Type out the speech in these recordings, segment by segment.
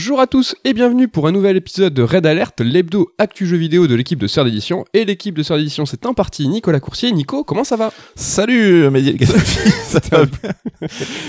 Bonjour à tous et bienvenue pour un nouvel épisode de Red Alert, l'hebdo actu jeu vidéo de l'équipe de Sœur d'édition. Et l'équipe de Sœur d'édition, c'est en partie Nicolas Coursier. Nico, comment ça va? Salut Mehdi El Gaddafi, ça va bien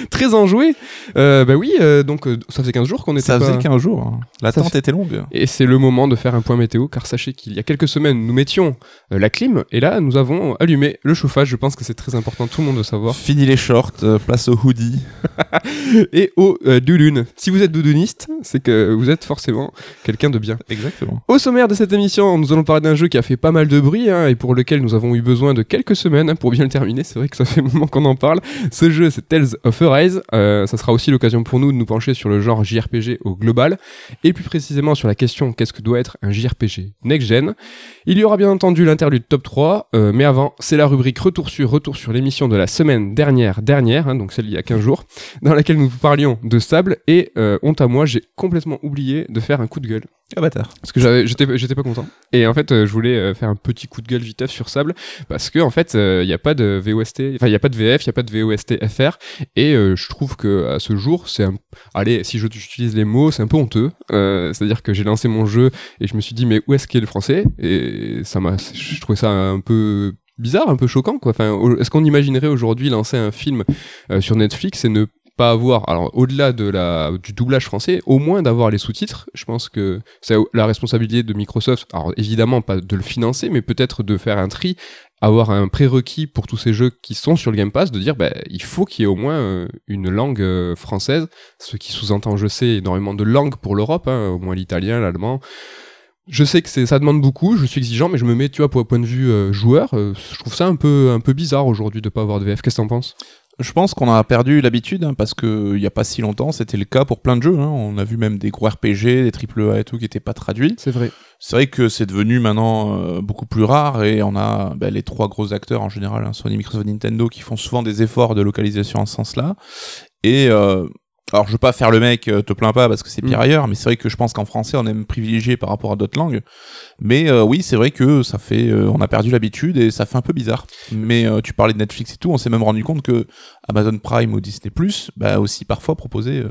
Très enjoué. Euh, bah oui, euh, donc euh, ça faisait 15 jours qu'on était Ça pas- faisait 15 jours. hein. L'attente fait- était longue. Et c'est le moment de faire un point météo, car sachez qu'il y a quelques semaines, nous mettions euh, la clim, et là, nous avons allumé le chauffage. Je pense que c'est très important, tout le monde doit savoir. Fini les shorts, euh, place au hoodie. Et au euh, doudoune. Si vous êtes doudouniste, c'est que vous êtes forcément quelqu'un de bien. Exactement. Au sommaire de cette émission, nous allons parler d'un jeu qui a fait pas mal de bruit hein, et pour lequel nous avons eu besoin de quelques semaines hein, pour bien le terminer. C'est vrai que ça fait un moment qu'on en parle. Ce jeu, c'est Tales of Arise. Euh, ça sera aussi l'occasion pour nous de nous pencher sur le genre JRPG au global et plus précisément sur la question qu'est-ce que doit être un JRPG next-gen. Il y aura bien entendu l'interlude top 3, euh, mais avant, c'est la rubrique retour sur retour sur l'émission de la semaine dernière, dernière, hein, donc celle il y a 15 jours, dans laquelle nous vous parlions de sable et euh, honte à moi, j'ai complètement oublié de faire un coup de gueule. Ah bâtard. Parce que j'avais, j'étais, j'étais pas content. Et en fait, euh, je voulais euh, faire un petit coup de gueule viteuf sur Sable parce que en fait, il n'y a pas de VOST, enfin il y a pas de VF, il y a pas de VOST FR. Et euh, je trouve que à ce jour, c'est un, allez, si je j'utilise les mots, c'est un peu honteux. Euh, c'est-à-dire que j'ai lancé mon jeu et je me suis dit mais où est-ce qu'il est le français? Et ça m'a, je trouvais ça un peu bizarre, un peu choquant quoi. Enfin, est-ce qu'on imaginerait aujourd'hui lancer un film euh, sur Netflix et ne pas avoir, alors au-delà de la du doublage français, au moins d'avoir les sous-titres. Je pense que c'est la responsabilité de Microsoft. Alors évidemment pas de le financer, mais peut-être de faire un tri, avoir un prérequis pour tous ces jeux qui sont sur le Game Pass, de dire bah, il faut qu'il y ait au moins euh, une langue euh, française, ce qui sous-entend, je sais, énormément de langues pour l'Europe, hein, au moins l'italien, l'allemand. Je sais que ça demande beaucoup, je suis exigeant, mais je me mets, tu vois, pour point de vue euh, joueur, je trouve ça un peu, un peu bizarre aujourd'hui de pas avoir de VF. Qu'est-ce que t'en penses? Je pense qu'on a perdu l'habitude hein, parce que il y a pas si longtemps, c'était le cas pour plein de jeux. hein. On a vu même des gros RPG, des triple A et tout qui étaient pas traduits. C'est vrai. C'est vrai que c'est devenu maintenant euh, beaucoup plus rare et on a ben, les trois gros acteurs en général, hein, Sony, Microsoft, Nintendo, qui font souvent des efforts de localisation en ce sens-là. Et euh, alors je veux pas faire le mec, euh, te plains pas parce que c'est pire Mm. ailleurs, mais c'est vrai que je pense qu'en français on aime privilégier par rapport à d'autres langues. Mais euh, oui, c'est vrai que ça fait, euh, on a perdu l'habitude et ça fait un peu bizarre. Mais euh, tu parlais de Netflix et tout, on s'est même rendu compte que Amazon Prime ou Disney Plus, bah aussi parfois proposait euh,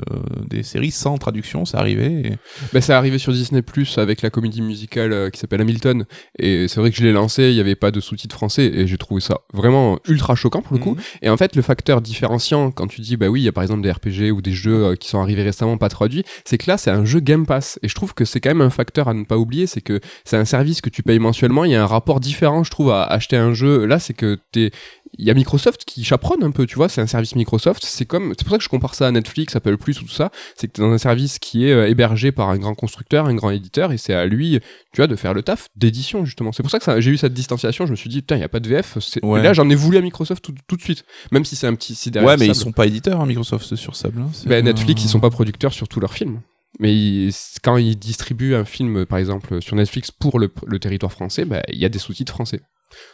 des séries sans traduction, ça arrivait. et- Bah, c'est arrivé sur Disney Plus avec la comédie musicale qui s'appelle Hamilton. Et c'est vrai que je l'ai lancé, il n'y avait pas de sous-titres français et j'ai trouvé ça vraiment ultra choquant pour le coup. Mhm. Et en fait, le facteur différenciant quand tu dis, bah oui, il y a par exemple des RPG ou des jeux qui sont arrivés récemment pas traduits, c'est que là, c'est un jeu Game Pass. Et je trouve que c'est quand même un facteur à ne pas oublier, c'est que c'est un service que tu payes mensuellement. Il y a un rapport différent, je trouve, à acheter un jeu. Là, c'est que t'es il y a Microsoft qui chaperonne un peu, tu vois, c'est un service Microsoft, c'est comme, c'est pour ça que je compare ça à Netflix, Apple Plus ou tout ça, c'est que t'es dans un service qui est euh, hébergé par un grand constructeur, un grand éditeur, et c'est à lui, tu vois, de faire le taf d'édition, justement. C'est pour ça que j'ai eu cette distanciation, je me suis dit, putain, il y a pas de VF, Ouais. et là, j'en ai voulu à Microsoft tout, tout de suite, même si c'est un petit, si Ouais, mais ils Sable- sont pas éditeurs, hein, Microsoft sur Sable. hein. Ben, Netflix, ils sont pas producteurs sur tous leurs films. Mais quand ils distribuent un film, par exemple, sur Netflix pour le, le territoire français, ben, il y a des sous-titres français.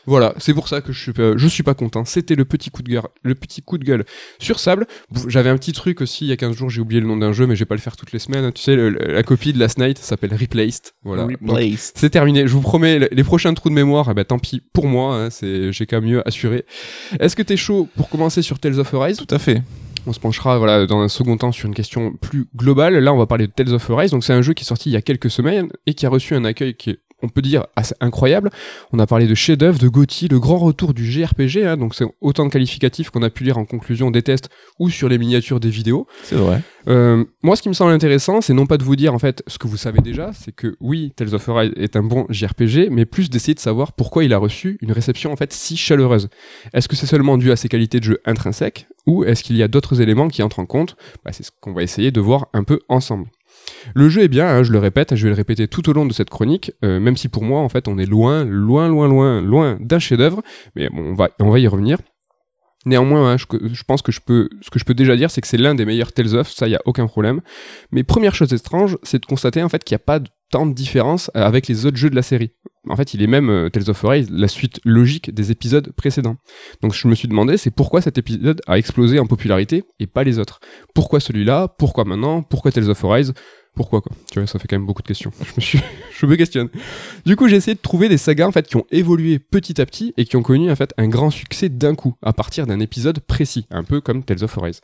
Voilà, c'est pour ça que je suis pas, je suis pas content. C'était le petit coup de gueule, le petit coup de gueule sur sable. J'avais un petit truc aussi il y a 15 jours, j'ai oublié le nom d'un jeu, mais je vais pas le faire toutes les semaines. Tu sais, le- la copie de Last Night s'appelle Replaced. Voilà. C'est terminé. Je vous promets, le- les prochains trous de mémoire, eh ben, tant pis pour moi. hein, c'est, j'ai qu'à mieux assurer. Est-ce que t'es chaud pour commencer sur Tales of Arise? Tout à fait. On se penchera voilà, dans un second temps sur une question plus globale. Là, on va parler de Tales of Arise. Donc, c'est un jeu qui est sorti il y a quelques semaines et qui a reçu un accueil qui est, on peut dire, assez incroyable. On a parlé de chef-d'œuvre, de Gotti, le grand retour du JRPG. hein. donc, c'est autant de qualificatifs qu'on a pu lire en conclusion des tests ou sur les miniatures des vidéos. C'est vrai. Euh, moi, ce qui me semble intéressant, c'est non pas de vous dire en fait ce que vous savez déjà, c'est que oui, Tales of Arise est un bon JRPG, mais plus d'essayer de savoir pourquoi il a reçu une réception en fait si chaleureuse. Est-ce que c'est seulement dû à ses qualités de jeu intrinsèques, ou est-ce qu'il y a d'autres éléments qui entrent en compte? Bah, C'est ce qu'on va essayer de voir un peu ensemble. Le jeu est bien, hein, je le répète, je vais le répéter tout au long de cette chronique, euh, même si pour moi, en fait, on est loin, loin, loin, loin, loin d'un chef-d'œuvre, mais on va, y revenir. Néanmoins, hein, je, pense que je peux, ce que je peux déjà dire, c'est que c'est l'un des meilleurs Tales of, ça y a aucun problème. Mais première chose étrange, c'est de constater en fait qu'il n'y a pas de- tant de différence euh, avec les autres jeux de la série. En fait, il est même euh, Tales of Arise la suite logique des épisodes précédents. Donc je me suis demandé, c'est pourquoi cet épisode a explosé en popularité et pas les autres? Pourquoi celui-là? Pourquoi maintenant? Pourquoi Tales of Arise? Pourquoi quoi Tu vois, ça fait quand même beaucoup de questions. Je me suis, je me questionne. Du coup, j'ai essayé de trouver des sagas en fait qui ont évolué petit à petit et qui ont connu en fait un grand succès d'un coup à partir d'un épisode précis, un peu comme Tales of Arise.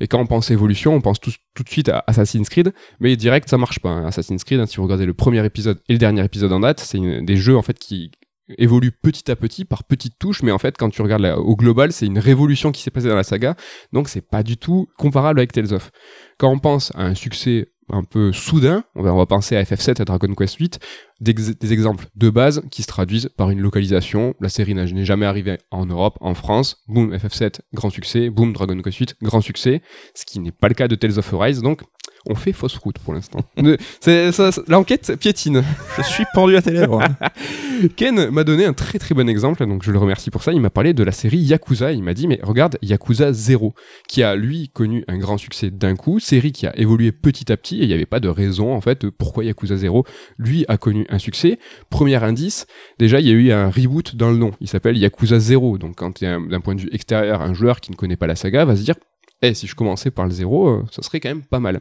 Et quand on pense évolution, on pense tout, de suite à Assassin's Creed, mais direct ça marche pas. hein. Assassin's Creed, hein, si vous regardez le premier épisode et le dernier épisode en date, c'est des jeux en fait qui évoluent petit à petit par petites touches, mais en fait quand tu regardes au global, c'est une révolution qui s'est passée dans la saga, donc c'est pas du tout comparable avec Tales of. Quand on pense à un succès un peu soudain, on va, penser à FF7, à Dragon Quest 8, des, ex- des exemples de base qui se traduisent par une localisation. La série n'est jamais arrivée en Europe, en France. Boom, FF7, grand succès. Boom, Dragon Quest 8, grand succès. Ce qui n'est pas le cas de Tales of Arise, donc on fait fausse route pour l'instant. L'enquête piétine. Je suis pendu à tes lèvres. Ken m'a donné un très très bon exemple, donc je le remercie pour ça. Il m'a parlé de la série Yakuza. Il m'a dit, mais regarde, Yakuza 0, qui a lui connu un grand succès d'un coup, série qui a évolué petit à petit, et il n'y avait pas de raison en fait de pourquoi Yakuza 0, lui, a connu un succès. Premier indice, déjà il y a eu un reboot dans le nom. Il s'appelle Yakuza 0, donc quand d'un point de vue extérieur, un joueur qui ne connaît pas la saga va se dire, eh, si je commençais par le 0, euh, ça serait quand même pas mal.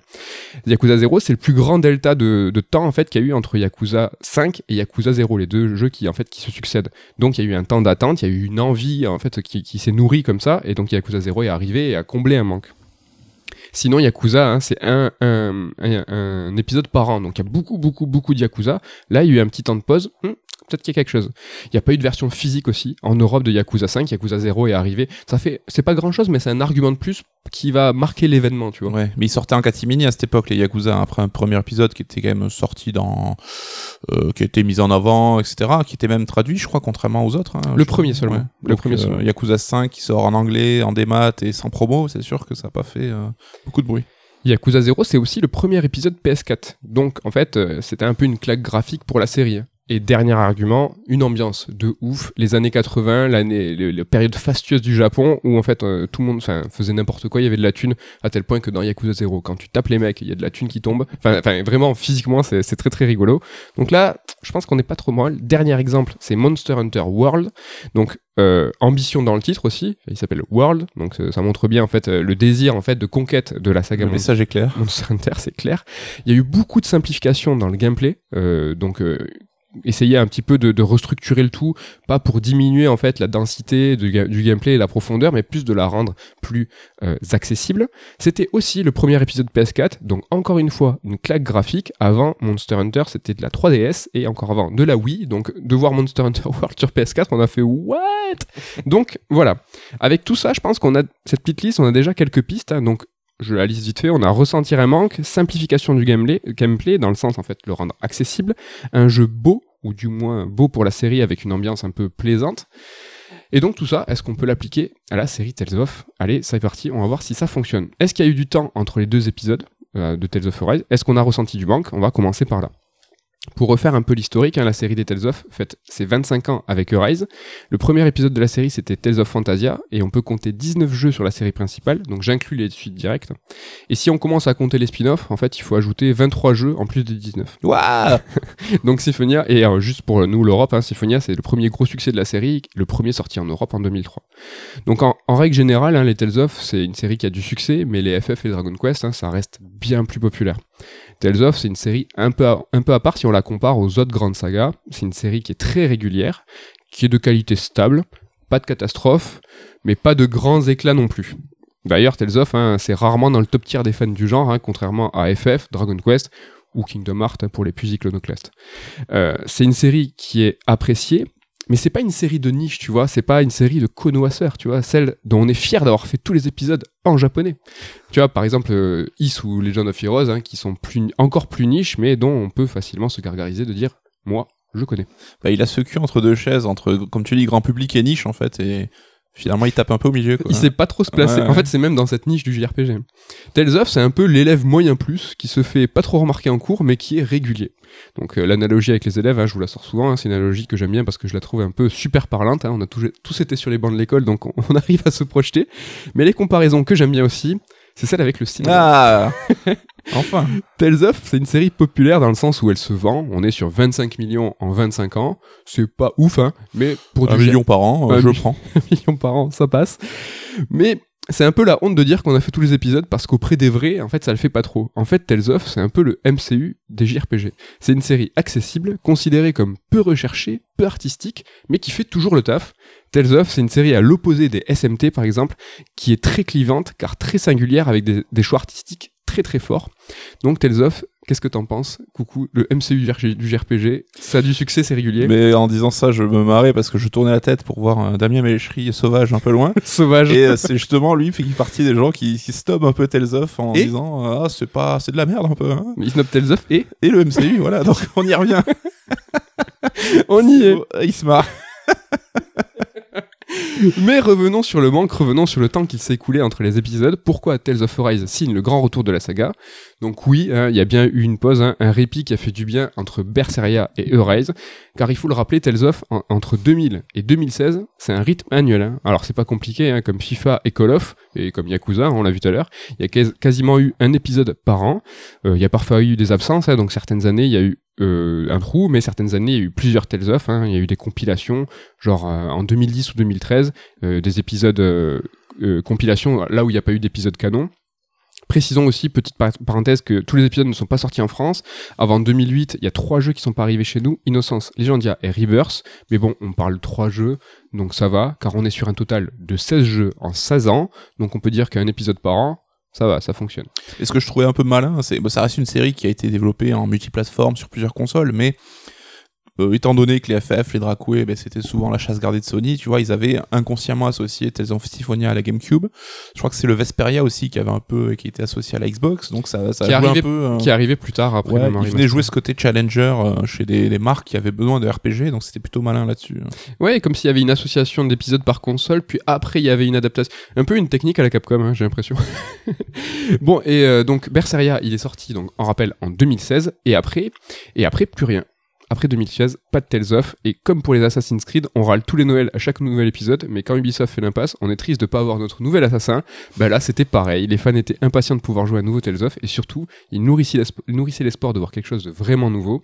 Yakuza 0, c'est le plus grand delta de, temps en fait qu'il y a eu entre Yakuza 5 et Yakuza 0, les deux jeux qui en fait qui se succèdent. Donc il y a eu un temps d'attente, il y a eu une envie qui s'est nourrie comme ça, et donc Yakuza 0 est arrivé et a comblé un manque. Sinon, Yakuza, hein, c'est un, un, épisode par an, donc il y a beaucoup, beaucoup, beaucoup de Yakuza. Là, il y a eu un petit temps de pause. Hmm, Peut-être qu'il y a quelque chose. Il n'y a pas eu de version physique aussi. En Europe de Yakuza 5, Yakuza 0 est arrivé. Ça fait, c'est pas grand chose, mais c'est un argument de plus qui va marquer l'événement, tu vois. Ouais, mais ils sortaient en catimini à cette époque, les Yakuza, après un premier épisode qui était quand même sorti dans. euh, qui a été mis en avant, etc., qui était même traduit, je crois, contrairement aux autres. hein, Le premier seulement. Ouais. Le Donc, premier euh, seulement. Yakuza 5 qui sort en anglais, en démat et sans promo, c'est sûr que ça n'a pas fait euh, beaucoup de bruit. Yakuza 0, c'est aussi le premier épisode PS4. Donc, en fait, euh, c'était un peu une claque graphique pour la série. Et dernier argument, une ambiance de ouf. Les années 80, l'année, la période fastueuse du Japon, où en fait euh, tout le monde enfin, faisait n'importe quoi, il y avait de la thune, à tel point que dans Yakuza 0, quand tu tapes les mecs, il y a de la thune qui tombe. Enfin, vraiment, physiquement, c'est c'est très très rigolo. Donc là, je pense qu'on n'est pas trop mal. Dernier exemple, c'est Monster Hunter World. Donc, euh, ambition dans le titre aussi. Il s'appelle World. Donc, euh, ça montre bien en fait euh, le désir en fait de conquête de la saga Le message est clair. Monster Hunter, c'est clair. Il y a eu beaucoup de simplifications dans le gameplay, euh, donc euh, essayer un petit peu de, restructurer le tout, pas pour diminuer en fait la densité du gameplay et la profondeur, mais plus de la rendre plus euh, accessible. C'était aussi le premier épisode PS4, donc encore une fois une claque graphique. Avant Monster Hunter, c'était de la 3DS et encore avant de la Wii, donc de voir Monster Hunter World sur PS4, on a fait what? Donc voilà. Avec tout ça, je pense qu'on a cette petite liste, on a déjà quelques pistes, hein, donc je la liste vite fait, on a ressentir un manque, simplification du gameplay, gameplay dans le sens en fait de le rendre accessible, un jeu beau, ou du moins beau pour la série avec une ambiance un peu plaisante. Et donc tout ça, est-ce qu'on peut l'appliquer à la série Tales of? Allez, c'est parti, on va voir si ça fonctionne. Est-ce qu'il y a eu du temps entre les deux épisodes euh, de Tales of Arise? Est-ce qu'on a ressenti du manque? On va commencer par là. Pour refaire un peu l'historique, hein, la série des Tales of fête ses 25 ans avec Arise. Le premier épisode de la série c'était Tales of Fantasia et on peut compter 19 jeux sur la série principale, donc j'inclus les suites directes. Et si on commence à compter les spin-offs, en fait il faut ajouter 23 jeux en plus des 19. Waouh Donc Syphonia, et euh, juste pour nous l'Europe, hein, Syphonia c'est le premier gros succès de la série, le premier sorti en Europe en 2003. Donc en, en règle générale, hein, les Tales of c'est une série qui a du succès, mais les FF et Dragon Quest, hein, ça reste bien plus populaire. Tales of c'est une série un peu, à, peu à part si on la compare aux autres grandes sagas. C'est une série qui est très régulière, qui est de qualité stable, pas de catastrophe, mais pas de grands éclats non plus. D'ailleurs, Tales of, hein, c'est rarement dans le top tier des fans du genre, hein, contrairement à FF, Dragon Quest ou Kingdom Hearts hein, pour les plus iconoclastes. Euh, c'est une série qui est appréciée, mais c'est pas une série de niche, tu vois, c'est pas une série de connoisseurs, tu vois, celle dont on est fier d'avoir fait tous les épisodes en japonais. Tu vois, par exemple, euh, Is ou Legend of Heroes, hein, qui sont encore plus niche, mais dont on peut facilement se gargariser de dire, moi, je connais. bah, Il a ce cul entre deux chaises, entre, comme tu dis, grand public et niche, en fait, et finalement, il tape un peu au milieu. Quoi. Il sait pas trop se placer. Ouais, En ouais. fait, c'est même dans cette niche du JRPG. Tales of, c'est un peu l'élève moyen plus qui se fait pas trop remarquer en cours, mais qui est régulier. Donc euh, l'analogie avec les élèves, hein, je vous la sors souvent, hein, c'est une analogie que j'aime bien parce que je la trouve un peu super parlante. hein. On a tous, tous été sur les bancs de l'école, donc on, on arrive à se projeter. Mais les comparaisons que j'aime bien aussi, c'est celle avec le cinéma. Ah Enfin Tales of, c'est une série populaire dans le sens où elle se vend. On est sur 25 millions en 25 ans. C'est pas ouf, hein, mais pour Un du million par an, euh, Un je million. prends. millions par an, ça passe. Mais c'est un peu la honte de dire qu'on a fait tous les épisodes parce qu'auprès des vrais, en fait, ça le fait pas trop. En fait, Tales of, c'est un peu le MCU des JRPG. C'est une série accessible, considérée comme peu recherchée, peu artistique, mais qui fait toujours le taf. Tales of, c'est une série à l'opposé des SMT, par exemple, qui est très clivante, car très singulière, avec des, des choix artistiques très très forts. Donc Tales of, Qu'est-ce que t'en penses Coucou, le MCU du JRPG, ça a du succès, c'est régulier. Mais en disant ça, je me marrais parce que je tournais la tête pour voir euh, Damien Mélechery sauvage un peu loin. sauvage. Et euh, c'est justement lui fait partie des gens qui, qui stoppent un peu Tales of en disant ah c'est pas c'est de la merde un peu. Hein. Il snob Tales of et? Et le MCU voilà donc on y revient. on y est. Il se marre. Mais revenons sur le manque, revenons sur le temps qu'il s'est écoulé entre les épisodes. Pourquoi Tales of Arise signe le grand retour de la saga? Donc oui, hein, il y a bien eu une pause, hein, un répit qui a fait du bien entre Berseria et Arise, car il faut le rappeler, Tales of, entre 2000 et 2016, c'est un rythme annuel. Hein. Alors c'est pas compliqué, comme FIFA et Call of, et comme Yakuza, on l'a vu tout à l'heure, il y a quasiment eu un épisode par an. Euh, il y a parfois eu des absences, donc certaines années, il y a eu euh, un trou, mais certaines années, il y a eu plusieurs Tales of. Hein. Il y a eu des compilations, genre euh, en 2010 ou 2013, euh, des épisodes compilations là où il n'y a pas eu d'épisode canon. Précisons aussi, petite parenthèse, que tous les épisodes ne sont pas sortis en France. Avant 2008, il y a trois jeux qui sont pas arrivés chez nous. Innocence, Legendia et Rebirth. Mais bon, on parle trois jeux, donc ça va, car on est sur un total de 16 jeux en 16 ans. Donc on peut dire qu'un épisode par an, ça va, ça fonctionne. Et ce que je trouvais un peu malin, c'est bah, ça reste une série qui a été développée en multiplateforme sur plusieurs consoles, mais euh, étant donné que les FF, les Dracoué, ben, c'était souvent la chasse gardée de Sony, tu vois, ils avaient inconsciemment associé Tales of Symphonia à la GameCube. Je crois que c'est le Vesperia aussi qui avait un peu, qui était associé à la Xbox, donc ça, ça qui un peu. Euh, qui arrivait plus tard après. Ouais, ils venaient jouer ce côté challenger euh, chez des, marques qui avaient besoin de RPG, donc c'était plutôt malin là-dessus. Ouais, comme s'il y avait une association d'épisodes par console, puis après il y avait une adaptation, un peu une technique à la Capcom, hein, j'ai l'impression. bon, et donc Berseria, il est sorti donc en rappel en 2016, et après, et après plus rien. Après 2016, pas de Tales of, et comme pour les Assassin's Creed, on râle tous les Noëls à chaque nouvel épisode, mais quand Ubisoft fait l'impasse, on est triste de pas avoir notre nouvel assassin. Bah là, c'était pareil, les fans étaient impatients de pouvoir jouer à nouveau Tales of, et surtout, ils nourrissaient l'espoir de voir quelque chose de vraiment nouveau.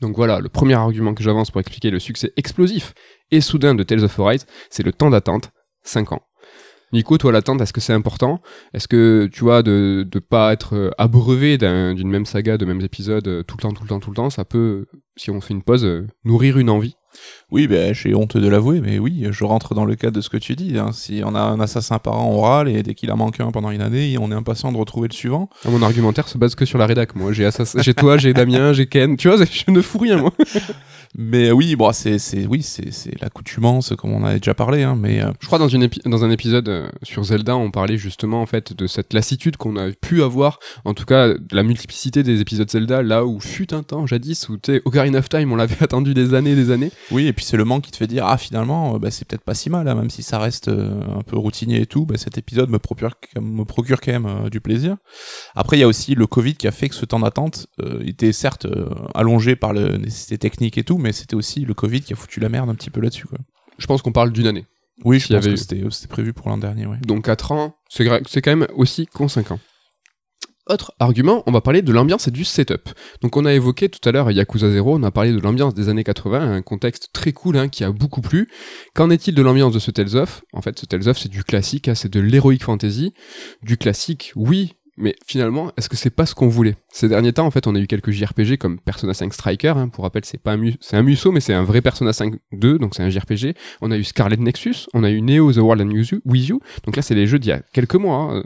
Donc voilà, le premier argument que j'avance pour expliquer le succès explosif et soudain de Tales of Arise, c'est le temps d'attente, 5 ans. Nico, toi, l'attente, est-ce que c'est important? Est-ce que, tu vois, de ne pas être euh, abreuvé d'une même saga, de mêmes épisodes, euh, tout le temps, tout le temps, tout le temps, ça peut, si on fait une pause, euh, nourrir une envie? Oui, ben, j'ai honte de l'avouer, mais oui, je rentre dans le cadre de ce que tu dis. Hein. Si on a un assassin par an, on râle, et dès qu'il a manqué un pendant une année, on est impatient de retrouver le suivant. Ah, mon argumentaire se base que sur la rédac, moi. J'ai j'ai toi, j'ai Damien, j'ai Ken. Tu vois, je ne fous rien, moi. Mais oui, bon, c'est, c'est, oui, c'est, c'est l'accoutumance, comme on avait déjà parlé, hein, mais. Euh, Je crois dans, une dans un épisode euh, sur Zelda, on parlait justement en fait de cette lassitude qu'on a pu avoir, en tout cas la multiplicité des épisodes Zelda, là où fut un temps jadis où tu Ocarina of Time, on l'avait attendu des années, des années. Oui, et puis c'est le manque qui te fait dire ah finalement, euh, bah, c'est peut-être pas si mal, hein, même si ça reste un peu routinier et tout, bah, cet épisode me procure, me procure quand même du plaisir. Après, il y a aussi le Covid qui a fait que ce temps d'attente était certes allongé par le nécessité technique et tout, mais c'était aussi le Covid qui a foutu la merde un petit peu là-dessus. Quoi. Je pense qu'on parle d'une année. Oui, je pense que c'était, prévu pour l'an dernier. Ouais. Donc 4 ans, c'est, quand même aussi conséquent. Autre argument, on va parler de l'ambiance et du setup. Donc on a évoqué tout à l'heure Yakuza 0, on a parlé de l'ambiance des années 80, un contexte très cool hein, qui a beaucoup plu. Qu'en est-il de l'ambiance de ce Tales of? En fait, ce Tales of c'est du classique, hein, c'est de l'heroic fantasy. Du classique, oui, mais finalement, est-ce que c'est pas ce qu'on voulait? Ces derniers temps, en fait, on a eu quelques JRPG comme Persona 5 Striker. Hein, pour rappel, c'est pas un, c'est un Muso, mais c'est un vrai Persona 5 2, donc c'est un JRPG. On a eu Scarlet Nexus, on a eu Neo The World and With. Donc là, c'est les jeux d'il y a quelques mois.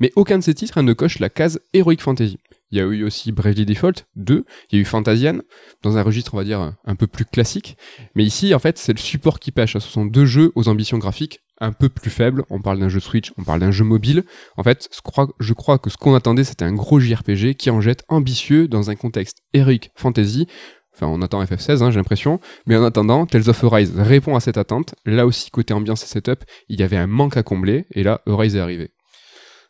Mais aucun de ces titres ne coche la case Heroic Fantasy. Il y a eu aussi Bravely Default 2, il y a eu Fantasian, dans un registre, on va dire, un peu plus classique. Mais ici, en fait, c'est le support qui pêche. Ce sont deux jeux aux ambitions graphiques un peu plus faible. On parle d'un jeu Switch, on parle d'un jeu mobile. En fait, je crois, que ce qu'on attendait, c'était un gros JRPG qui en jette ambitieux dans un contexte Eric Fantasy. Enfin, on attend FF16, hein, j'ai l'impression. Mais en attendant, Tales of Arise répond à cette attente. Là aussi, côté ambiance et setup, il y avait un manque à combler. Et là, Arise est arrivé.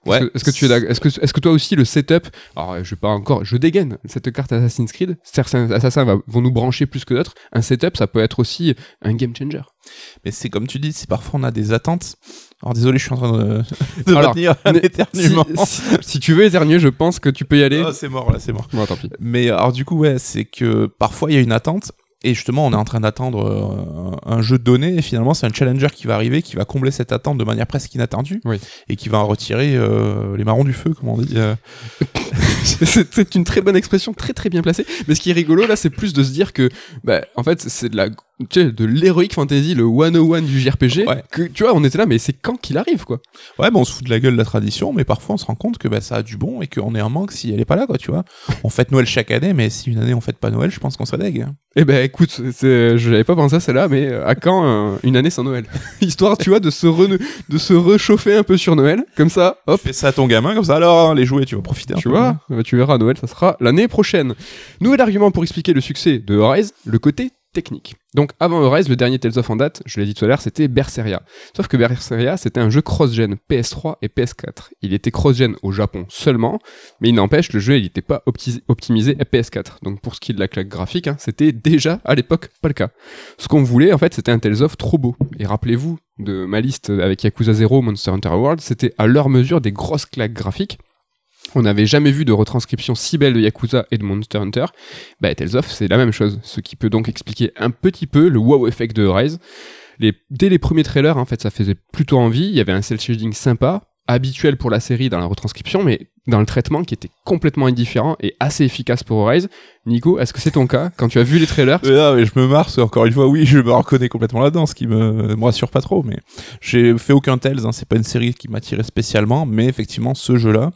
Ouais. Est-ce que, tu es est-ce que est-ce que toi aussi le setup alors je vais pas encore je dégaine cette carte Assassin's Creed certains assassins vont nous brancher plus que d'autres un setup ça peut être aussi un game changer. Mais c'est comme tu dis si parfois on a des attentes alors désolé je suis en train de, de alors, un éternuement. Si, tu veux éternuer je pense que tu peux y aller. Oh, c'est mort là c'est mort. Bon, tant pis. Mais alors du coup ouais c'est que parfois il y a une attente et justement, on est en train d'attendre euh, un jeu de données, et finalement, c'est un challenger qui va arriver, qui va combler cette attente de manière presque inattendue, Oui. et qui va en retirer euh, les marrons du feu, comme on dit. euh. c'est c'est une très bonne expression, très très bien placée. Mais ce qui est rigolo là, c'est plus de se dire que, bah, en fait, c'est de la, tu sais, de l'heroic fantasy, le 101 du JRPG. Ouais. Que tu vois, on était là, mais c'est quand qu'il arrive, quoi. Ouais, bon, on se fout de la gueule de la tradition, mais parfois on se rend compte que bah, ça a du bon et qu'on est en manque si elle est pas là, quoi, tu vois. On fête Noël chaque année, mais si une année on fête pas Noël, je pense qu'on serait deg. Eh ben, écoute, je n'avais pas pensé à celle-là, mais euh, à quand euh, une année sans Noël? Histoire, tu vois, de se re- de se réchauffer un peu sur Noël, comme ça, hop. Fais ça à ton gamin, comme ça, alors, hein, les jouets, tu vas profiter un Tu peu. vois, euh, tu verras, Noël, ça sera l'année prochaine. Nouvel argument pour expliquer le succès de Horizon, le côté technique. Donc avant Horizon, le dernier Tales of en date, je l'ai dit tout à l'heure, c'était Berseria. Sauf que Berseria, c'était un jeu cross-gen PS3 et PS4. Il était cross-gen au Japon seulement, mais il n'empêche, le jeu, n'était pas opti- optimisé à PS4. Donc pour ce qui est de la claque graphique, hein, c'était déjà à l'époque pas le cas. Ce qu'on voulait, en fait, c'était un Tales of trop beau. Et rappelez-vous de ma liste avec Yakuza 0, Monster Hunter World, c'était à leur mesure des grosses claques graphiques. On n'avait jamais vu de retranscription si belle de Yakuza et de Monster Hunter. Bah, Tales of, c'est la même chose. Ce qui peut donc expliquer un petit peu le wow effect de Rise. Les, dès les premiers trailers, en fait, ça faisait plutôt envie. Il y avait un cel shading sympa, habituel pour la série dans la retranscription, mais dans le traitement qui était complètement indifférent et assez efficace pour Rise. Nico, est-ce que c'est ton cas Quand tu as vu les trailers, Mais là, mais je me marre, encore une fois, oui, je me reconnais complètement là-dedans, ce qui me, me rassure pas trop, mais j'ai fait aucun Tales, hein, c'est pas une série qui m'attirait spécialement, mais effectivement, ce jeu-là,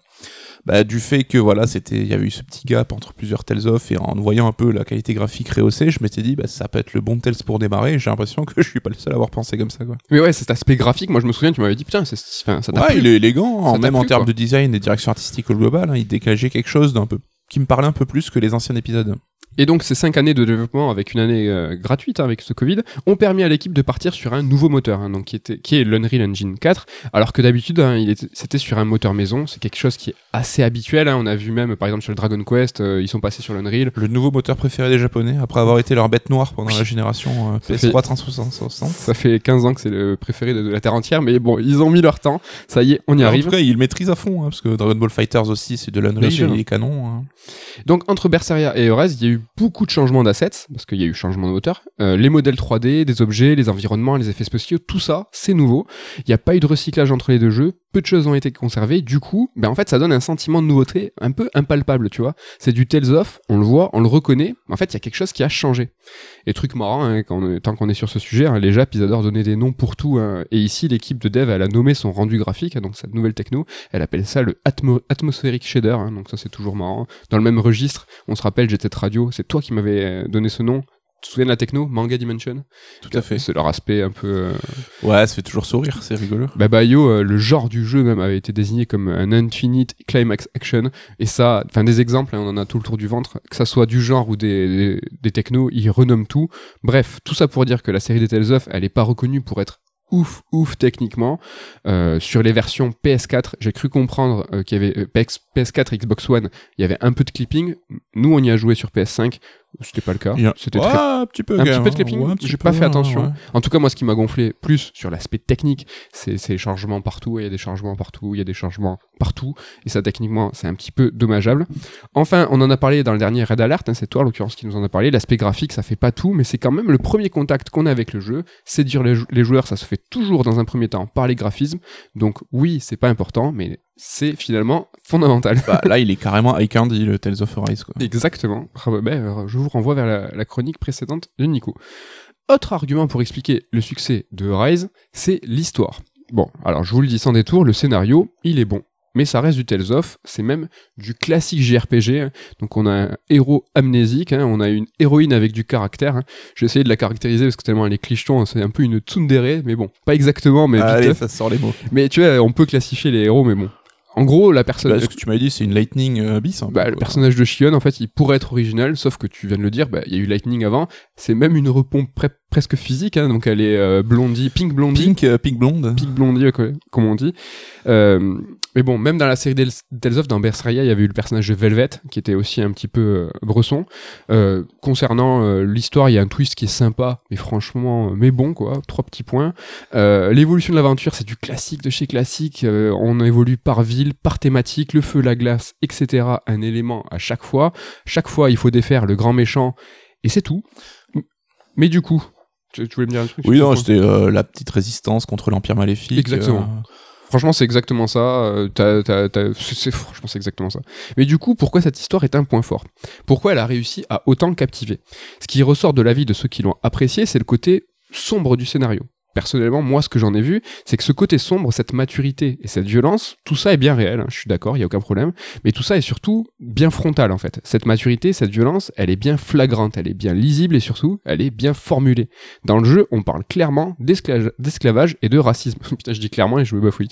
bah, du fait que voilà, c'était, il y avait eu ce petit gap entre plusieurs Tales of, et en voyant un peu la qualité graphique rehaussée, je m'étais dit, bah, ça peut être le bon Tales pour démarrer, j'ai l'impression que je suis pas le seul à avoir pensé comme ça, quoi. mais ouais, cet aspect graphique, moi je me souviens, tu m'avais dit, putain, c'est- ça t'a Ouais, il est élégant, même en termes de design et direction artistique au global, hein, il dégageait quelque chose d'un peu, qui me parlait un peu plus que les anciens épisodes. Et donc ces cinq années de développement avec une année euh, gratuite hein, avec ce Covid ont permis à l'équipe de partir sur un nouveau moteur, hein, donc qui était qui est l'Unreal Engine 4, alors que d'habitude hein, il était- c'était sur un moteur maison. C'est quelque chose qui est assez habituel. On a vu même par exemple sur le Dragon Quest, euh, ils sont passés sur l'Unreal. Le nouveau moteur préféré des Japonais, après avoir été leur bête noire pendant Oui. la génération euh, Ça PS3 360. Ça fait 15 ans que c'est le préféré de, de la terre entière, mais bon, ils ont mis leur temps. Ça y est, on y En arrive. tout cas, ils maîtrisent à fond, parce que Dragon Ball Fighters aussi, c'est de l'Unreal, il est canon. Donc entre Berseria et Eurez, il y a eu beaucoup de changements d'assets, parce qu'il y a eu changement de moteur. Euh, les modèles 3D, des objets, les environnements, les effets spéciaux, tout ça, c'est nouveau. Il n'y a pas eu de recyclage entre les deux jeux, peu de choses ont été conservées, du coup, ben en fait ça donne un sentiment de nouveauté un peu impalpable, tu vois. C'est du Tales of, on le voit, on le reconnaît, en fait il y a quelque chose qui a changé. Et truc marrant, hein, tant qu'on est sur ce sujet, hein, les Japs, ils adorent donner des noms pour tout, hein. et ici l'équipe de dev, elle a nommé son rendu graphique, hein, donc cette nouvelle techno, elle appelle ça le atmo- Atmospheric Shader, donc ça c'est toujours marrant. Dans le même registre, on se rappelle Set Radio, c'est toi qui m'avais euh, donné ce nom. Tu te souviens de la techno Manga Dimension? Tout à fait. C'est leur aspect un peu... euh, Ouais, ça fait toujours sourire, c'est rigolo. Bah Bayo, euh, le genre du jeu même avait été désigné comme un Infinite Climax Action. Et ça, enfin des exemples, hein, on en a tout le tour du ventre, que ça soit du genre ou des, des, des technos, ils renomment tout. Bref, tout ça pour dire que la série des Tales of, elle est pas reconnue pour être ouf ouf techniquement Euh, sur les versions PS4 j'ai cru comprendre euh, qu'il y avait euh, PS, PS4 Xbox One il y avait un peu de clipping nous on y a joué sur PS5 c'était pas le cas c'était Ouais, très un petit peu. un petit peu de hein. clipping Ouais, petit j'ai pas fait attention ouais. en tout cas, moi, ce qui m'a gonflé plus sur l'aspect technique, c'est les changements partout. Il y a des changements partout, il y a des changements partout. Et ça, techniquement, c'est un petit peu dommageable. Enfin, on en a parlé dans le dernier Red Alert. hein, c'est toi, en l'occurrence, qui nous en a parlé. L'aspect graphique, ça fait pas tout, mais c'est quand même le premier contact qu'on a avec le jeu. Séduire les, jou- les joueurs, ça se fait toujours dans un premier temps par les graphismes. Donc, oui, c'est pas important, mais c'est finalement fondamental. Bah, là, il est carrément candy, le Tales of Arise, quoi. Exactement. Bravo, ben, euh, je vous renvoie vers la, la chronique précédente de Nico. Autre argument pour expliquer le succès de Rise, c'est l'histoire. Bon, alors je vous le dis sans détour, le scénario, il est bon. Mais ça reste du Tales of, c'est même du classique JRPG. hein. Donc on a un héros amnésique, hein, on a une héroïne avec du caractère. hein. J'ai essayé de la caractériser parce que tellement elle est clicheton, hein, c'est un peu une tsundere, mais bon, pas exactement, mais vite Allez, fait. ça sort les mots. Mais tu vois, on peut classifier les héros, mais bon. En gros, la personne... Bah, ce que tu m'avais dit, c'est une Lightning euh, Abyss. un peu, Bah, le personnage de Shion, en fait, il pourrait être original, sauf que tu viens de le dire, bah, il y a eu Lightning avant. C'est même une repompe presque physique, hein, donc elle est euh, blondie, pink blondie, pink, Pink, euh, Pink Blonde. blondie, euh, comme on dit. Mais bon, même dans la série Tales of, dans Berseria, il y avait eu le personnage de Velvet, qui était aussi un petit peu bresson. Concernant l'histoire, il y a un twist qui est sympa, mais franchement, mais bon, quoi. Trois petits points. L'évolution de l'aventure, c'est du classique de chez classique. On évolue par ville, par thématique, le feu, la glace, etc. Un élément à chaque fois. Chaque fois, il faut défaire le grand méchant, et c'est tout. Mais du coup, tu, tu voulais me dire un truc Oui, non, c'était euh, la petite résistance contre l'Empire maléfique. Exactement. euh, Franchement, c'est exactement ça. euh, c'est- franchement, c'est exactement ça. Mais du coup, pourquoi cette histoire est un point fort? Pourquoi elle a réussi à autant captiver? Ce qui ressort de l'avis de ceux qui l'ont apprécié, c'est le côté sombre du scénario. Personnellement, moi, ce que j'en ai vu, c'est que ce côté sombre, cette maturité et cette violence, tout ça est bien réel, hein, je suis d'accord, il n'y a aucun problème, mais tout ça est surtout bien frontal, en fait. Cette maturité, cette violence, elle est bien flagrante, elle est bien lisible et surtout, elle est bien formulée. Dans le jeu, on parle clairement d'esclava- d'esclavage et de racisme. Putain, je dis clairement et je me bafouille.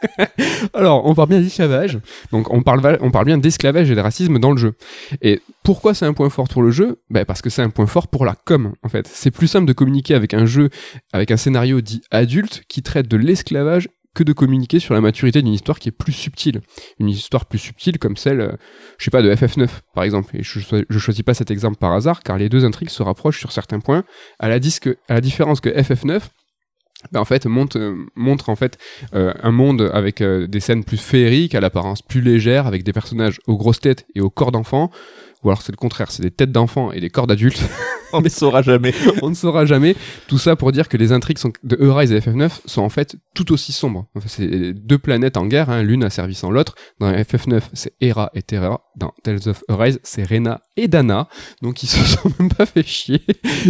Alors, on parle bien d'esclavage, donc on parle, on parle bien d'esclavage et de racisme dans le jeu. Et pourquoi c'est un point fort pour le jeu? Ben Parce que c'est un point fort pour la com, en fait. C'est plus simple de communiquer avec un jeu, avec un scénario dit adulte, qui traite de l'esclavage, que de communiquer sur la maturité d'une histoire qui est plus subtile. Une histoire plus subtile comme celle, euh, je sais pas, de FF9, par exemple. Et je, je choisis pas cet exemple par hasard, car les deux intrigues se rapprochent sur certains points, à la, disque, à la différence que FF9, ben en fait, montre, euh, montre en fait euh, un monde avec des scènes plus féeriques, à l'apparence plus légère, avec des personnages aux grosses têtes et aux corps d'enfants. Ou alors c'est le contraire, c'est des têtes d'enfants et des corps d'adultes. On ne saura jamais. On ne saura jamais. Tout ça pour dire que les intrigues sont- de Eurise et FF9 sont en fait tout aussi sombres. Enfin, c'est deux planètes en guerre, hein, l'une a servi sans l'autre. Dans FF9, c'est Hera et Terra. Dans Tales of Eurise, c'est Rena et Dana. Donc ils se sont même pas fait chier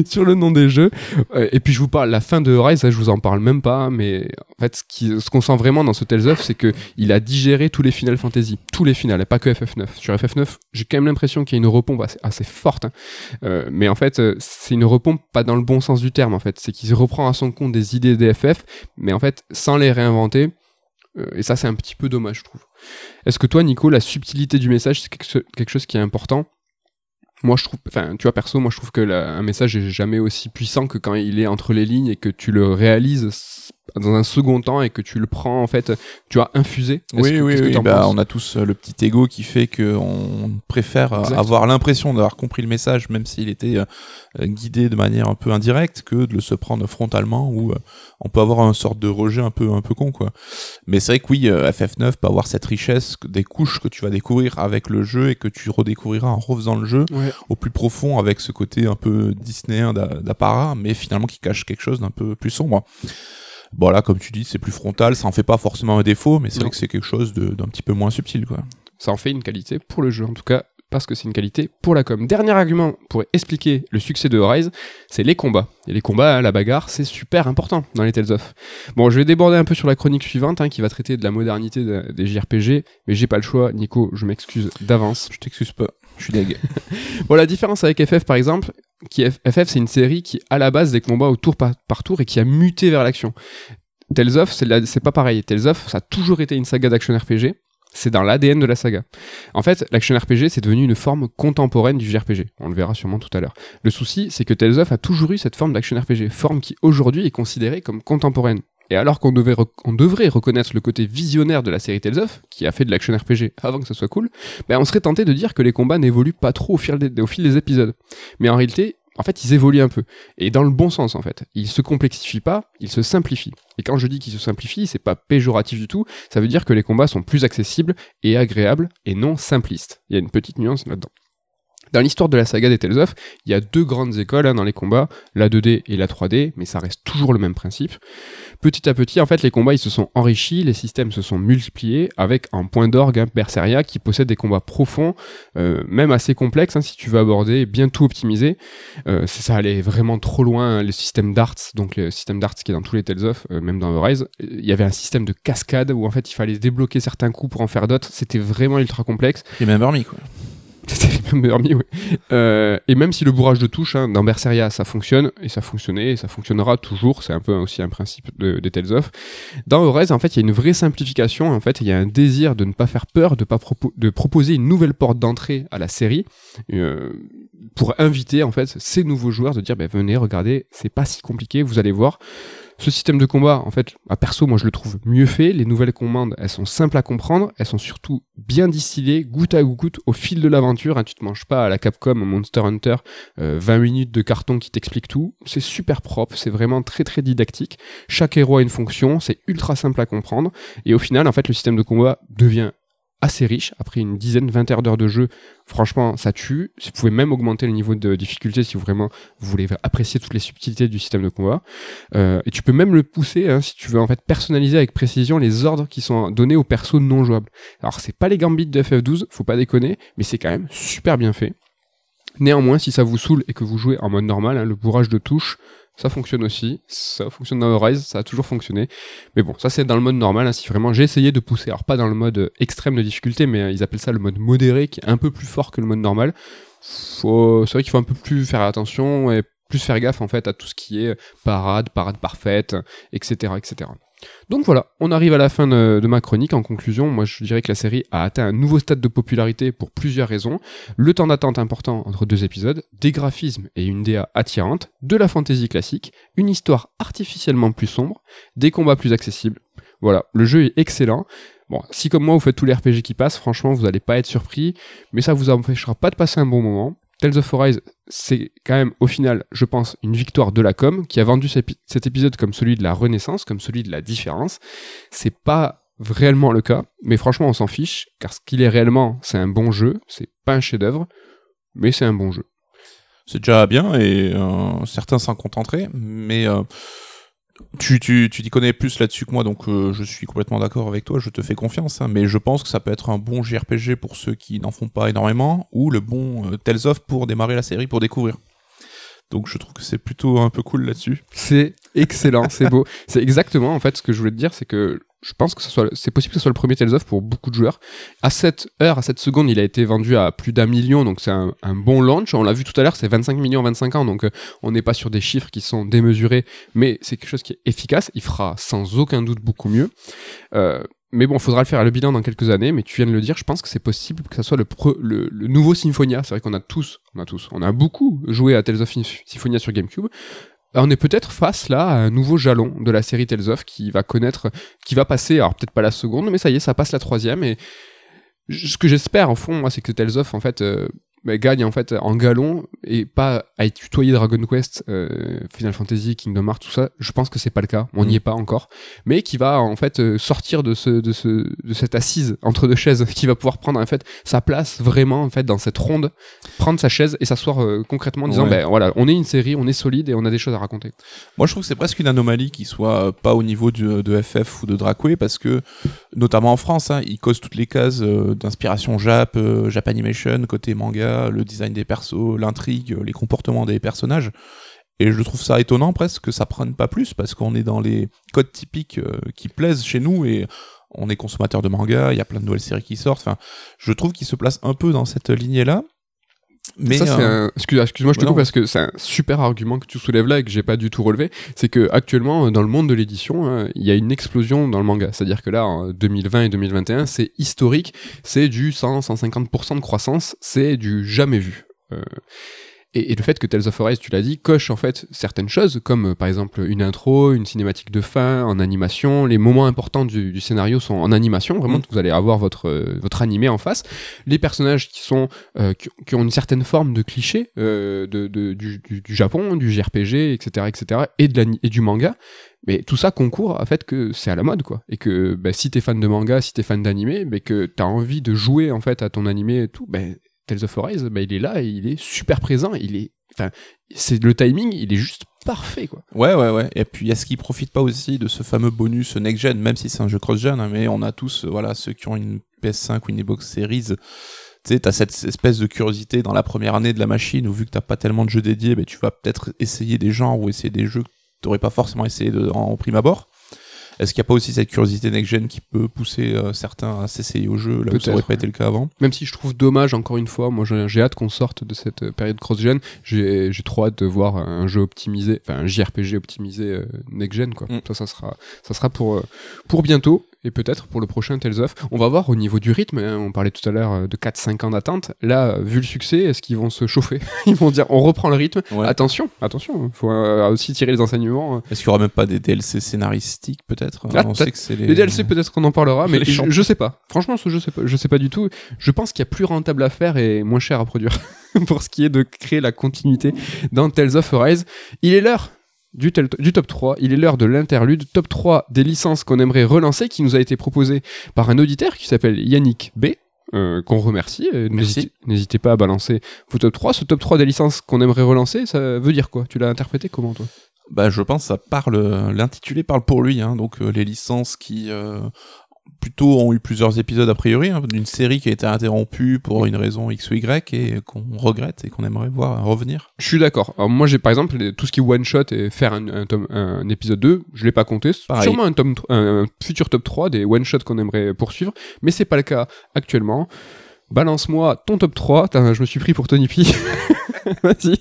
sur le nom des jeux. Euh, et puis je vous parle, la fin de Eurise, ça, je vous en parle même pas, mais en fait, ce qui- ce qu'on sent vraiment dans ce Tales of, c'est que il a digéré tous les Final Fantasy, tous les finales, et pas que FF9. Sur FF9, j'ai quand même l'impression qu'il y a une repompe assez, forte, hein. Euh, mais en fait, euh, c'est une repompe pas dans le bon sens du terme, en fait. C'est qu'il reprend à son compte des idées des FF, mais en fait, sans les réinventer. Euh, et ça, c'est un petit peu dommage, je trouve. Est-ce que toi, Nico, la subtilité du message, c'est quelque cho- quelque chose qui est important? Moi, je trouve, enfin, tu vois, perso, moi, je trouve que la- un message est jamais aussi puissant que quand il est entre les lignes et que tu le réalises dans un second temps et que tu le prends, en fait, tu as infusé. Oui, que- oui, oui. bah, on a tous euh, le petit ego qui fait que on préfère euh, Exact. avoir l'impression d'avoir compris le message, même s'il était euh, guidé de manière un peu indirecte, que de le se prendre frontalement où on peut avoir un sorte de rejet un peu un peu con quoi. Mais c'est vrai que oui, euh, FF9 peut avoir cette richesse des couches que tu vas découvrir avec le jeu et que tu redécouvriras en refaisant le jeu Ouais. au plus profond avec ce côté un peu disneyen d'a- d'apparat, mais finalement qui cache quelque chose d'un peu plus sombre. Bon là, comme tu dis, c'est plus frontal, ça en fait pas forcément un défaut, mais c'est vrai que c'est quelque chose d'un petit peu moins subtil, quoi. ça en fait une qualité pour le jeu, en tout cas parce que c'est une qualité pour la com. Dernier argument pour expliquer le succès de Rise, c'est les combats. Et les combats, hein, la bagarre, c'est super important dans les Tales of. Bon, je vais déborder un peu sur la chronique suivante, hein, qui va traiter de la modernité de- des JRPG, mais j'ai pas le choix, Nico, je m'excuse d'avance. Je t'excuse pas, je suis deg. Bon, la différence avec FF par exemple, qui FF c'est une série qui à la base des combats au tour par, tour et qui a muté vers l'action. Tales of, c'est pas pareil. Tales ça a toujours été une saga d'action RPG. C'est dans l'ADN de la saga. En fait, l'action RPG, c'est devenu une forme contemporaine du JRPG. On le verra sûrement tout à l'heure. Le souci, c'est que Tales a toujours eu cette forme d'action RPG, forme qui aujourd'hui est considérée comme contemporaine. Et alors qu'on devrait reconnaître le côté visionnaire de la série Tales of, qui a fait de l'action RPG avant que ça soit cool, ben on serait tenté de dire que les combats n'évoluent pas trop au fil des, au fil des épisodes. Mais en réalité, en fait, ils évoluent un peu. Et dans le bon sens, en fait. Ils se complexifient pas, ils se simplifient. Et quand je dis qu'ils se simplifient, c'est pas péjoratif du tout. Ça veut dire que les combats sont plus accessibles et agréables et non simplistes. Il y a une petite nuance là-dedans. Dans l'histoire de la saga des Tales of, il y a deux grandes écoles hein, dans les combats, la 2D et la 3D, mais ça reste toujours le même principe. Petit à petit, en fait, les combats ils se sont enrichis, les systèmes se sont multipliés, avec un point d'orgue, hein, Berseria, qui possède des combats profonds, euh, même assez complexes, hein, si tu veux aborder, bien tout optimiser. Euh, ça allait vraiment trop loin, hein, le système d'arts, donc le système d'arts qui est dans tous les Tales of, euh, même dans Horizon, il y avait un système de cascade où en fait il fallait débloquer certains coups pour en faire d'autres, c'était vraiment ultra complexe. Et même Hermie, quoi. C'était. Euh, et même si le bourrage de touche, hein, dans Berseria, ça fonctionne, et ça fonctionnait, et ça fonctionnera toujours, c'est un peu aussi un principe de, des Tales of. Dans Eurez, en fait, il y a une vraie simplification, en fait, il y a un désir de ne pas faire peur, de, pas de proposer une nouvelle porte d'entrée à la série, euh, pour inviter, en fait, ces nouveaux joueurs de dire, ben, venez, regardez, c'est pas si compliqué, vous allez voir. Ce système de combat, en fait, à perso, moi je le trouve mieux fait. Les nouvelles commandes, elles sont simples à comprendre, elles sont surtout bien distillées, goutte à goutte, au fil de l'aventure. hein. tu te manges pas à la Capcom, Monster Hunter, euh, 20 minutes de carton qui t'explique tout. C'est super propre, c'est vraiment très très didactique. Chaque héros a une fonction, c'est ultra simple à comprendre. Et au final, en fait, le système de combat devient assez riche. Après une dizaine, vingt heures d'heures de jeu, franchement, ça tue. Vous pouvez même augmenter le niveau de difficulté si vraiment vous voulez apprécier toutes les subtilités du système de combat. Euh, et tu peux même le pousser hein, si tu veux en fait personnaliser avec précision les ordres qui sont donnés aux persos non jouables. Alors c'est pas les gambits de FF12, faut pas déconner, mais c'est quand même super bien fait. Néanmoins, si ça vous saoule et que vous jouez en mode normal, hein, le bourrage de touches, ça fonctionne aussi. Ça fonctionne dans Rise, ça a toujours fonctionné. Mais bon, ça c'est dans le mode normal. Hein, si vraiment j'ai essayé de pousser, alors pas dans le mode extrême de difficulté, mais euh, ils appellent ça le mode modéré, qui est un peu plus fort que le mode normal. C'est vrai qu'il faut un peu plus faire attention et plus faire gaffe en fait à tout ce qui est parade, parade parfaite, etc., etc. Donc voilà, on arrive à la fin de, ma chronique. En conclusion, moi je dirais que la série a atteint un nouveau stade de popularité pour plusieurs raisons. Le temps d'attente important entre deux épisodes, des graphismes et une DA attirante, de la fantasy classique, une histoire artificiellement plus sombre, des combats plus accessibles. Voilà, le jeu est excellent. Bon, si comme moi vous faites tous les RPG qui passent, franchement vous n'allez pas être surpris, mais ça vous empêchera pas de passer un bon moment. Tales of Arise, c'est quand même au final, je pense, une victoire de la com qui a vendu cet épisode comme celui de la renaissance, comme celui de la différence. C'est pas réellement le cas, mais franchement, on s'en fiche, car ce qu'il est réellement, c'est un bon jeu, c'est pas un chef-d'œuvre, mais c'est un bon jeu. C'est déjà bien et euh, certains s'en contenteraient, mais euh, tu, tu, tu t'y connais plus là-dessus que moi, donc euh, je suis complètement d'accord avec toi, je te fais confiance, hein, mais je pense que ça peut être un bon JRPG pour ceux qui n'en font pas énormément, ou le bon euh, Tales of pour démarrer la série, pour découvrir. Donc je trouve que c'est plutôt un peu cool là-dessus. C'est excellent, c'est beau. C'est exactement en fait ce que je voulais te dire, c'est que je pense que c'est possible que ce soit le premier Tales of pour beaucoup de joueurs. À cette heure, à cette seconde, il a été vendu à plus d'un million, donc c'est un, bon launch. On l'a vu tout à l'heure, c'est 25 millions en 25 ans, donc euh, on n'est pas sur des chiffres qui sont démesurés, mais c'est quelque chose qui est efficace. Il fera sans aucun doute beaucoup mieux. Euh, mais bon, faudra le faire à le bilan dans quelques années, mais tu viens de le dire, je pense que c'est possible que ça soit le, le, nouveau Symphonia. C'est vrai qu'on a tous, on a tous, on a beaucoup joué à Tales of Symphonia sur GameCube. On est peut-être face là à un nouveau jalon de la série Tales of qui va connaître, qui va passer, alors peut-être pas la seconde, mais ça y est, ça passe la troisième. Et ce que j'espère, en fond, moi, c'est que Tales of, en fait, euh, bah, gagne en fait en galon et pas à tutoyer Dragon Quest, euh, Final Fantasy, Kingdom Hearts, tout ça. Je pense que c'est pas le cas, on n'y mm. est pas encore, mais qui va en fait euh, sortir de ce de ce de cette assise entre deux chaises, qui va pouvoir prendre en fait sa place vraiment en fait dans cette ronde, prendre sa chaise et s'asseoir euh, concrètement en disant ben voilà, on est une série, on est solide et on a des choses à raconter. Moi je trouve que c'est presque une anomalie qui soit pas au niveau du, de FF ou de Dracoué parce que notamment en France, hein, il cause toutes les cases d'inspiration Jap, Japanimation côté manga le design des persos, l'intrigue, les comportements des personnages. Et je trouve ça étonnant presque que ça prenne pas plus parce qu'on est dans les codes typiques euh, qui plaisent chez nous et on est consommateur de manga, il y a plein de nouvelles séries qui sortent. Enfin, je trouve qu'il se place un peu dans cette lignée-là. Mais ça, euh, Excuse, moi je te coupe parce que c'est un super argument que tu soulèves là et que j'ai pas du tout relevé. C'est que actuellement, dans le monde de l'édition, hein, il y a une explosion dans le manga. C'est-à-dire que là, en 2020 et 2021, c'est historique. C'est du 100-150% de croissance. C'est du jamais vu. Euh, et, le fait que Tales of Arise, tu l'as dit, coche en fait certaines choses, comme euh, par exemple une intro, une cinématique de fin, en animation. Les moments importants du, scénario sont en animation, vraiment, mm. vous allez avoir votre, euh, votre animé en face. Les personnages qui sont euh, qui, ont une certaine forme de cliché de, de, du, du, Japon, du JRPG, etc., etc., et, de la, et du manga. Mais tout ça concourt à fait que c'est à la mode, quoi. Et que bah, si t'es fan de manga, si t'es fan d'animé, mais que t'as envie de jouer en fait à ton animé et tout, ben Tales of Arise, bah, il est là et il est super présent. Il est, enfin, c'est le timing, il est juste parfait, quoi. Ouais, ouais, ouais. Et puis, est-ce qu'il profite pas aussi de ce fameux bonus next gen, même si c'est un jeu cross gen, hein, mais on a tous, voilà, ceux qui ont une PS5 ou une Xbox Series. Tu sais, t'as cette espèce de curiosité dans la première année de la machine où vu que t'as pas tellement de jeux dédiés, bah, tu vas peut-être essayer des genres ou essayer des jeux que t'aurais pas forcément essayé de, en prime abord. Est-ce qu'il n'y a pas aussi cette curiosité next-gen qui peut pousser euh, certains à s'essayer au jeu là où ça n'aurait pas été le cas avant? Même si je trouve dommage, encore une fois, moi j'ai hâte qu'on sorte de cette euh, période cross-gen. J'ai trop hâte de voir un jeu optimisé, enfin un JRPG optimisé euh, next-gen, quoi. Mm. Ça, ça sera, ça sera pour, pour bientôt et peut-être pour le prochain Tales of. On va voir au niveau du rythme, hein, on parlait tout à l'heure de 4-5 ans d'attente. Là, vu le succès, est-ce qu'ils vont se chauffer? Ils vont dire on reprend le rythme. Attention, attention, il faut euh, aussi tirer les enseignements. Hein. Est-ce qu'il y aura même pas des DLC scénaristiques peut-être? Ah, On sait que c'est les... les... DLC peut-être qu'on en parlera, mais je, je, sais pas. Franchement, je sais pas, je sais pas du tout. Je pense qu'il y a plus rentable à faire et moins cher à produire pour ce qui est de créer la continuité dans Tales of Arise. Il est l'heure du, tel- du top 3, il est l'heure de l'interlude, top 3 des licences qu'on aimerait relancer, qui nous a été proposé par un auditeur qui s'appelle Yannick B. euh, qu'on remercie. Euh. N'hésitez pas à balancer vos top 3. Ce top 3 des licences qu'on aimerait relancer, ça veut dire quoi? Tu l'as interprété comment toi? Bah, je pense que ça parle, euh, l'intitulé parle pour lui, hein, donc euh, les licences qui euh, plutôt ont eu plusieurs épisodes a priori, hein, d'une série qui a été interrompue pour une raison X ou Y et qu'on regrette et qu'on aimerait voir revenir. Je suis d'accord. Moi j'ai par exemple les- tout ce qui est one shot et faire un, un, tome- un épisode 2, je l'ai pas compté. C'est Pareil. Sûrement un, tome, un futur top 3 des one shots qu'on aimerait poursuivre, mais c'est pas le cas actuellement. Balance-moi ton top 3. Putain, je me suis pris pour Tony P. Vas-y,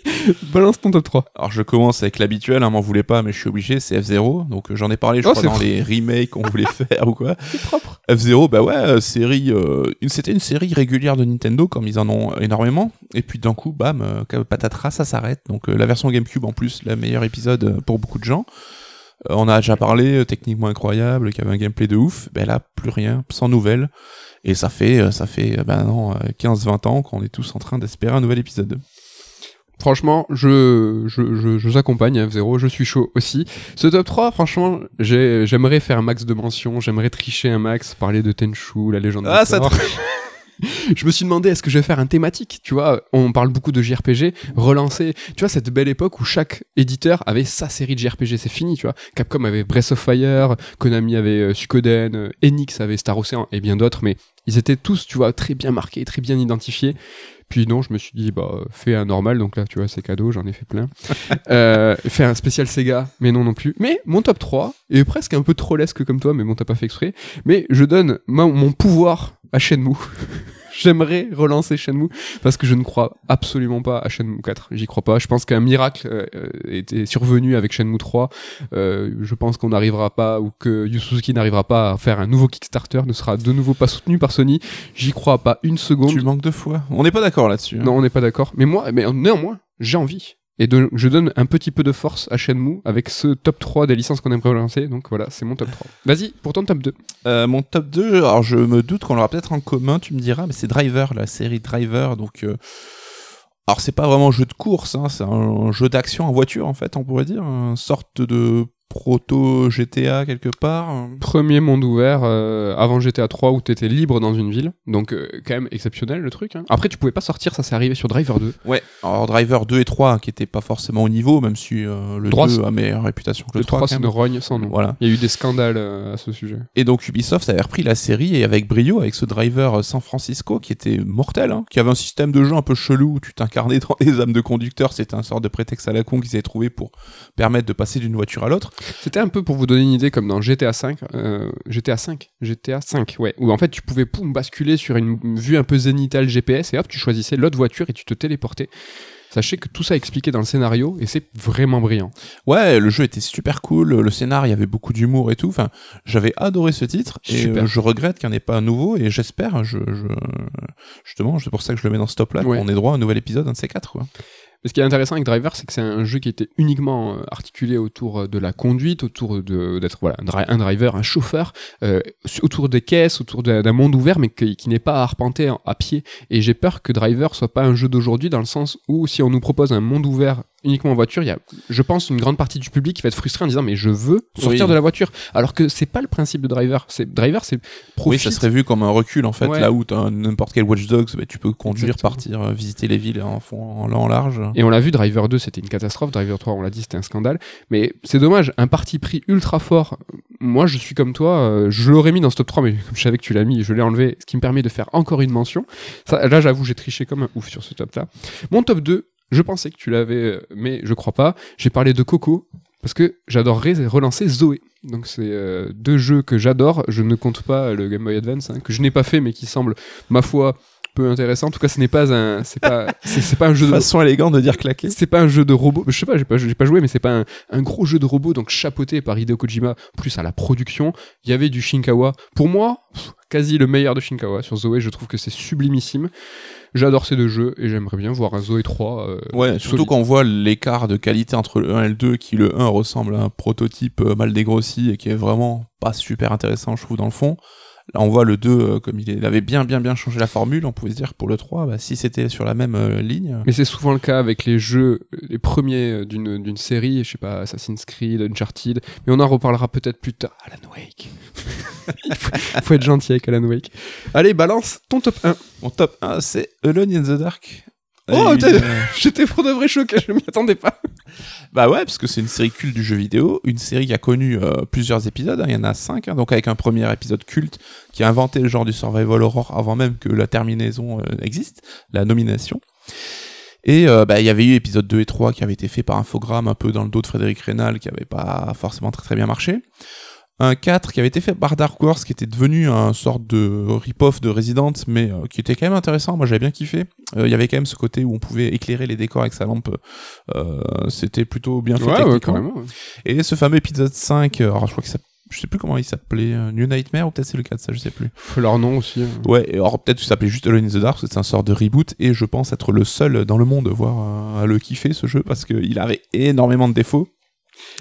balance ton top 3. Alors je commence avec l'habituel, hein, m'en voulez pas, mais je suis obligé, c'est F0, donc euh, j'en ai parlé je Oh, crois c'est dans les remakes qu'on voulait faire ou quoi. C'est propre. F0, bah ouais, euh, série, euh, c'était une série régulière de Nintendo, comme ils en ont énormément, et puis d'un coup, bam, patatras, ça s'arrête. Donc la version GameCube en plus, le meilleur épisode pour beaucoup de gens. On a déjà parlé, techniquement incroyable, qui avait un gameplay de ouf. Ben là, plus rien, sans nouvelles. Et ça fait, ça fait, ben non, euh, 15-20 ans qu'on est tous en train d'espérer un nouvel épisode. Franchement, je, je, je, je vous accompagne à F0, je suis chaud aussi. Ce top 3, franchement, j'ai- j'aimerais faire un max de mentions, j'aimerais tricher un max, parler de Tenchu, la légende Ah, de ça. Je me suis demandé, est-ce que je vais faire un thématique Tu vois, on parle beaucoup de JRPG, relancer, tu vois, cette belle époque où chaque éditeur avait sa série de JRPG, c'est fini, tu vois. Capcom avait Breath of Fire, Konami avait euh, Suikoden, euh, Enix avait Star Ocean et bien d'autres, mais ils étaient tous, tu vois, très bien marqués, très bien identifiés. Puis non, je me suis dit, bah, fais un normal, donc là, tu vois, c'est cadeau, j'en ai fait plein. euh, fais un spécial Sega, mais non non plus. Mais mon top 3 est presque un peu trollesque comme toi, mais bon, t'as pas fait exprès. Mais je donne mon pouvoir à Shenmue. J'aimerais relancer Shenmue parce que je ne crois absolument pas à Shenmue 4. J'y crois pas. Je pense qu'un miracle euh, euh, était survenu avec Shenmue 3. Euh, je pense qu'on n'arrivera pas ou que Yu Suzuki n'arrivera pas à faire un nouveau Kickstarter, ne sera de nouveau pas soutenu par Sony. J'y crois pas une seconde. Tu manques de foi. On n'est pas d'accord là-dessus. hein. Non, on n'est pas d'accord. Mais moi, mais néanmoins, j'ai envie. Et de- je donne un petit peu de force à Shenmue avec ce top 3 des licences qu'on aimerait relancer. Donc voilà, c'est mon top 3. Vas-y, pour ton top 2. Euh, mon top 2, alors je me doute qu'on l'aura peut-être en commun, tu me diras, mais c'est Driver, la série Driver. Donc, euh, alors c'est pas vraiment un jeu de course, hein, c'est un jeu d'action en voiture en fait, on pourrait dire, une sorte de proto GTA quelque part. Premier monde ouvert euh, avant GTA 3 où t'étais libre dans une ville. Donc euh, quand même exceptionnel le truc. hein. Après, tu pouvais pas sortir, ça s'est arrivé sur Driver 2. Ouais, alors Driver 2 et 3 hein, qui étaient pas forcément au niveau, même si euh, le Droit, 2 c'est- a meilleure réputation que le, Le 3, 3. c'est une rogne sans nom. Voilà. Il y a eu des scandales euh, à ce sujet. Et donc Ubisoft avait repris la série et avec brio avec ce driver euh, San Francisco qui était mortel, hein, qui avait un système de jeu un peu chelou où tu t'incarnais dans des âmes de conducteur, c'était un sort de prétexte à la con qu'ils avaient trouvé pour permettre de passer d'une voiture à l'autre. C'était un peu pour vous donner une idée comme dans GTA 5, euh, GTA 5, GTA 5, ouais, où en fait tu pouvais poum, basculer sur une vue un peu zénitale GPS et hop, tu choisissais l'autre voiture et tu te téléportais. Sachez que tout ça est expliqué dans le scénario et c'est vraiment brillant. Ouais, le jeu était super cool, le scénar, il y avait beaucoup d'humour et tout. Enfin, j'avais adoré ce titre et Super. euh, je regrette qu'il n'y en ait pas un nouveau et j'espère, je, je, justement, c'est pour ça que je le mets dans ce top là, Ouais. qu'on ait droit à un nouvel épisode, un de ces quatre, quoi. Ce qui est intéressant avec Driver, c'est que c'est un jeu qui était uniquement euh, articulé autour euh, de la conduite, autour d'être un, dri- un driver, un chauffeur, euh, autour des caisses, autour d'un monde ouvert, mais qui, n'est pas en- à pied. Et j'ai peur que Driver soit pas un jeu d'aujourd'hui dans le sens où si on nous propose un monde ouvert uniquement en voiture, il y a, je pense, une grande partie du public qui va être frustré en disant mais je veux sortir Oui. de la voiture, alors que c'est pas le principe de Driver. C'est Driver, c'est Oui, profite. ça serait vu comme un recul en fait, Ouais. là où t'as n'importe quel Watch Dogs, bah, tu peux conduire, Exactement. partir, euh, visiter les villes en fond, en en large. Et on l'a vu, Driver 2, c'était une catastrophe. Driver 3, on l'a dit, c'était un scandale. Mais c'est dommage, un parti pris ultra fort. Moi, je suis comme toi, euh, je l'aurais mis dans ce top 3, mais comme je savais que tu l'as mis, je l'ai enlevé, ce qui me permet de faire encore une mention. Ça, là, j'avoue, j'ai triché comme un ouf sur ce top-là. Mon top 2, je pensais que tu l'avais, euh, mais je crois pas. J'ai parlé de Coco, parce que j'adorerais relancer Zoé. Donc c'est euh, deux jeux que j'adore. Je ne compte pas le Game Boy Advance, hein, que je n'ai pas fait, mais qui semble, ma foi, peu intéressant. En tout cas, ce n'est pas un, c'est pas, c'est c'est pas un jeu de, Façon élégante de dire claquer. c'est pas un jeu de robot. Je sais pas, j'ai pas, j'ai pas joué, mais c'est pas un, un gros jeu de robot, donc chapeauté par Hideo Kojima, plus à la production. Il y avait du Shinkawa. Pour moi, pff, quasi le meilleur de Shinkawa sur Zoé. Je trouve que c'est sublimissime. J'adore ces deux jeux et j'aimerais bien voir un Zoé 3. euh, Ouais, surtout quand on voit l'écart de qualité entre le 1 et le 2, qui le 1 ressemble à un prototype euh, mal dégrossi et qui est vraiment pas super intéressant, je trouve, dans le fond. Là, on voit le 2, euh, comme il, avait bien, bien, bien changé la formule. On pouvait se dire pour le 3, bah, si c'était sur la même euh, ligne. Mais c'est souvent le cas avec les jeux, les premiers euh, d'une d'une série, je sais pas, Assassin's Creed, Uncharted, mais on en reparlera peut-être plus tard. Alan Wake. il faut, faut être gentil avec Alan Wake. Allez, balance ton top 1. Mon top 1, c'est Alone in the Dark. Oh, euh, J'étais pour de vrai choqué, je m'y attendais pas. Bah ouais, parce que c'est une série culte du jeu vidéo, une série qui a connu euh, plusieurs épisodes, hein, il y en a cinq, hein, donc avec un premier épisode culte qui a inventé le genre du survival horror avant même que la terminaison euh, existe, la nomination. Et euh, bah, il y avait eu épisode 2 et 3 qui avaient été faits par Infogrames un peu dans le dos de Frédéric Rénal qui avait pas forcément très très bien marché. Un 4 qui avait été fait par Dark Horse qui était devenu un sorte de rip-off de Resident mais euh, qui était quand même intéressant, moi j'avais bien kiffé. Euh, Il y avait quand même ce côté où on pouvait éclairer les décors avec sa lampe, euh, c'était plutôt bien fait Ouais, ouais, techniquement. carrément. ouais. Et ce fameux épisode 5, euh, alors je crois que ça, je sais plus comment il s'appelait, New Nightmare ou peut-être c'est le 4, ça je sais plus. Leur nom aussi. hein. Ouais, alors peut-être s'appelait juste Alone in the Dark, c'est un sort de reboot, et je pense être le seul dans le monde à voir à le kiffer ce jeu, parce qu'il avait énormément de défauts.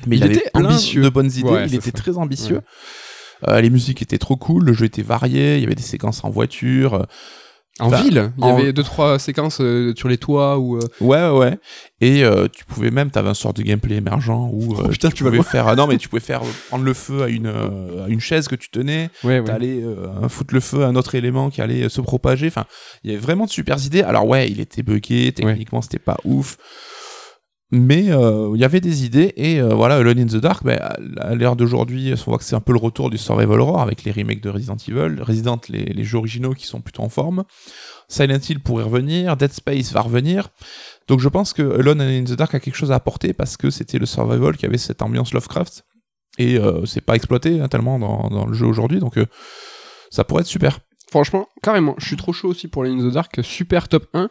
Mais il, Il avait était ambitieux. de bonnes idées, Ouais, il était ça. très ambitieux. Euh, les musiques étaient trop cool, le jeu était varié, il y avait des séquences en voiture. euh, En ville, il y en- avait deux trois séquences euh, sur les toits euh, Ouais, ouais, ouais. Et tu pouvais même, t'avais un sort de gameplay émergent où Oh, putain, tu pouvais faire. non, mais tu pouvais faire prendre le feu à une, à une chaise que tu tenais. ouais, ouais. t'allais euh, foutre le feu à un autre élément qui allait se propager. Enfin, il y avait vraiment de super idées. Alors ouais, il était buggé, techniquement c'était pas ouf. Mais euh, il y avait des idées et euh, voilà, Alone in the Dark, ben, à l'heure d'aujourd'hui, on voit que c'est un peu le retour du survival horror avec les remakes de Resident Evil, Resident, les, jeux originaux qui sont plutôt en forme. Silent Hill pourrait revenir, Dead Space va revenir. Donc je pense que Alone in the Dark a quelque chose à apporter parce que c'était le survival qui avait cette ambiance Lovecraft et euh, c'est pas exploité hein, tellement dans, dans le jeu aujourd'hui, donc euh, ça pourrait être super. Franchement, carrément, je suis trop chaud aussi pour les in the Dark, super top 1.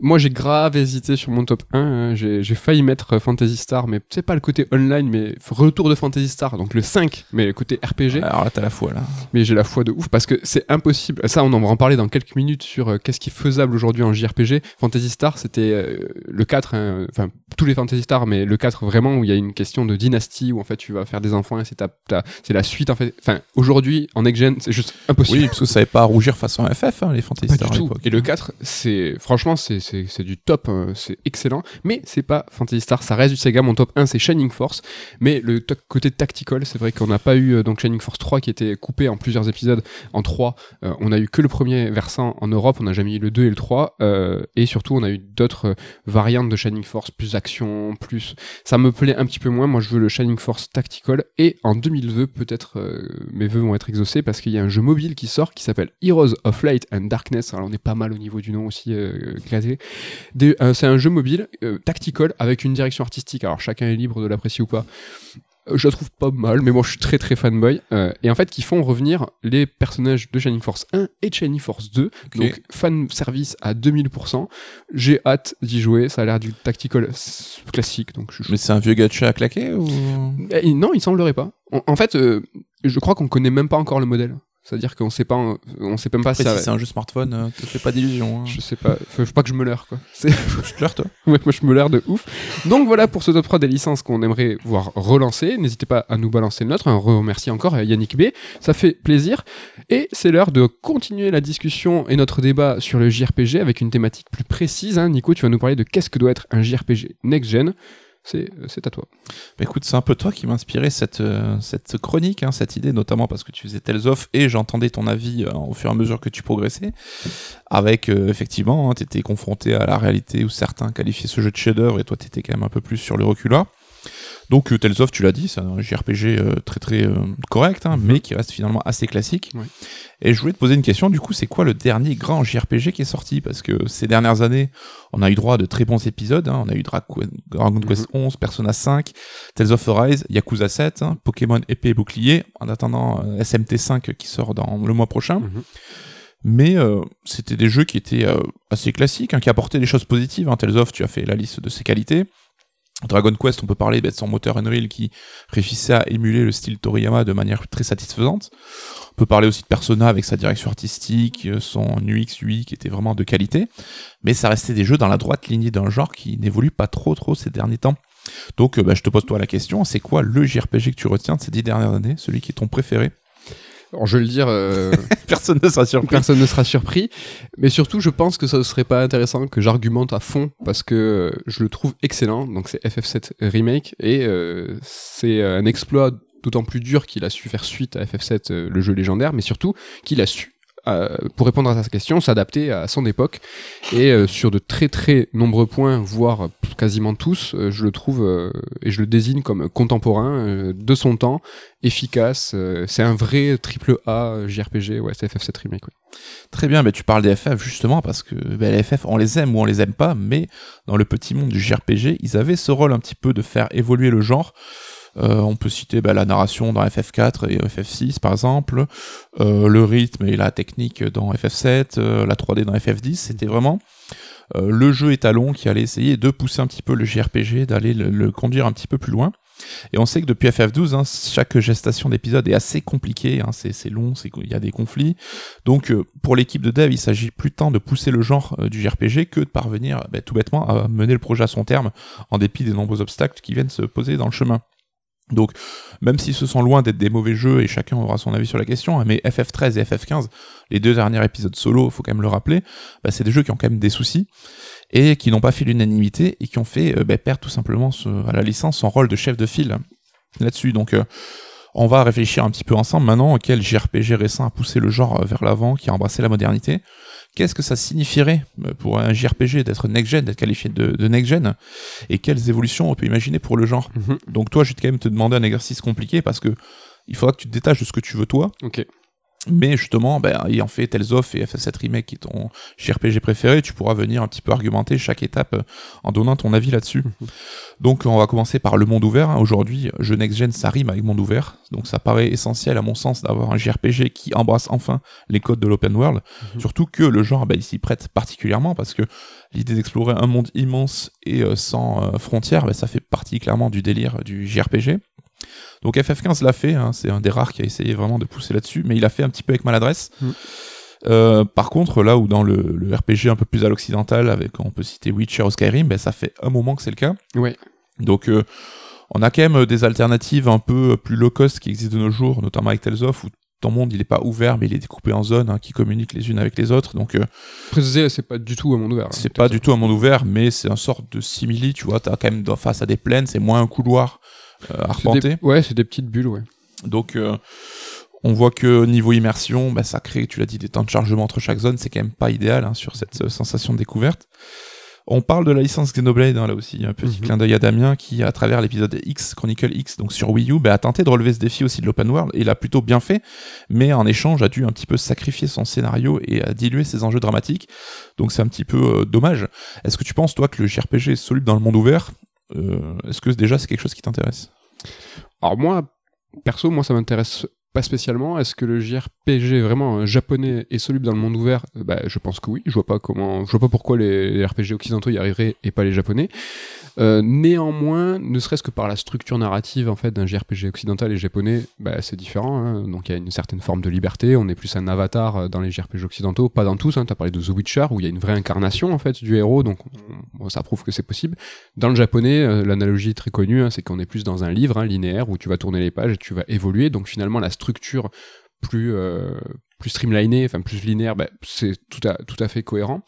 Moi, j'ai grave hésité sur mon top 1, hein. j'ai failli mettre euh, Fantasy Star, mais c'est pas le côté online, mais retour de Fantasy Star, donc le 5, mais le côté RPG. Alors là, t'as la foi là. Mais j'ai la foi de ouf parce que c'est impossible. Ça, on en va en parler dans quelques minutes sur euh, qu'est-ce qui est faisable aujourd'hui en JRPG. Fantasy Star, c'était euh, le 4, hein, enfin tous les Fantasy Star, mais le 4 vraiment où il y a une question de dynastie où en fait tu vas faire des enfants et c'est ta, ta- c'est la suite en fait. Enfin aujourd'hui en next gen, c'est juste impossible. Oui, parce que ça savait pas rougir façon FF, hein, les Fantasy Star du tout. Et le 4, c'est franchement c'est c'est c'est du top, hein, c'est excellent. Mais c'est pas Fantasy Star, ça reste du Sega. Mon top 1 c'est Shining Force, mais le côté tactical, c'est vrai qu'on n'a pas eu euh, donc Shining Force 3 qui était coupé en plusieurs épisodes. En 3, euh, on a eu que le premier versant en Europe, on n'a jamais eu le 2 et le 3, euh, et surtout on a eu d'autres variantes de Shining Force, plus action, plus. Ça me plaît un petit peu moins. Moi, je veux le Shining Force Tactical. Et en 2002, peut-être euh, mes vœux vont être exaucés parce qu'il y a un jeu mobile qui sort qui s'appelle Heroes of Light and Darkness. Alors, on est pas mal au niveau du nom aussi euh, classé. Euh, c'est un jeu mobile euh, tactical avec une direction artistique. Alors, chacun est libre de l'apprécier ou pas. Euh, Je la trouve pas mal, mais moi je suis très très fanboy. Et en fait, qui font revenir les personnages de Shining Force 1 et de Shining Force 2. Ok. Donc, fan service à 2000%. J'ai hâte d'y jouer. Ça a l'air du tactical classique. Donc, je, Mais c'est un vieux gacha à claquer ou? Eh, non, il semblerait pas. En, en fait, je crois qu'on connaît même pas encore le modèle. C'est-à-dire qu'on sait pas, on sait même pas Après, si c'est un jeu smartphone, euh, te fais pas d'illusions. Hein. Je sais pas. Faut, faut pas que je me leurre, quoi. Tu te leurres, toi Ouais, moi je me leurre de ouf. Donc voilà pour ce top 3 des licences qu'on aimerait voir relancer. N'hésitez pas à nous balancer le nôtre. Un remercie encore à Yannick B. Ça fait plaisir. Et c'est l'heure de continuer la discussion et notre débat sur le JRPG avec une thématique plus précise. hein. Nico, tu vas nous parler de qu'est-ce que doit être un JRPG next-gen. C'est c'est à toi. Bah, écoute, c'est un peu toi qui m'a inspiré cette, euh, cette chronique, hein, cette idée, notamment parce que tu faisais Tales of et j'entendais ton avis euh, au fur et à mesure que tu progressais. Avec, euh, effectivement, tu étais confronté à la réalité où certains qualifiaient ce jeu de chef-d'œuvre et toi, tu étais quand même un peu plus sur le reculard. Donc, euh, Tales of, tu l'as dit, c'est un JRPG euh, très très euh, correct, hein, mais qui reste finalement assez classique. Ouais. Et je voulais te poser une question, du coup, c'est quoi le dernier grand JRPG qui est sorti? Parce que ces dernières années, on a eu droit à de très bons épisodes. hein. On a eu Dra- Dragon Quest 11, Persona 5, Tales of Arise, Yakuza 7, hein, Pokémon épée et bouclier, en attendant euh, SMT 5 qui sort dans le mois prochain. Mhm. Mais euh, c'était des jeux qui étaient euh, assez classiques, hein, qui apportaient des choses positives. Hein. Tales of, tu as fait la liste de ses qualités. Dragon Quest, on peut parler de son moteur Unreal qui réussissait à émuler le style Toriyama de manière très satisfaisante. On peut parler aussi de Persona avec sa direction artistique, euh, son UX, UI qui était vraiment de qualité. Mais ça restait des jeux dans la droite lignée d'un genre qui n'évolue pas trop trop ces derniers temps. Donc euh, bah, je te pose toi la question, c'est quoi le JRPG que tu retiens de ces dix dernières années, celui qui est ton préféré? Alors je vais le dire, euh, Personne ne sera surpris. personne ne sera surpris. Mais surtout, je pense que ça serait pas intéressant que j'argumente à fond parce que je le trouve excellent. Donc c'est FF7 Remake et euh, c'est un exploit d'autant plus dur qu'il a su faire suite à FF7, euh, le jeu légendaire, mais surtout qu'il a su pour répondre à sa question, s'adapter à son époque. Et euh, sur de très très nombreux points, voire quasiment tous, euh, je le trouve euh, et je le désigne comme contemporain de son temps, efficace. c'est un vrai triple A JRPG, ouais, c'est FF7 Remake. Très bien, mais tu parles des FF justement parce que ben, les FF, on les aime ou on les aime pas, mais dans le petit monde du JRPG, ils avaient ce rôle un petit peu de faire évoluer le genre. Euh, on peut citer ben, la narration dans FF4 et FF6 par exemple, euh, le rythme et la technique dans FF7, euh, la 3D dans FF10, c'était vraiment le jeu étalon qui allait essayer de pousser un petit peu le JRPG, d'aller le, conduire un petit peu plus loin. Et on sait que depuis FF12, hein, chaque gestation d'épisode est assez compliquée, hein, c'est long, il y a des conflits. Donc pour l'équipe de dev, il s'agit plus tant de pousser le genre du JRPG que de parvenir ben, tout bêtement à mener le projet à son terme en dépit des nombreux obstacles qui viennent se poser dans le chemin. Donc, même si ce sont loin d'être des mauvais jeux et chacun aura son avis sur la question, hein, mais FF13 et FF15, les deux derniers épisodes solo, faut quand même le rappeler, bah, c'est des jeux qui ont quand même des soucis et qui n'ont pas fait l'unanimité et qui ont fait euh, bah, perdre tout simplement ce- à la licence son rôle de chef de file là-dessus. Donc, euh, on va réfléchir un petit peu ensemble maintenant quel JRPG récent a poussé le genre euh, vers l'avant, qui a embrassé la modernité. Qu'est-ce que ça signifierait euh, pour un JRPG d'être next-gen, d'être qualifié de, de next-gen? Et quelles évolutions on peut imaginer pour le genre? Mhm. donc toi, je vais quand même te demander un exercice compliqué parce que il faudra que tu te détaches de ce que tu veux toi. Mais justement, ben, ayant fait Tales of et FF7 Remake qui est ton JRPG préféré, tu pourras venir un petit peu argumenter chaque étape euh, en donnant ton avis là-dessus. Donc on va commencer par le monde ouvert. hein. Aujourd'hui, jeu next-gen, ça rime avec monde ouvert. Donc ça paraît essentiel à mon sens d'avoir un JRPG qui embrasse enfin les codes de l'open world. Mhm. Surtout que le genre, ben, il s'y prête particulièrement parce que l'idée d'explorer un monde immense et euh, sans euh, frontières, ben, ça fait partie clairement du délire du JRPG. Donc FF15 l'a fait, hein, c'est un des rares qui a essayé vraiment de pousser là-dessus, mais il a fait un petit peu avec maladresse. Mm. Euh, par contre, là où dans le, le RPG un peu plus à l'occidental, avec on peut citer Witcher ou Skyrim, ben, ça fait un moment que c'est le cas. Donc euh, on a quand même euh, des alternatives un peu plus low cost qui existent de nos jours, notamment avec Tales of, où ton monde il est pas ouvert mais il est découpé en zones hein, qui communiquent les unes avec les autres. Donc euh, Préciser, c'est pas du tout un monde ouvert. hein, c'est pas du tout un monde ouvert, mais c'est un sorte de simili, tu vois, t'as quand même face à des plaines, c'est moins un couloir euh, arpenté. des- Ouais, c'est des petites bulles, ouais. Donc euh, on voit que niveau immersion, bah, ça crée, tu l'as dit, des temps de chargement entre chaque zone, c'est quand même pas idéal hein, sur cette euh, sensation de découverte. On parle de la licence Xenoblade, hein, là aussi, un petit Mhm. clin d'œil à Damien qui, à travers l'épisode X, Chronicle X, donc sur Wii U, bah, a tenté de relever ce défi aussi de l'open world, et il a plutôt bien fait, mais en échange a dû un petit peu sacrifier son scénario et a dilué ses enjeux dramatiques, donc c'est un petit peu euh, dommage. Est-ce que tu penses, toi, que le JRPG est soluble dans le monde ouvert? Est-ce que déjà c'est quelque chose qui t'intéresse? Alors moi, perso, moi ça m'intéresse pas spécialement. Est-ce que le JRPG vraiment euh, japonais est soluble dans le monde ouvert? Euh, Bah, je pense que oui. Je vois pas comment, je vois pas pourquoi les, les RPG occidentaux y arriveraient et pas les japonais. Euh, néanmoins, ne serait-ce que par la structure narrative en fait d'un JRPG occidental et japonais, bah, c'est différent. hein. Donc il y a une certaine forme de liberté. On est plus un avatar euh, dans les JRPG occidentaux, pas dans tous. Hein. T'as parlé de The Witcher où il y a une vraie incarnation en fait du héros, donc ça prouve que c'est possible. Dans le japonais, euh, l'analogie très connue, hein, c'est qu'on est plus dans un livre hein, linéaire où tu vas tourner les pages et tu vas évoluer. Donc finalement, la structure plus plus streamlinée, enfin plus linéaire, bah, c'est tout à tout à fait cohérent.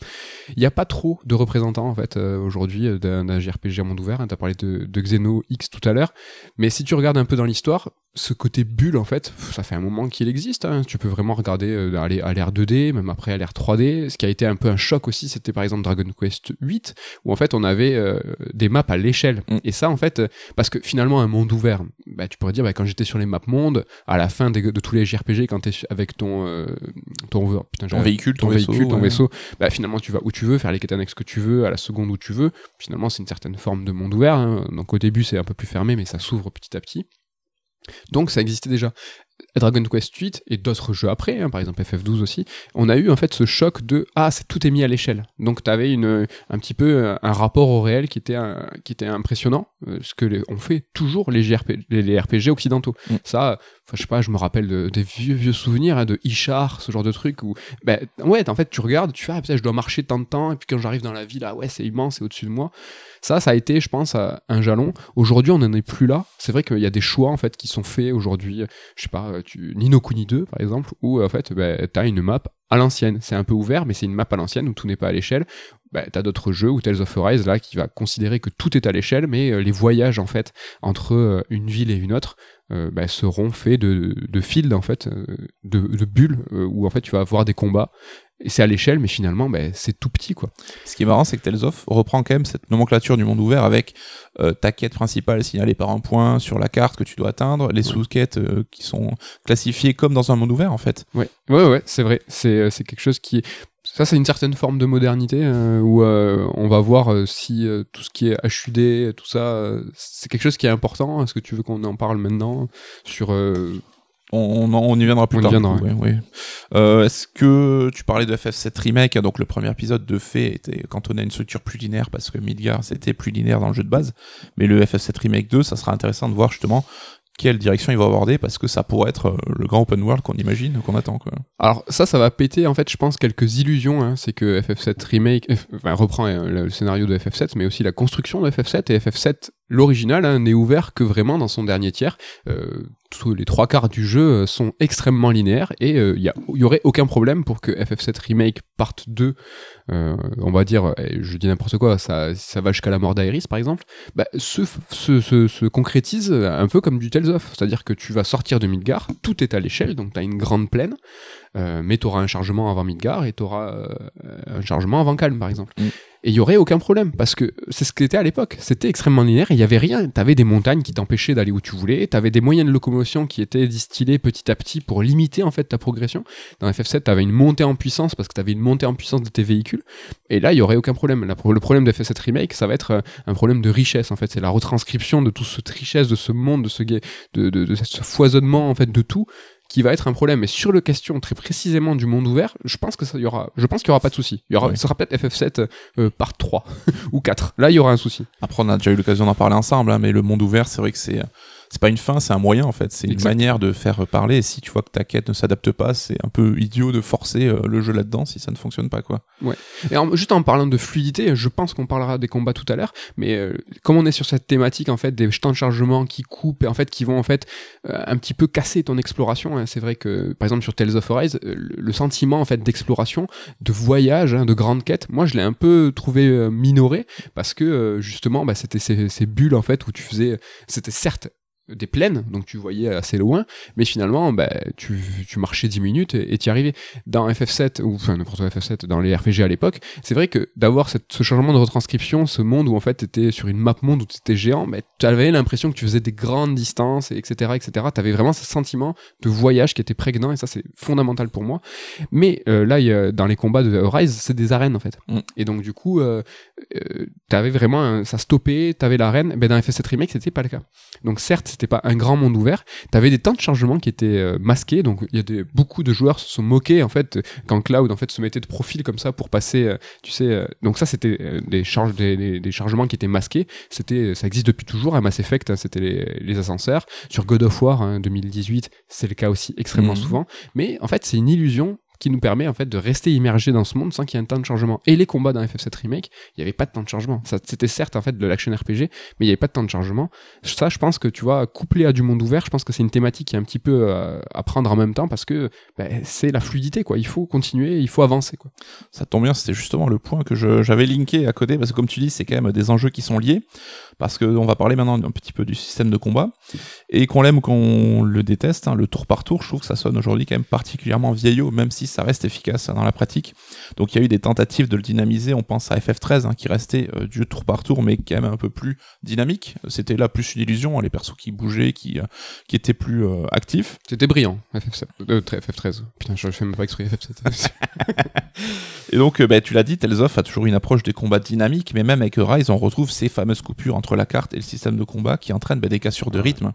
Il n'y a pas trop de représentants en fait euh, aujourd'hui euh, d'un JRPG à monde ouvert. Hein. T'as parlé de, de Xeno X tout à l'heure, mais si tu regardes un peu dans l'histoire, ce côté bulle en fait, ça fait un moment qu'il existe. hein. Tu peux vraiment regarder euh, aller à l'ère 2D, même après à l'ère 3D. Ce qui a été un peu un choc aussi, c'était par exemple Dragon Quest 8 où en fait on avait euh, des maps à l'échelle. Mm. Et ça en fait, euh, parce que finalement un monde ouvert, bah, tu pourrais dire bah, quand j'étais sur les maps monde, à la fin des- de tous les JRPG, quand t'es avec ton euh, ton putain, Ton j'ai- véhicule, ton, ton vaisseau, véhicule, ton ouais. vaisseau, bah finalement tu vas où tu veux, faire les quêtes annexes que tu veux, à la seconde où tu veux. Finalement c'est une certaine forme de monde ouvert. hein. Donc au début c'est un peu plus fermé, mais ça s'ouvre petit à petit. Donc ça existait déjà. Dragon Quest 8 et d'autres jeux après, hein, par exemple FF12 aussi, on a eu en fait ce choc de ah c'est tout est mis à l'échelle. Donc tu avais une un petit peu euh, un rapport au réel qui était un- qui était impressionnant, euh, ce que les- on fait toujours les, JRP, les, les RPG occidentaux. Mm. Ça, je sais pas, je me rappelle de- des vieux vieux souvenirs hein, de Ishar, ce genre de truc où ben ouais en fait tu regardes, tu fais ah putain je dois marcher tant de temps et puis quand j'arrive dans la ville ah ouais c'est immense, c'est au-dessus de moi. Ça, ça a été, je pense, à- un jalon. Aujourd'hui, on n'en est plus là. C'est vrai qu'il y a des choix en fait qui sont faits aujourd'hui. Je sais pas, euh, tu, Nino Kuni 2 par exemple, où en fait bah, t'as une map à l'ancienne. C'est un peu ouvert, mais c'est une map à l'ancienne où tout n'est pas à l'échelle. Bah, t'as d'autres jeux ou Tales of Arise là qui va considérer que tout est à l'échelle, mais les voyages en fait entre une ville et une autre bah, seront faits de, de fields en fait, de, de bulles où en fait tu vas avoir des combats et c'est à l'échelle, mais finalement, ben, c'est tout petit, quoi. Ce qui est marrant, c'est que Tales of reprend quand même cette nomenclature du monde ouvert avec euh, ta quête principale signalée par un point sur la carte que tu dois atteindre, les sous-quêtes euh, qui sont classifiées comme dans un monde ouvert, en fait. Ouais, ouais, ouais, c'est vrai. C'est, euh, c'est quelque chose qui ça, c'est une certaine forme de modernité où on va voir si tout ce qui est HUD, tout ça, c'est quelque chose qui est important. Est-ce que tu veux qu'on en parle maintenant sur on, on, y viendra plus tard. oui. Euh, Est-ce que tu parlais de FF7 Remake Donc le premier épisode de fait était cantonné à une structure plus linéaire parce que Midgar c'était plus linéaire dans le jeu de base. Mais le FF7 Remake 2, ça sera intéressant de voir justement quelle direction il va aborder parce que ça pourrait être euh, le grand open world qu'on imagine, qu'on attend. Quoi. Alors ça, ça va péter en fait, je pense, quelques illusions. Hein. C'est que FF7 Remake enfin, reprend euh, le scénario de FF7, mais aussi la construction de FF7 et FF7 l'original hein, n'est ouvert que vraiment dans son dernier tiers. Euh, tous les trois quarts du jeu euh, sont extrêmement linéaires et il euh, y, y, aurait aucun problème pour que FF7 Remake Part 2, euh, on va dire, je dis n'importe quoi, ça, ça va jusqu'à la mort d'Aeris par exemple, bah, se, se, concrétise un peu comme du Tales of. C'est-à-dire que tu vas sortir de Midgar, tout est à l'échelle, donc tu as une grande plaine, mais tu auras un chargement avant Midgar et tu auras un chargement avant Calme par exemple. Mm. Et il y aurait aucun problème parce que c'est ce était à l'époque. C'était extrêmement linéaire il y avait rien. T'avais des montagnes qui t'empêchaient d'aller où tu voulais. T'avais des moyens de locomotion qui étaient distillés petit à petit pour limiter en fait ta progression. Dans FF7, t'avais une montée en puissance parce que t'avais une montée en puissance de tes véhicules. Et là, il y aurait aucun problème. le problème de FF7 remake, ça va être euh, un problème de richesse en fait. C'est la retranscription de toute cette richesse, de ce monde, de ce, de ce foisonnement en fait de tout qui va être un problème. Mais sur le question très précisément du monde ouvert, je pense que ça y aura, je pense qu'il y aura pas de souci. Il y aura, sera peut-être FF7 euh, par 3 ou 4. Là, il y aura un souci. Après, on a déjà eu l'occasion d'en parler ensemble, hein, mais le monde ouvert, c'est vrai que c'est c'est pas une fin, c'est un moyen en fait. C'est une manière de faire parler. Et si tu vois que ta quête ne s'adapte pas, c'est un peu idiot de forcer euh, le jeu là-dedans si ça ne fonctionne pas quoi. Ouais. Et juste en parlant de fluidité, je pense qu'on parlera des combats tout à l'heure, mais euh, comme on est sur cette thématique en fait des temps de chargement qui coupent et en fait qui vont en fait euh, un petit peu casser ton exploration. Hein. C'est vrai que par exemple sur Tales of Arise, le sentiment en fait d'exploration, de voyage, hein, de grande quête, moi je l'ai un peu trouvé minoré parce que justement bah, c'était ces, ces bulles en fait où tu faisais, c'était certes des plaines, donc tu voyais assez loin, mais finalement, bah, tu, tu marchais 10 minutes et tu y arrivais. Dans FF7, ou enfin n'importe FF7, dans les RPG à l'époque, c'est vrai que d'avoir ce changement de retranscription, ce monde où en fait tu étais sur une map monde où tu étais géant, bah, tu avais l'impression que tu faisais des grandes distances, etc. etc. Tu avais vraiment ce sentiment de voyage qui était prégnant, et ça c'est fondamental pour moi. Mais euh, là, y a, dans les combats de Rise, c'est des arènes en fait. Mm. Et donc du coup, euh, euh, tu avais vraiment, ça stoppait, tu avais l'arène, ben, dans FF7 Remake, c'était pas le cas. Donc certes, c'était pas un grand monde ouvert. T'avais des temps de chargement qui étaient euh, masqués, donc il y a des, beaucoup de joueurs se sont moqués en fait quand Cloud en fait se mettait de profil comme ça pour passer, euh, tu sais. Euh, donc ça c'était des charges, des, des, chargements qui étaient masqués. C'était, ça existe depuis toujours. À Mass Effect, hein, c'était les, les, ascenseurs. Sur God of War hein, 2018, c'est le cas aussi extrêmement mhm. souvent. Mais en fait, c'est une illusion qui nous permet en fait de rester immergé dans ce monde sans qu'il y ait un temps de chargement. Et les combats dans FF7 Remake, il n'y avait pas de temps de chargement. C'était certes en fait de l'action RPG, mais il n'y avait pas de temps de chargement. Ça, je pense que tu vois, couplé à du monde ouvert, je pense que c'est une thématique qui est un petit peu euh, à prendre en même temps parce que bah, c'est la fluidité quoi. Il faut continuer, il faut avancer quoi. Ça tombe bien, c'était justement le point que j'avais linké à côté parce que comme tu dis, c'est quand même des enjeux qui sont liés parce qu'on va parler maintenant un petit peu du système de combat, et qu'on l'aime ou qu'on le déteste, hein, le tour par tour, je trouve que ça sonne aujourd'hui quand même particulièrement vieillot, même si ça reste efficace hein, dans la pratique. Donc il y a eu des tentatives de le dynamiser, on pense à FF13, hein, qui restait euh, du tour par tour, mais quand même un peu plus dynamique. C'était là plus une illusion, les persos qui bougeaient, qui, euh, qui étaient plus euh, actifs. C'était brillant, FF7, FF13. Putain, je fais même pas exprès FF7. et donc, bah, tu l'as dit, Tales of a toujours une approche des combats dynamiques, mais même avec Rise, on retrouve ces fameuses coupures entre la carte et le système de combat qui entraîne bah, des cassures de rythme.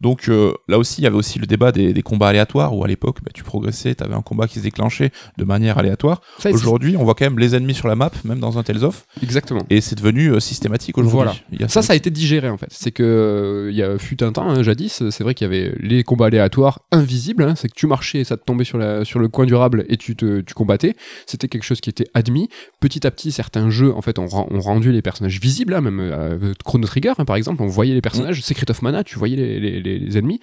Donc euh, là aussi, il y avait aussi le débat des, combats aléatoires où à l'époque, bah, tu progressais, tu avais un combat qui se déclenchait de manière aléatoire. Aujourd'hui, on voit quand même les ennemis sur la map, même dans un Tales of. Exactement. Et c'est devenu euh, systématique aujourd'hui. Voilà. ça, ça a été digéré en fait. C'est que euh, il y a fut un temps, hein, jadis, c'est vrai qu'il y avait les combats aléatoires invisibles. Hein. c'est que tu marchais, ça te tombait sur, la, sur le coin durable et tu, te, tu combattais. C'était quelque chose qui était admis. Petit à petit, certains jeux en fait ont, ont rendu les personnages visibles, hein, même Chrono Trigger par exemple, on voyait les personnages. Mm. Secret of Mana, tu voyais les, les, les ennemis.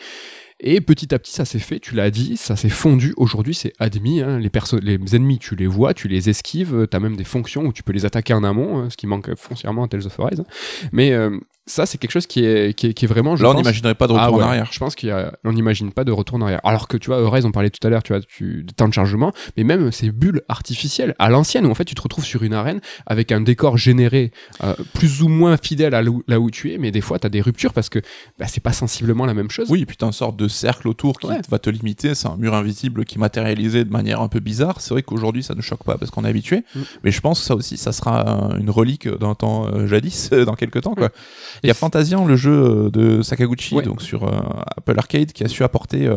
Et petit à petit, ça s'est fait, tu l'as dit, ça s'est fondu. Aujourd'hui, c'est admis. Hein. Les, les ennemis, tu les vois, tu les esquives, tu as même des fonctions où tu peux les attaquer en amont, hein, ce qui manque foncièrement à Tales of Arise. Hein. Mais euh, ça, c'est quelque chose qui est, qui est, vraiment. Je Là, on n'imaginerait pas de retour ah en arrière. Je pense qu'on n'imagine pas de retour en arrière. Alors que tu vois, Horizon, on parlait tout à l'heure, tu vois, tu, de temps de chargement, mais même ces bulles artificielles à l'ancienne, où en fait tu te retrouves sur une arène avec un décor généré euh, plus ou moins fidèle à là où, tu es, mais des fois tu as des ruptures parce que bah, c'est pas sensiblement la même chose. Oui, et puis tu as une sorte de cercle autour qui va te limiter, c'est un mur invisible qui est matérialisé de manière un peu bizarre. C'est vrai qu'aujourd'hui ça ne choque pas parce qu'on est habitué, mm. mais je pense que ça aussi, ça sera une relique d'un temps euh, jadis, dans quelques temps. Quoi. Mm. Il y a Fantasian, le jeu euh, de Sakaguchi, donc sur euh, Apple Arcade, qui a su apporter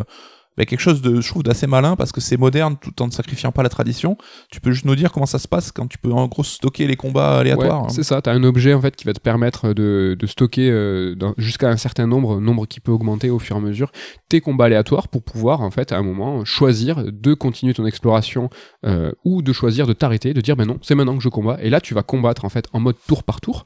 quelque chose de, je trouve, d'assez malin parce que c'est moderne tout en ne sacrifiant pas la tradition. Tu peux juste nous dire comment ça se passe quand tu peux en gros stocker les combats aléatoires. Hein. C'est ça, tu as un objet en fait qui va te permettre de, de stocker euh, jusqu'à un certain nombre, nombre qui peut augmenter au fur et à mesure, tes combats aléatoires pour pouvoir en fait à un moment choisir de continuer ton exploration euh, ou de choisir de t'arrêter, de dire ben non, c'est maintenant que je combats. Et là tu vas combattre en fait en mode tour par tour.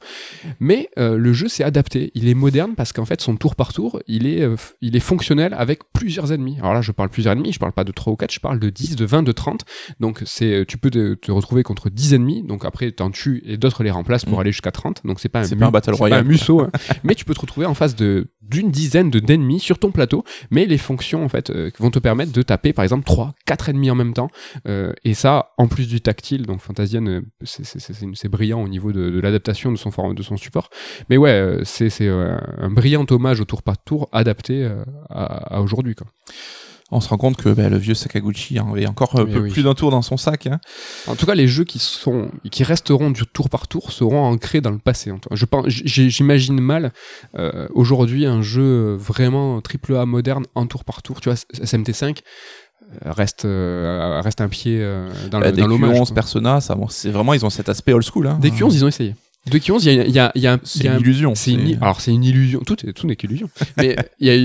Mais euh, le jeu s'est adapté, il est moderne parce qu'en fait son tour par tour, il est, il est fonctionnel avec plusieurs ennemis. Alors là je parle plusieurs ennemis, je parle pas de 3 ou 4, je parle de 10, de 20, de 30. Donc c'est tu peux te, retrouver contre 10 ennemis, donc après tu en tues et d'autres les remplacent pour mm. aller jusqu'à 30. Donc c'est pas un, pas un battle royale. Pas un musso, hein. mais tu peux te retrouver en face de d'une dizaine de d'ennemis sur ton plateau, mais les fonctions en fait euh, vont te permettre de taper par exemple 3, 4 ennemis en même temps euh, et ça en plus du tactile, donc Fantasian euh, c'est brillant au niveau de, l'adaptation de son de son support. Mais ouais, c'est un brillant hommage au tour par tour adapté à, à aujourd'hui quoi on se rend compte que bah, le vieux Sakaguchi avait encore un peu plus d'un tour dans son sac. Hein. En tout cas, les jeux qui sont, qui resteront du tour par tour seront ancrés dans le passé. Je pense, j'imagine mal euh, aujourd'hui un jeu vraiment triple A moderne en tour par tour. Tu vois, SMT5 euh, reste euh, reste un pied dans, bah, le, dans l'hommage. 11 Persona, ça, c'est vraiment ils ont cet aspect old school. Hein. Des Q11, ils ont essayé. De Q11, il y a, y a, y a, c'est une illusion. C'est une, alors c'est une illusion. Tout, tout n'est qu'illusion. mais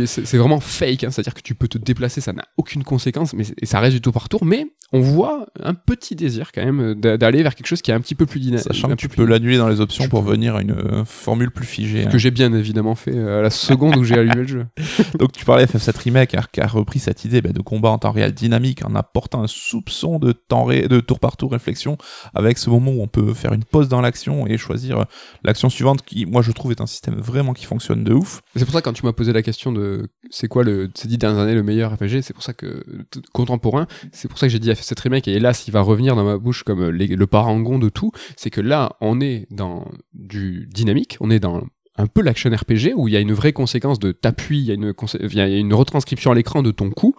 c'est vraiment fake. Hein, C'est-à-dire que tu peux te déplacer, ça n'a aucune conséquence, mais et ça reste du tour par tour. Mais on voit un petit désir quand même d'aller vers quelque chose qui est un petit peu plus dynamique. Sachant que tu peux l'annuler dans les options pour venir à une euh, formule plus figée. Que hein. j'ai bien évidemment fait euh, à la seconde où j'ai allumé le jeu. Donc tu parlais FF7 Remake qui a repris cette idée bah, de combat en temps réel dynamique en apportant un soupçon de temps de tour par tour réflexion avec ce moment où on peut faire une pause dans l'action et choisir euh, l'action suivante qui, moi, je trouve est un système vraiment qui fonctionne de ouf. C'est pour ça quand tu m'as posé la question de c'est quoi le, ces dix dernières années le meilleur RPG, c'est pour ça que contemporain, c'est pour ça que j'ai dit cette remake et hélas il va revenir dans ma bouche comme le parangon de tout, c'est que là on est dans du dynamique, on est dans un peu l'action RPG où il y a une vraie conséquence de t'appuies, il y une, il y a une retranscription à l'écran de ton coup,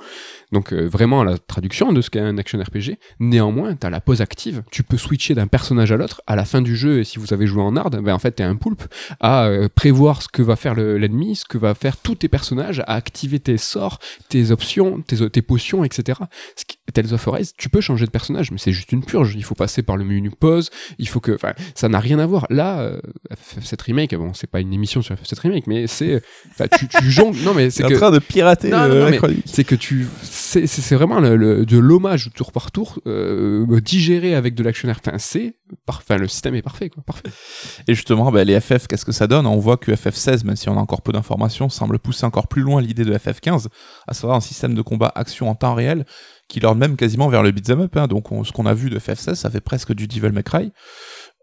donc euh, vraiment la traduction de ce qu'est un action RPG. Néanmoins, t'as la pause active, tu peux switcher d'un personnage à l'autre à la fin du jeu. Et si vous avez joué en hard, ben en fait t'es un poulpe à euh, prévoir ce que va faire l'ennemi, ce que va faire tous tes personnages, à activer tes sorts, tes options, tes, tes potions, etc. Ce qui, Tales of Arise, tu peux changer de personnage, mais c'est juste une purge. Il faut passer par le menu pause. Il faut que, enfin, ça n'a rien à voir. Là, euh, cette remake, bon, c'est pas une émission sur cette remake, mais c'est, tu, tu jongles. Non, mais c'est en train de pirater. c'est que tu, c'est vraiment de l'hommage tour par tour euh, digéré avec de l'action Enfin, c'est enfin le système est parfait parfait. Et justement, bah, les FF, qu'est-ce que ça donne? On voit que FF16, même si on a encore peu d'informations, semble pousser encore plus loin l'idée de FF15, à savoir un système de combat action en temps réel qui leur même quasiment vers le beat'em up. Hein. Donc ce qu'on a vu de FF16, ça fait presque du Devil May Cry.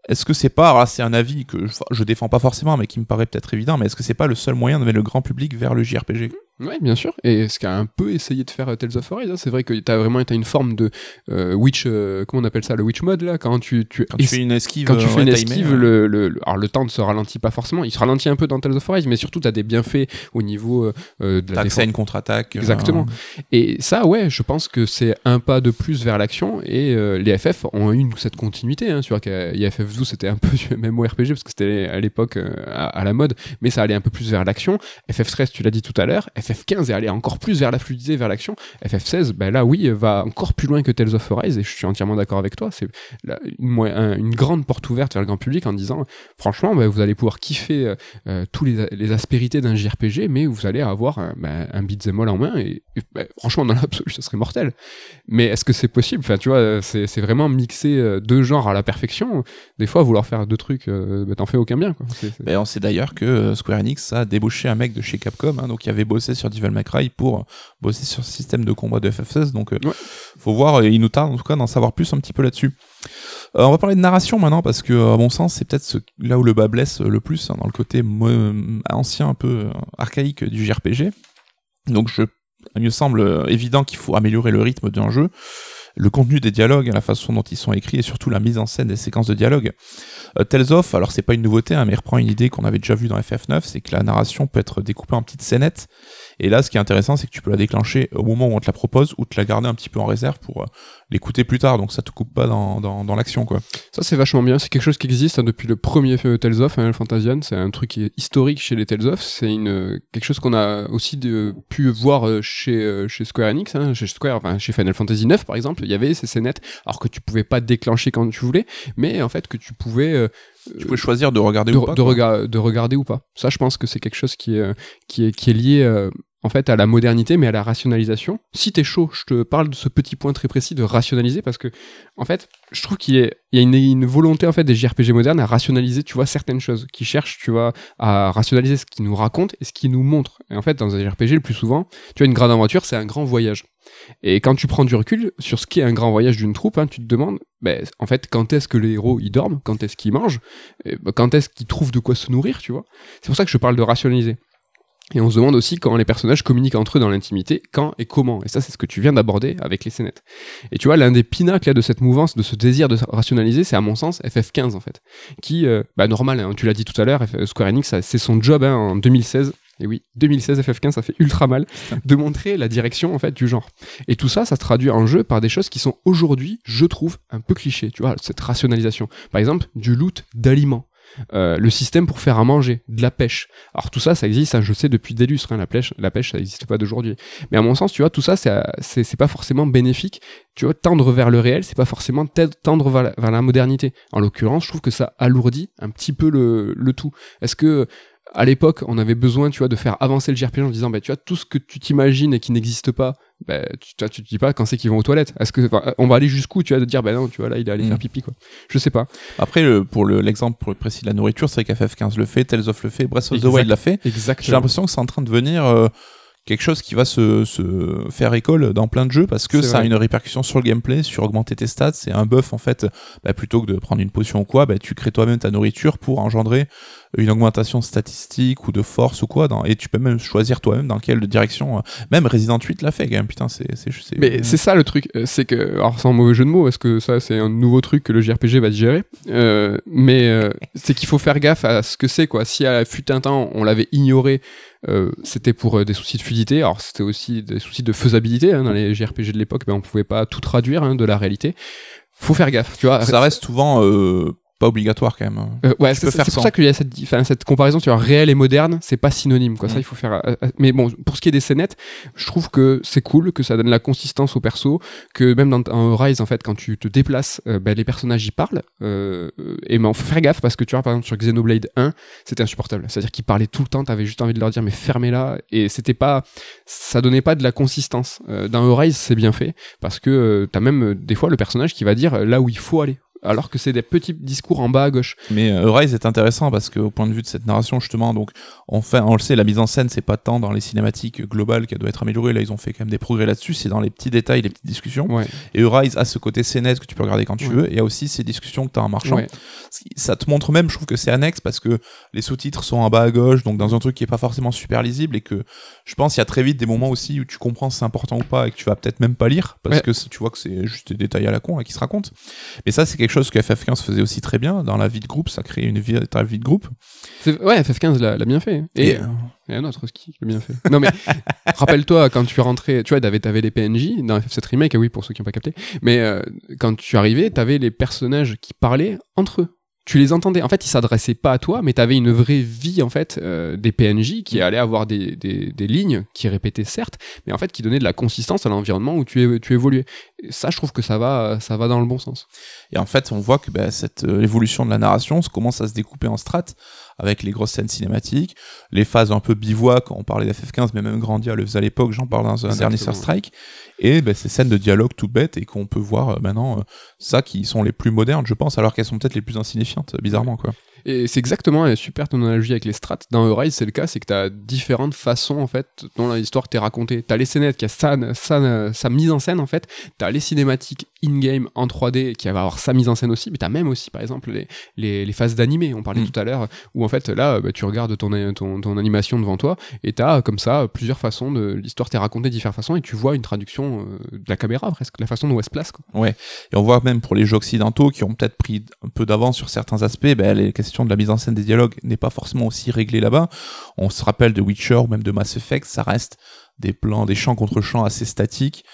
Est-ce que c'est pas, c'est un avis que je, je, défends pas forcément, mais qui me paraît peut-être évident, mais est-ce que c'est pas le seul moyen de mettre le grand public vers le JRPG oui, bien sûr. Et ce qu'a un peu essayé de faire euh, Tales of Arise, hein, c'est vrai que t'as vraiment as une forme de euh, witch, euh, comment on appelle ça, le witch mode là, quand tu, tu, quand tu fais une esquive, quand tu fais une esquive, le, le, alors le temps ne se ralentit pas forcément, il se ralentit un peu dans Tales of Arise, mais surtout t'as des bienfaits au niveau de la à une contre-attaque. Exactement. Et ça, ouais, je pense que c'est un pas de plus vers l'action, et les FF ont eu cette continuité. Hein, tu vois qu'IFF12 c'était un peu du MMORPG parce que c'était à l'époque à, à, la mode, mais ça allait un peu plus vers l'action. FF13, tu l'as dit tout à l'heure, FF15 est allé encore plus vers la fluidité, vers l'action. FF16, ben là, oui, va encore plus loin que Tales of Arise, et je suis entièrement d'accord avec toi. C'est une, grande porte ouverte vers le grand public en disant, franchement, ben, vous allez pouvoir kiffer euh, euh, tous les, aspérités d'un JRPG, mais vous allez avoir euh, ben, un beat'em en main, et, ben, franchement, dans l'absolu, ça serait mortel. Mais est-ce que c'est possible? Enfin, tu vois, c'est vraiment mixer deux genres à la perfection. Des fois, vouloir faire deux trucs, ben, t'en fais aucun bien. On sait d'ailleurs que Square Enix a débauché un mec de chez Capcom, hein, donc il avait bossé sur Devil May Cry pour bosser sur ce système de combat de FF16. Donc, euh, faut voir. Il nous tarde en tout cas d'en savoir plus un petit peu là-dessus. Euh, on va parler de narration maintenant parce que, à mon sens, c'est peut-être ce- là où le bas blesse le plus, hein, dans le côté ancien, un peu euh, archaïque du JRPG. Donc, je, il me semble euh, évident qu'il faut améliorer le rythme d'un jeu, le contenu des dialogues, la façon dont ils sont écrits et surtout la mise en scène des séquences de dialogue. Euh, Tales of, alors c'est pas une nouveauté, hein, mais il reprend une idée qu'on avait déjà vue dans FF9, c'est que la narration peut être découpée en petites scénettes. Et là, ce qui est intéressant, c'est que tu peux la déclencher au moment où on te la propose ou te la garder un petit peu en réserve pour euh, l'écouter plus tard, donc ça te coupe pas dans, dans, dans l'action, quoi. Ça, c'est vachement bien. C'est quelque chose qui existe hein, depuis le premier euh, Tales of, hein, le Fantasian. C'est un truc qui est historique chez les Tales of. C'est une euh, quelque chose qu'on a aussi de- pu voir euh, chez chez Square Enix, hein, chez Square, enfin chez Final Fantasy 9 par exemple. Il y avait ces scénettes, alors que tu pouvais pas déclencher quand tu voulais, mais en fait que tu pouvais euh, Tu peux choisir de regarder de, ou pas. de quoi. rega- de regarder ou pas. Ça, je pense que c'est quelque chose qui est, qui est, qui est lié euh, en fait à la modernité, mais à la rationalisation. Si t'es chaud, je te parle de ce petit point très précis de rationaliser parce que, en fait, je trouve qu'il y a, une, volonté en fait des JRPG modernes à rationaliser, tu vois, certaines choses, qui cherchent, tu vois, à rationaliser ce qu'ils nous racontent et ce qu'ils nous montrent. Et en fait, dans un JRPG, le plus souvent, tu vois, une grande aventure, c'est un grand voyage. Et quand tu prends du recul sur ce qu'est un grand voyage d'une troupe, hein, tu te demandes, ben, en fait, quand est-ce que les héros ils dorment, quand est-ce qu'ils mangent, ben, quand est-ce qu'ils trouvent de quoi se nourrir, tu vois? C'est pour ça que je parle de rationaliser. Et on se demande aussi quand les personnages communiquent entre eux dans l'intimité, quand et comment. Et ça, c'est ce que tu viens d'aborder avec les scénettes. Et tu vois, l'un des pinacles de cette mouvance, de ce désir de rationaliser, c'est à mon sens FF15 en fait. Qui, euh, bah normal, hein, tu l'as dit tout à l'heure, Square Enix, c'est son job hein, en 2016. Et oui, 2016 FF15, ça fait ultra mal de montrer la direction en fait du genre. Et tout ça, ça se traduit en jeu par des choses qui sont aujourd'hui, je trouve, un peu clichés. Tu vois, cette rationalisation. Par exemple, du loot d'aliments. Euh, le système pour faire à manger, de la pêche. Alors tout ça, ça existe, hein, je sais depuis des lustres, hein, la pêche, la pêche, ça n'existe pas d'aujourd'hui. Mais à mon sens, tu vois, tout ça, c'est, pas forcément bénéfique. Tu vois, tendre vers le réel, c'est pas forcément tendre vers la, vers la modernité. En l'occurrence, je trouve que ça alourdit un petit peu le, le tout. Est-ce que à l'époque, on avait besoin, tu vois, de faire avancer le JRPG en disant, bah, tu vois, tout ce que tu t'imagines et qui n'existe pas, bah, tu, tu, vois, tu te dis pas quand c'est qu'ils vont aux toilettes. Est-ce que, enfin, on va aller jusqu'où, tu vois, de dire, bah non, tu vois, là, il est allé Mm. faire pipi, quoi. Je sais pas. Après, le- pour le- l'exemple le précis de la nourriture, c'est qu'FF15 le fait, Tales of le fait, Breath of the. Wild l'a fait. J'ai Exactement. l'impression que c'est en train de devenir euh, quelque chose qui va se, se faire école dans plein de jeux parce que C'est ça a une répercussion sur le gameplay, sur augmenter tes stats. C'est un buff en fait. Bah, plutôt que de prendre une potion ou quoi, bah, tu crées toi-même ta nourriture pour engendrer une augmentation statistique ou de force ou quoi. Dans, et tu peux même choisir toi-même dans quelle direction. euh, même Resident 8 l'a fait quand même. Putain, c'est c'est c'est- Mais c'est ça le truc, euh, c'est que, alors sans mauvais jeu de mots, parce que ça c'est un nouveau truc que le JRPG va digérer, euh, mais euh, c'est qu'il faut faire gaffe à ce que c'est quoi. Si à fut un temps on l'avait ignoré, euh, c'était pour euh, des soucis de fluidité, alors c'était aussi des soucis de faisabilité hein, dans les JRPG de l'époque, mais on pouvait pas tout traduire hein, de la réalité. Faut faire gaffe, tu vois. ça reste souvent euh, pas obligatoire quand même. Euh, ouais, Tu c'est pour ça qu'il y a cette, comparaison, tu vois, réel et moderne, c'est pas synonyme, quoi. Ça, Mm. il faut faire. euh, euh, mais bon, pour ce qui est des scénettes, je trouve que c'est cool, que ça donne la consistance au perso, que même dans un Rise, en fait, quand tu te déplaces, euh, ben, les personnages y parlent. Euh, et mais faut faire gaffe parce que tu vois, par exemple, sur Xenoblade 1, c'était insupportable. C'est-à-dire qu'ils parlaient tout le temps, t'avais juste envie de leur dire, mais fermez-la. Et c'était pas, ça donnait pas de la consistance. Euh, dans Rise, c'est bien fait parce que euh, t'as même euh, des fois le personnage qui va dire euh, là où il faut aller. Alors que c'est des petits discours en bas à gauche. Mais euh, Rise est intéressant parce que au point de vue de cette narration justement, donc on fait, on le sait, la mise en scène c'est pas tant dans les cinématiques globales qu'elle doit être améliorée. Là ils ont fait quand même des progrès là-dessus. C'est dans les petits détails, les petites discussions. Ouais. Et Rise a ce côté scénette que tu peux regarder quand tu Ouais. veux. Et il y a aussi ces discussions que tu as en marchant. Ouais. Ça te montre même, je trouve que c'est annexe parce que les sous-titres sont en bas à gauche, donc dans un truc qui est pas forcément super lisible et que je pense qu'il y a très vite des moments aussi où tu comprends si c'est important ou pas et que tu vas peut-être même pas lire parce que tu vois que c'est juste des détails à la con là, qui se racontent. Mais ça, c'est quelque chose que FF15 faisait aussi très bien. Dans la vie de groupe, ça crée une véritable vie de groupe. Ouais, FF15 l'a bien fait. Et, Et, euh, et un autre ski l'a bien fait. Non mais, rappelle-toi, quand tu es rentré, tu vois, t'avais, t'avais les PNJ dans FF7 Remake, et oui, pour ceux qui n'ont pas capté, mais euh, quand tu arrivais, t'avais les personnages qui parlaient entre eux. Tu les entendais. En fait, ils s'adressaient pas à toi, mais t'avais une vraie vie, en fait, euh, des PNJ qui allaient avoir des, des, des lignes qui répétaient certes, mais en fait, qui donnaient de la consistance à l'environnement où tu, tu évoluais. Et ça, je trouve que ça va, ça va dans le bon sens. Et en fait, on voit que bah, cette euh, évolution de la narration se commence à se découper en strates avec les grosses scènes cinématiques, les phases un peu bivouac, on parlait d'FF15, mais même Grandia le faisait à l'époque, j'en parle dans un dernier Sur Strike, et bah, ces scènes de dialogue tout bêtes et qu'on peut voir euh, maintenant, euh, ça qui sont les plus modernes, je pense, alors qu'elles sont peut-être les plus insignifiantes, euh, bizarrement quoi. Et c'est exactement une super ton analogie avec les strats. Dans Horizon, c'est le cas, c'est que tu as différentes façons en fait dont l'histoire t'est racontée. Tu as les scénettes qui a sa, sa, sa, mise en scène en fait. Tu as les cinématiques in-game en 3D qui va avoir sa mise en scène aussi, mais tu as même aussi par exemple les, les, les phases d'animé, on parlait Mm. tout à l'heure, où en fait là bah, tu regardes ton, ton, ton animation devant toi et tu as comme ça plusieurs façons de l'histoire t'est racontée de différentes façons et tu vois une traduction euh, de la caméra presque, la façon dont elle se place. Quoi. Et on voit même pour les jeux occidentaux qui ont peut-être pris un peu d'avance sur certains aspects, les questions de la mise en scène des dialogues n'est pas forcément aussi réglée là-bas. On se rappelle de Witcher ou même de Mass Effect, ça reste des plans, des champs contre champs assez statiques.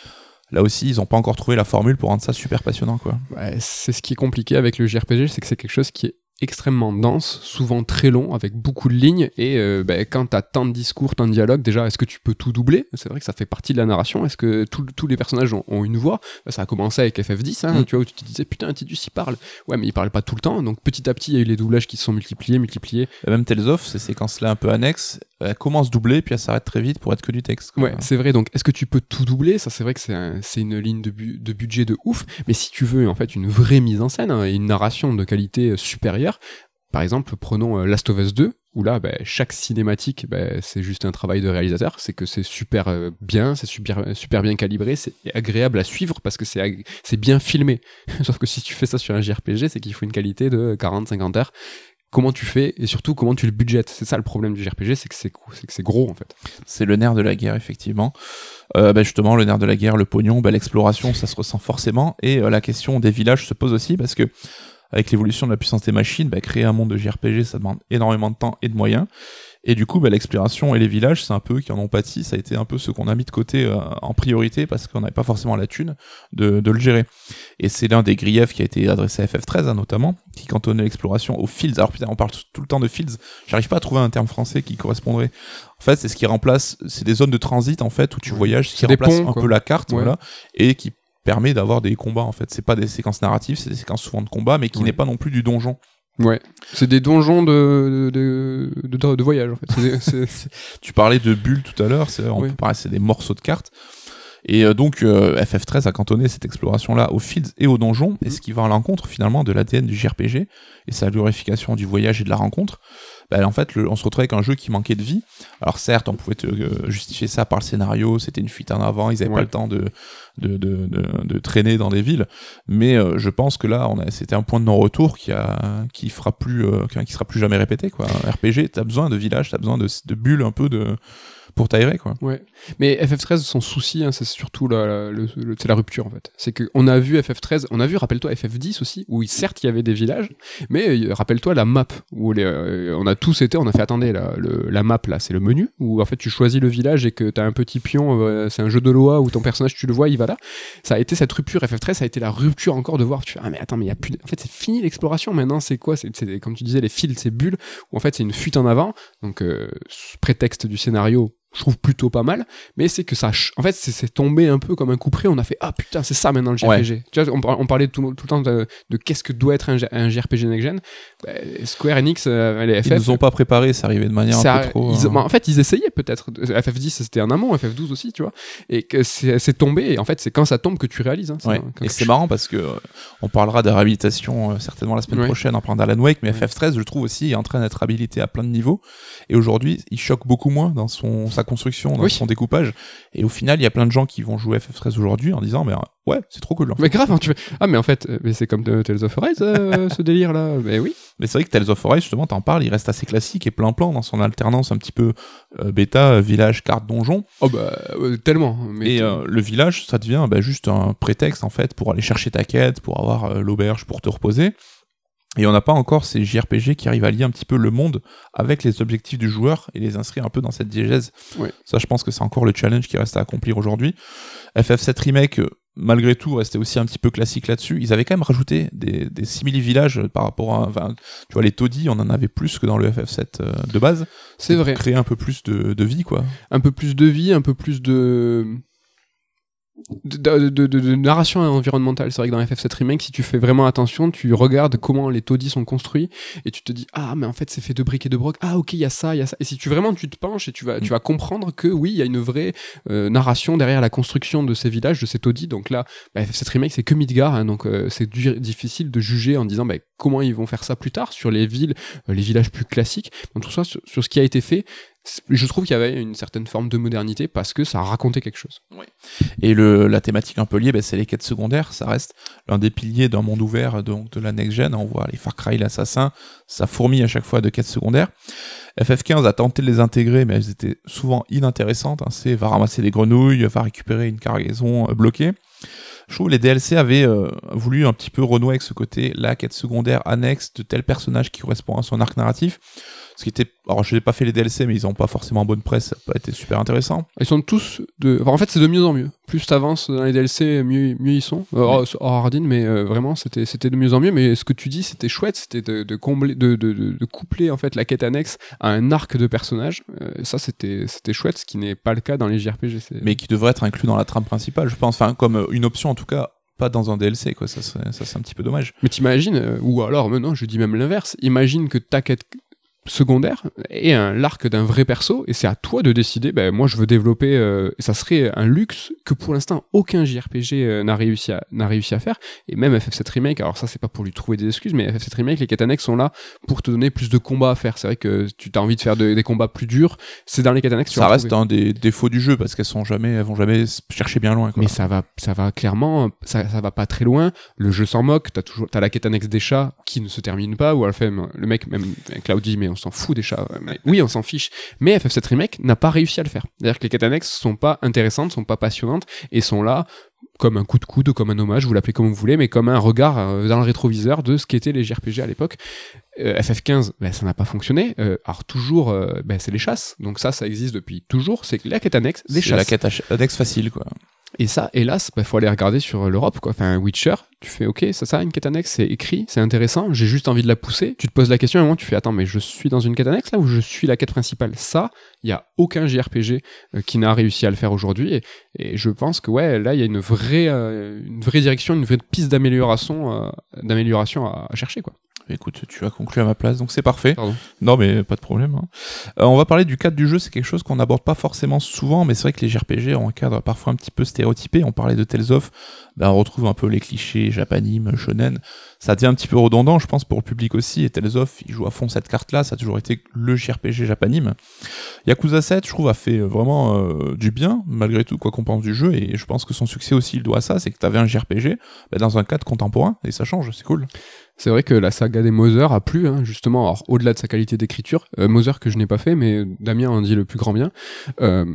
Là aussi, ils n'ont pas encore trouvé la formule pour rendre ça super passionnant, quoi. C'est ce qui est compliqué avec le JRPG, c'est que c'est quelque chose qui est extrêmement dense, souvent très long, avec beaucoup de lignes, et euh, bah, quand t'as tant de discours, tant de dialogues, déjà, est-ce que tu peux tout doubler? C'est vrai que ça fait partie de la narration, est-ce que tout- tous les personnages ont, ont une voix? Bah, Ça a commencé avec FF10, hein, Mm. tu vois, où tu te disais, putain, Tidus, il parle. Ouais, mais il parle pas tout le temps, donc petit à petit, il y a eu les doublages qui se sont multipliés, multipliés. Et même Tales of, ces séquences-là un peu annexes, elles commencent doubler, puis elles s'arrêtent très vite pour être que du texte. c'est vrai. Donc, est-ce que tu peux tout doubler? Ça, c'est vrai que c'est un- c'est une ligne de, bu- de budget de ouf. Mais si tu veux, en fait, une vraie mise en scène hein, et une narration de qualité euh, supérieure, par exemple, prenons euh, Last of Us 2, où là, bah, chaque cinématique, bah, c'est juste un travail de réalisateur. C'est que c'est super euh, bien, c'est super, bien calibré, c'est agréable à suivre parce que c'est c'est bien filmé. Sauf que si tu fais ça sur un JRPG, c'est qu'il faut une qualité de 40-50 heures. Comment tu fais et surtout comment tu le budgettes C'est ça le problème du JRPG, c'est que c'est c'est que c'est gros en fait. C'est le nerf de la guerre, effectivement. Euh, bah, justement, le nerf de la guerre, le pognon, bah, l'exploration, ça se ressent forcément. Et euh, la question des villages se pose aussi parce que, avec l'évolution de la puissance des machines, bah, créer un monde de JRPG, ça demande énormément de temps et de moyens. Et du coup, bah, l'exploration et les villages, c'est un peu qui en ont pâti. Ça a été un peu ce qu'on a mis de côté euh, en priorité parce qu'on n'avait pas forcément la thune de, de le gérer. Et c'est l'un des griefs qui a été adressé à FF13 hein, notamment, qui cantonnait l'exploration aux fields. Alors putain, on parle tout le temps de fields. J'arrive pas à trouver un terme français qui correspondrait. En fait, c'est ce qui remplace, c'est des zones de transit en fait où tu voyages, ce qui remplace ponts, un peu la carte, Ouais. voilà, et qui permet d'avoir des combats en fait. C'est pas des séquences narratives, c'est des séquences souvent de combat, mais qui Ouais. n'est pas non plus du donjon. Ouais, c'est des donjons de, de, de, de- voyage en fait. Tu parlais de bulles tout à l'heure, c'est on Oui. peut parler, c'est des morceaux de cartes. Et euh, donc euh, FF13 a cantonné cette exploration-là aux fields et aux donjons, et ce qui va à l'encontre finalement de l'ADN du JRPG et sa glorification du voyage et de la rencontre. Bah, en fait, le- on se retrouvait avec un jeu qui manquait de vie. Alors certes, on pouvait te, euh, justifier ça par le scénario, c'était une fuite en avant, ils avaient Ouais. pas le temps de, de, de, de, de traîner dans des villes. Mais euh, je pense que là, c'était un point de non-retour qui a, qui fera plus, euh, qui qui sera plus jamais répété. Quoi. Un RPG, t'as besoin de villages, t'as besoin de, de bulles un peu de pour t'aérer quoi. ouais. Mais FF13, son souci, c'est surtout la, la, rupture en fait. C'est qu'on a vu FF13, on a vu, rappelle-toi, FF10 aussi, où certes il y avait des villages, mais euh, rappelle-toi la map, où euh, on a tous été, on a fait, attendez, la, le- la map là, c'est le menu, où en fait tu choisis le village et que t'as un petit pion, euh, c'est un jeu de loi où ton personnage tu le vois, il va là. Ça a été cette rupture, FF13, ça a été la rupture encore de voir, tu fais, ah mais attends, mais il y a plus. En fait c'est fini l'exploration, maintenant c'est quoi? C'est, comme tu disais, les fils, ces bulles, où en fait c'est une fuite en avant, donc prétexte du scénario, je trouve plutôt pas mal, mais c'est que ça, en fait, c'est, tombé un peu comme un coup près. On a fait ah putain, c'est ça maintenant le JRPG. Tu vois, on, par- on parlait tout, tout le temps de, de qu'est-ce que doit être un, un JRPG next gen. Bah, Square Enix, euh, les FF. Ils nous ont pas préparé, c'est arrivé de manière ça- un peu trop. ils- euh, bah, en fait, ils essayaient peut-être. FF10, c'était un amont, FF12 aussi, tu vois. Et que c'est, tombé. Et en fait, c'est quand ça tombe que tu réalises. hein, Ouais. Et tu- c'est marrant parce que euh, on parlera de réhabilitation euh, certainement la semaine Ouais. prochaine en parlant d'Alan Wake, mais Ouais. FF13 je trouve aussi est en train d'être habilité à plein de niveaux. Et aujourd'hui, il choque beaucoup moins dans son sa construction, dans Oui. son découpage. Et au final, il y a plein de gens qui vont jouer FF13 aujourd'hui en disant, mais euh, ouais, c'est trop cool. en fait. Mais grave, hein, tu ah mais en fait, euh, mais c'est comme de Tales of Arise, euh, ce délire là. Mais oui. Mais c'est vrai que Tales of Arise, justement, t'en parles, il reste assez classique et plein-plan dans son alternance un petit peu euh, bêta, village, carte, donjon. Oh bah euh, tellement. Mais Et le village, ça devient bah, juste un prétexte en fait pour aller chercher ta quête, pour avoir l'auberge, pour te reposer. Et on n'a pas encore ces JRPG qui arrivent à lier un petit peu le monde avec les objectifs du joueur et les inscrire un peu dans cette diégèse. Ça, je pense que c'est encore le challenge qui reste à accomplir aujourd'hui. FF7 Remake, malgré tout, restait aussi un petit peu classique là-dessus. Ils avaient quand même rajouté des, des simili-villages par rapport à... enfin, tu vois, les taudis, on en avait plus que dans le FF7 euh, de base. c'est vrai. Créer un peu plus de, de vie, quoi. un peu plus de vie, un peu plus de de, narration environnementale. C'est vrai que dans FF7 Remake, si tu fais vraiment attention, tu regardes comment les taudis sont construits et tu te dis ah mais en fait c'est fait de briques et de brocs. Ah ok il y a ça, il y a ça. Et si tu vraiment tu te penches et tu vas tu vas comprendre que oui il y a une vraie euh, narration derrière la construction de ces villages, de ces taudis. Donc là, bah, FF7 Remake c'est que Midgar, hein, donc euh, c'est difficile de juger en disant bah, comment ils vont faire ça plus tard sur les villes, euh, les villages plus classiques. Donc tout ça sur ce qui a été fait. Je trouve qu'il y avait une certaine forme de modernité parce que ça racontait quelque chose. Et le, la thématique un peu liée, ben, c'est les quêtes secondaires. Ça reste l'un des piliers d'un monde ouvert donc de la next-gen. On voit les Far Cry, l'Assassin, ça fourmille à chaque fois de quêtes secondaires. FF15 a tenté de les intégrer, mais elles étaient souvent inintéressantes. hein. C'est va ramasser des grenouilles, va récupérer une cargaison euh, bloquée. Je trouve que les DLC avaient euh, voulu un petit peu renouer avec ce côté, la quête secondaire annexe de tel personnage qui correspond à son arc narratif. Ce qui était, alors je n'ai pas fait les DLC, mais ils n'ont pas forcément bonne presse, ça n'a pas été super intéressant. Ils sont tous de. enfin, en fait, c'est de mieux en mieux. Plus t'avances dans les DLC, mieux, mieux ils sont. Euh, hors- Hardin, mais euh, vraiment, c'était c'était de mieux en mieux. Mais ce que tu dis, c'était chouette. C'était de, de combler, de, de, de, coupler en fait la quête annexe à un arc de personnage. Euh, ça, c'était c'était chouette, ce qui n'est pas le cas dans les JRPG. mais qui devrait être inclus dans la trame principale, je pense, enfin comme une option en tout cas, pas dans un DLC, quoi. Ça, c'est un petit peu dommage. Mais t'imagines, euh, ou alors, mais non, je dis même l'inverse. Imagine que ta quête secondaire est un l'arc d'un vrai perso et c'est à toi de décider ben moi je veux développer euh, ça serait un luxe que pour l'instant aucun JRPG euh, n'a réussi à n'a réussi à faire et même FF7 remake alors ça c'est pas pour lui trouver des excuses mais FF7 remake les quêtes annexes sont là pour te donner plus de combats à faire c'est vrai que tu as envie de faire de- des combats plus durs c'est dans les quêtes annexes Ça reste trouver. un des défauts du jeu parce qu'elles sont jamais, elles vont jamais chercher bien loin. Quoi. Mais ça va, ça va clairement, ça, ça va pas très loin. Le jeu s'en moque. T'as toujours, t'as la quête annexe des chats qui ne se termine pas. Ou fait, le mec, même Cloud dit, mais on s'en fout des chats. Mais oui, on s'en fiche. Mais FF7 Remake n'a pas réussi à le faire. C'est-à-dire que les quêtes annexes sont pas intéressantes, sont pas passionnantes et sont là comme un coup de coude, comme un hommage, vous l'appelez comme vous voulez, mais comme un regard euh, dans le rétroviseur de ce qu'étaient les JRPG à l'époque. Euh, FF15, ben, ça n'a pas fonctionné. Euh, alors toujours, euh, ben, c'est les chasses. Donc ça, ça existe depuis toujours. C'est la quête annexe des c'est chasses. la quête annexe facile, quoi. Et ça, hélas, il faut aller regarder sur l'Europe, quoi. Enfin, Witcher, tu fais, ok, ça, ça, une quête annexe, c'est écrit, c'est intéressant, j'ai juste envie de la pousser. Tu te poses la question, à un moment, tu fais, attends, mais je suis dans une quête annexe là ou je suis la quête principale? Ça, il y a aucun JRPG euh, qui n'a réussi à le faire aujourd'hui. Et, et je pense que, ouais, là, il y a une vraie, euh, direction, une vraie piste d'amélioration, euh, à chercher, quoi. Écoute, tu as conclu à ma place, donc c'est parfait. Pardon. Non, mais pas de problème. hein. Euh, on va parler du cadre du jeu, c'est quelque chose qu'on n'aborde pas forcément souvent, mais c'est vrai que les JRPG ont un cadre parfois un petit peu stéréotypé. On parlait de Tales of, ben, on retrouve un peu les clichés japanime, shonen. Ça devient un petit peu redondant, je pense, pour le public aussi. Et Tales of, il joue à fond cette carte-là, ça a toujours été le JRPG japanime. Yakuza 7, je trouve, a fait vraiment euh, du bien, malgré tout, quoi qu'on pense du jeu, et je pense que son succès aussi, il doit à ça, c'est que t'avais un JRPG ben, dans un cadre contemporain, et ça change, c'est cool. C'est vrai que la saga des Mother a plu, hein, justement, alors au-delà de sa qualité d'écriture, euh, Mother que je n'ai pas fait, mais Damien en dit le plus grand bien. Euh,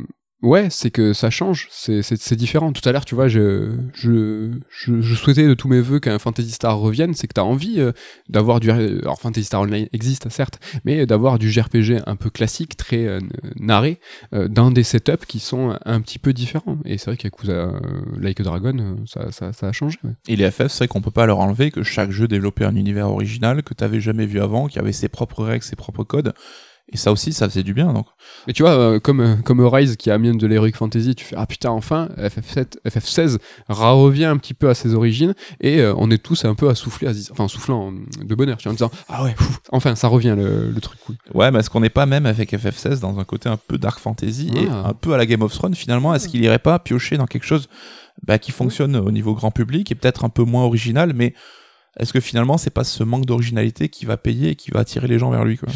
ouais, c'est que ça change, c'est, différent. Tout à l'heure, tu vois, je, je, je, souhaitais de tous mes voeux qu'un Fantasy Star revienne, c'est que t'as envie euh, d'avoir du... Alors Fantasy Star Online existe, certes, mais d'avoir du JRPG un peu classique, très euh, narré, euh, dans des setups qui sont un petit peu différents. Et c'est vrai qu'Yakuza euh, Like a Dragon, ça, ça, ça a changé. ouais. Et les FF, c'est vrai qu'on peut pas leur enlever que chaque jeu développait un univers original que t'avais jamais vu avant, qui avait ses propres règles, ses propres codes. Et ça aussi, ça faisait du bien, donc. Mais tu vois, euh, comme, euh, comme Rise qui amène de l'Heroic Fantasy, tu fais Ah putain, enfin, FF7, FF16 revient un petit peu à ses origines et euh, on est tous un peu assoufflés, à enfin soufflant de bonheur, tu vois, en disant Ah ouais, enfin, ça revient le, le truc cool. Ouais, mais est-ce qu'on n'est pas même avec FF16 dans un côté un peu dark fantasy et Ah. un peu à la Game of Thrones finalement? Est-ce qu'il irait pas piocher dans quelque chose bah, qui fonctionne au niveau grand public et peut-être un peu moins original, mais est-ce que finalement c'est pas ce manque d'originalité qui va payer et qui va attirer les gens vers lui quoi?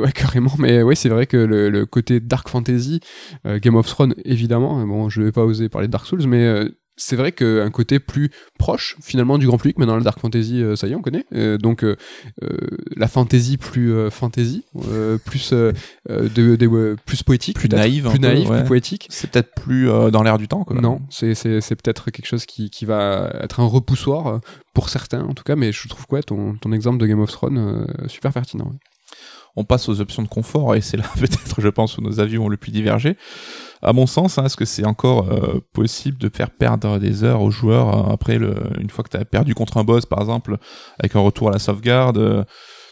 Ouais, carrément, mais ouais, c'est vrai que le, le côté Dark Fantasy, euh, Game of Thrones, évidemment, euh, bon, je vais pas oser parler de Dark Souls, mais euh, c'est vrai qu'un côté plus proche, finalement, du grand public, mais dans le Dark Fantasy, ça y est, on connaît, Euh, donc euh, la fantasy plus euh, fantasy, plus, de, de- plus poétique, Plus naïve plus peu, naïve, ouais. plus poétique. C'est peut-être plus dans l'air du temps quoi. Non, c'est peut-être quelque chose qui, qui va être un repoussoir pour certains en tout cas, mais je trouve que ouais, ton, ton exemple de Game of Thrones super pertinent. ouais. On passe aux options de confort et c'est là peut-être je pense où nos avis ont le plus divergé. À mon sens, hein, est-ce que c'est encore euh, possible de faire perdre des heures aux joueurs euh, après une fois que tu as perdu contre un boss par exemple avec un retour à la sauvegarde euh,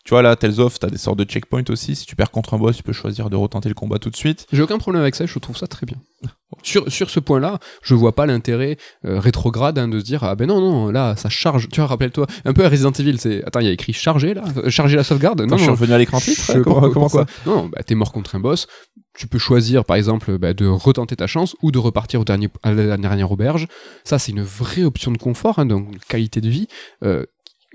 Tu vois, là, Tales of, t'as des sortes de checkpoints aussi. Si tu perds contre un boss, tu peux choisir de retenter le combat tout de suite. J'ai aucun problème avec ça, je trouve ça très bien. Sur, sur ce point-là, je vois pas l'intérêt euh, rétrograde hein, de se dire ah ben non non là ça charge. Tu vois rappelle-toi un peu à Resident Evil c'est attends il y a écrit charger là euh, charger la sauvegarde. Non je suis revenu à l'écran titre, je- comment, comment ça Non bah t'es mort contre un boss. Tu peux choisir par exemple bah, de retenter ta chance ou de repartir au dernier à la dernière auberge. Ça c'est une vraie option de confort hein, donc qualité de vie. euh,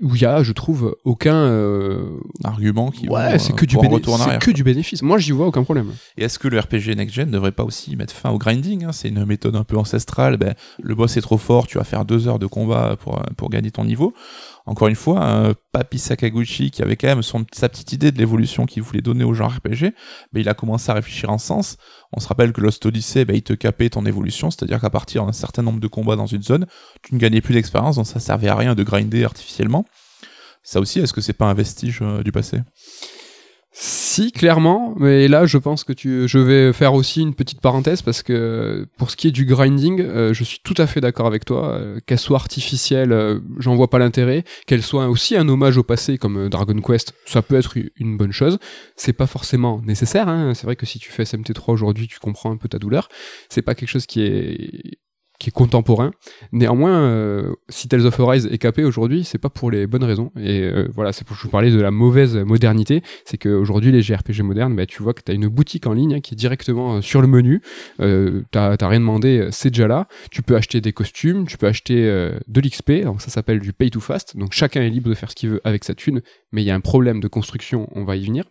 où il y a, je trouve, aucun. euh, Argument qui Ouais, c'est euh, que du retour C'est que du bénéfice. Moi, j'y vois aucun problème. Et est-ce que le RPG Next Gen ne devrait pas aussi mettre fin au grinding hein? C'est une méthode un peu ancestrale. Ben, le boss est trop fort, tu vas faire deux heures de combat pour, euh, pour gagner ton niveau. Encore une fois, un Papi Sakaguchi, qui avait quand même sa petite idée de l'évolution qu'il voulait donner au genre RPG, ben, il a commencé à réfléchir en sens. On se rappelle que Lost Odyssey, ben, il te capait ton évolution, c'est-à-dire qu'à partir d'un certain nombre de combats dans une zone, tu ne gagnais plus d'expérience, donc ça servait à rien de grinder artificiellement. Ça aussi, est-ce que c'est pas un vestige euh, du passé? Si, clairement, mais là, je pense que tu, je vais faire aussi une petite parenthèse parce que pour ce qui est du grinding, euh, je suis tout à fait d'accord avec toi. euh, qu'elle soit artificielle, euh, j'en vois pas l'intérêt. Qu'elle soit aussi un hommage au passé comme Dragon Quest, ça peut être une bonne chose. C'est pas forcément nécessaire. Hein. C'est vrai que si tu fais SMT3 aujourd'hui, tu comprends un peu ta douleur. C'est pas quelque chose qui est contemporain. Néanmoins, euh, si Tales of Arise est capé aujourd'hui, c'est pas pour les bonnes raisons. Et euh, voilà, c'est pour vous parlais de la mauvaise modernité. C'est qu'aujourd'hui, les JRPG modernes, bah, tu vois que tu as une boutique en ligne qui est directement euh, sur le menu. Euh, t'as rien demandé, euh, c'est déjà là. Tu peux acheter des costumes, tu peux acheter euh, de l'XP. Donc ça s'appelle du pay to fast. Donc chacun est libre de faire ce qu'il veut avec sa thune. Mais il y a un problème de construction, on va y venir.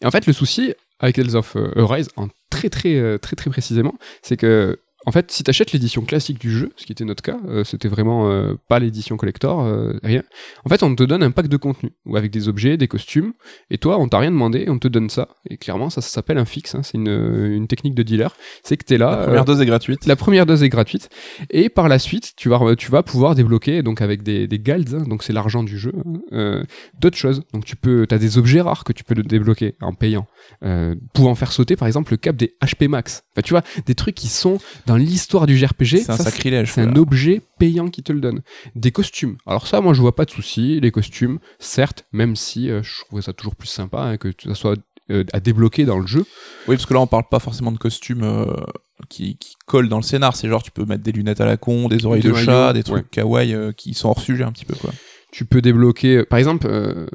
Et en fait, le souci avec Tales of euh, Arise, en très très euh, très très précisément, c'est que en fait, si tu achètes l'édition classique du jeu, ce qui était notre cas, euh, c'était vraiment euh, pas l'édition collector, euh, rien. En fait, on te donne un pack de contenu, ou avec des objets, des costumes, et toi, on t'a rien demandé, on te donne ça. Et clairement, ça, ça s'appelle un fixe, hein, c'est une, une technique de dealer. C'est que t'es là. La première euh, dose est gratuite. la première dose est gratuite et par la suite tu vas tu vas pouvoir débloquer donc avec des des guilds hein, donc c'est l'argent du jeu hein, euh, d'autres choses donc tu peux t'as des objets rares que tu peux débloquer en payant euh, pouvant faire sauter par exemple le cap des HP max enfin tu vois des trucs qui sont dans l'histoire du JRPG C'est un sacrilège. c'est un objet payant qui te le donne. Des costumes. Alors ça, moi, je vois pas de souci. Les costumes, certes, même si euh, je trouvais ça toujours plus sympa hein, que ça soit euh, à débloquer dans le jeu. Oui, parce que là, on parle pas forcément de costumes euh, qui, qui collent dans le scénar. C'est genre, tu peux mettre des lunettes à la con, des oreilles Des de maillots, chat, des trucs ouais. kawaii qui sont hors sujet un petit peu, quoi. Tu peux débloquer, par exemple, euh,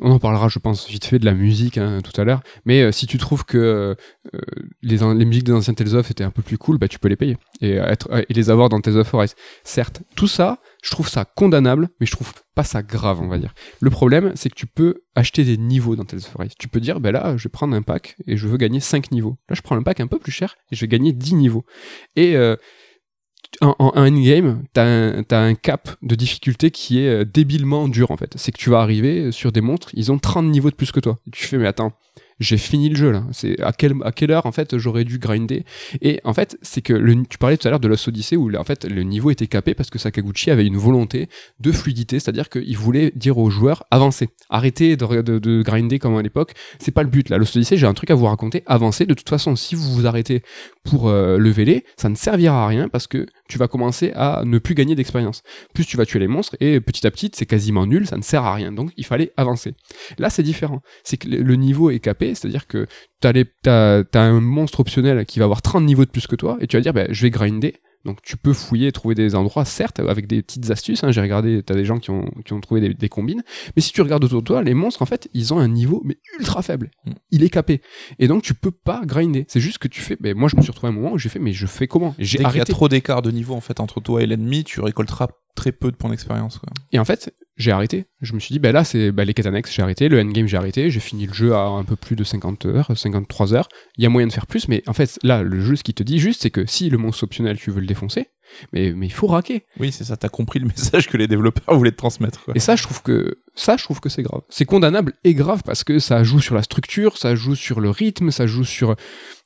on en parlera, je pense, vite fait de la musique hein, tout à l'heure, mais euh, si tu trouves que euh, les, musiques des anciens Tales of étaient un peu plus cool, bah, tu peux les payer et, euh, être, et les avoir dans Tales of Arise. Certes, tout ça, je trouve ça condamnable, mais je trouve pas ça grave, on va dire. Le problème, c'est que tu peux acheter des niveaux dans Tales of Arise. Tu peux dire, ben là, je vais prendre un pack et je veux gagner 5 niveaux. Là, je prends un pack un peu plus cher et je vais gagner 10 niveaux. Et euh, en, en, en endgame, t'as un, t'as un cap de difficulté qui est euh, débilement dur en fait. C'est que tu vas arriver sur des monstres, ils ont 30 niveaux de plus que toi. Tu fais mais attends, j'ai fini le jeu là. C'est à quelle à quelle heure en fait j'aurais dû grinder? Et en fait, c'est que tu parlais tout à l'heure de Lost Odyssey où en fait le niveau était capé parce que Sakaguchi avait une volonté de fluidité, c'est-à-dire qu'il voulait dire aux joueurs avancez, arrêtez de grinder comme à l'époque. C'est pas le but là. Lost Odyssey, j'ai un truc à vous raconter. Avancez. De toute façon, si vous vous arrêtez pour euh, leveler, ça ne servira à rien parce que tu vas commencer à ne plus gagner d'expérience. Plus tu vas tuer les monstres et petit à petit, c'est quasiment nul, ça ne sert à rien. Donc il fallait avancer. Là, c'est différent. C'est que le niveau est capé, c'est-à-dire que t'as t'as un monstre optionnel qui va avoir 30 niveaux de plus que toi et tu vas dire, bah, je vais grinder. Donc tu peux fouiller, trouver des endroits, certes, avec des petites astuces. Hein, J'ai regardé, t'as des gens qui ont, qui ont trouvé des, des combines. Mais si tu regardes autour de toi, les monstres, en fait, ils ont un niveau mais ultra faible. Mm. Il est capé. Et donc tu peux pas grinder. C'est juste que tu fais. Ben, moi, je me suis retrouvé à un moment où j'ai fait, mais je fais comment? Et J'ai Dès qu'il y a arrêté. trop d'écart de niveau en fait entre toi et l'ennemi, tu récolteras très peu de points d'expérience. Et en fait, j'ai arrêté. Je me suis dit, ben là, c'est ben, les quêtes annexes, j'ai arrêté. Le endgame, j'ai arrêté. J'ai fini le jeu à un peu plus de 50 heures, 53 heures. Il y a moyen de faire plus, mais en fait, là, le jeu, ce qui te dit juste, c'est que si le monstre optionnel, tu veux le défoncer, mais, mais il faut raquer. Oui, c'est ça. T'as compris le message que les développeurs voulaient te transmettre. quoi. Et ça, je trouve que ça, je trouve que c'est grave. C'est condamnable et grave parce que ça joue sur la structure, ça joue sur le rythme, ça joue sur.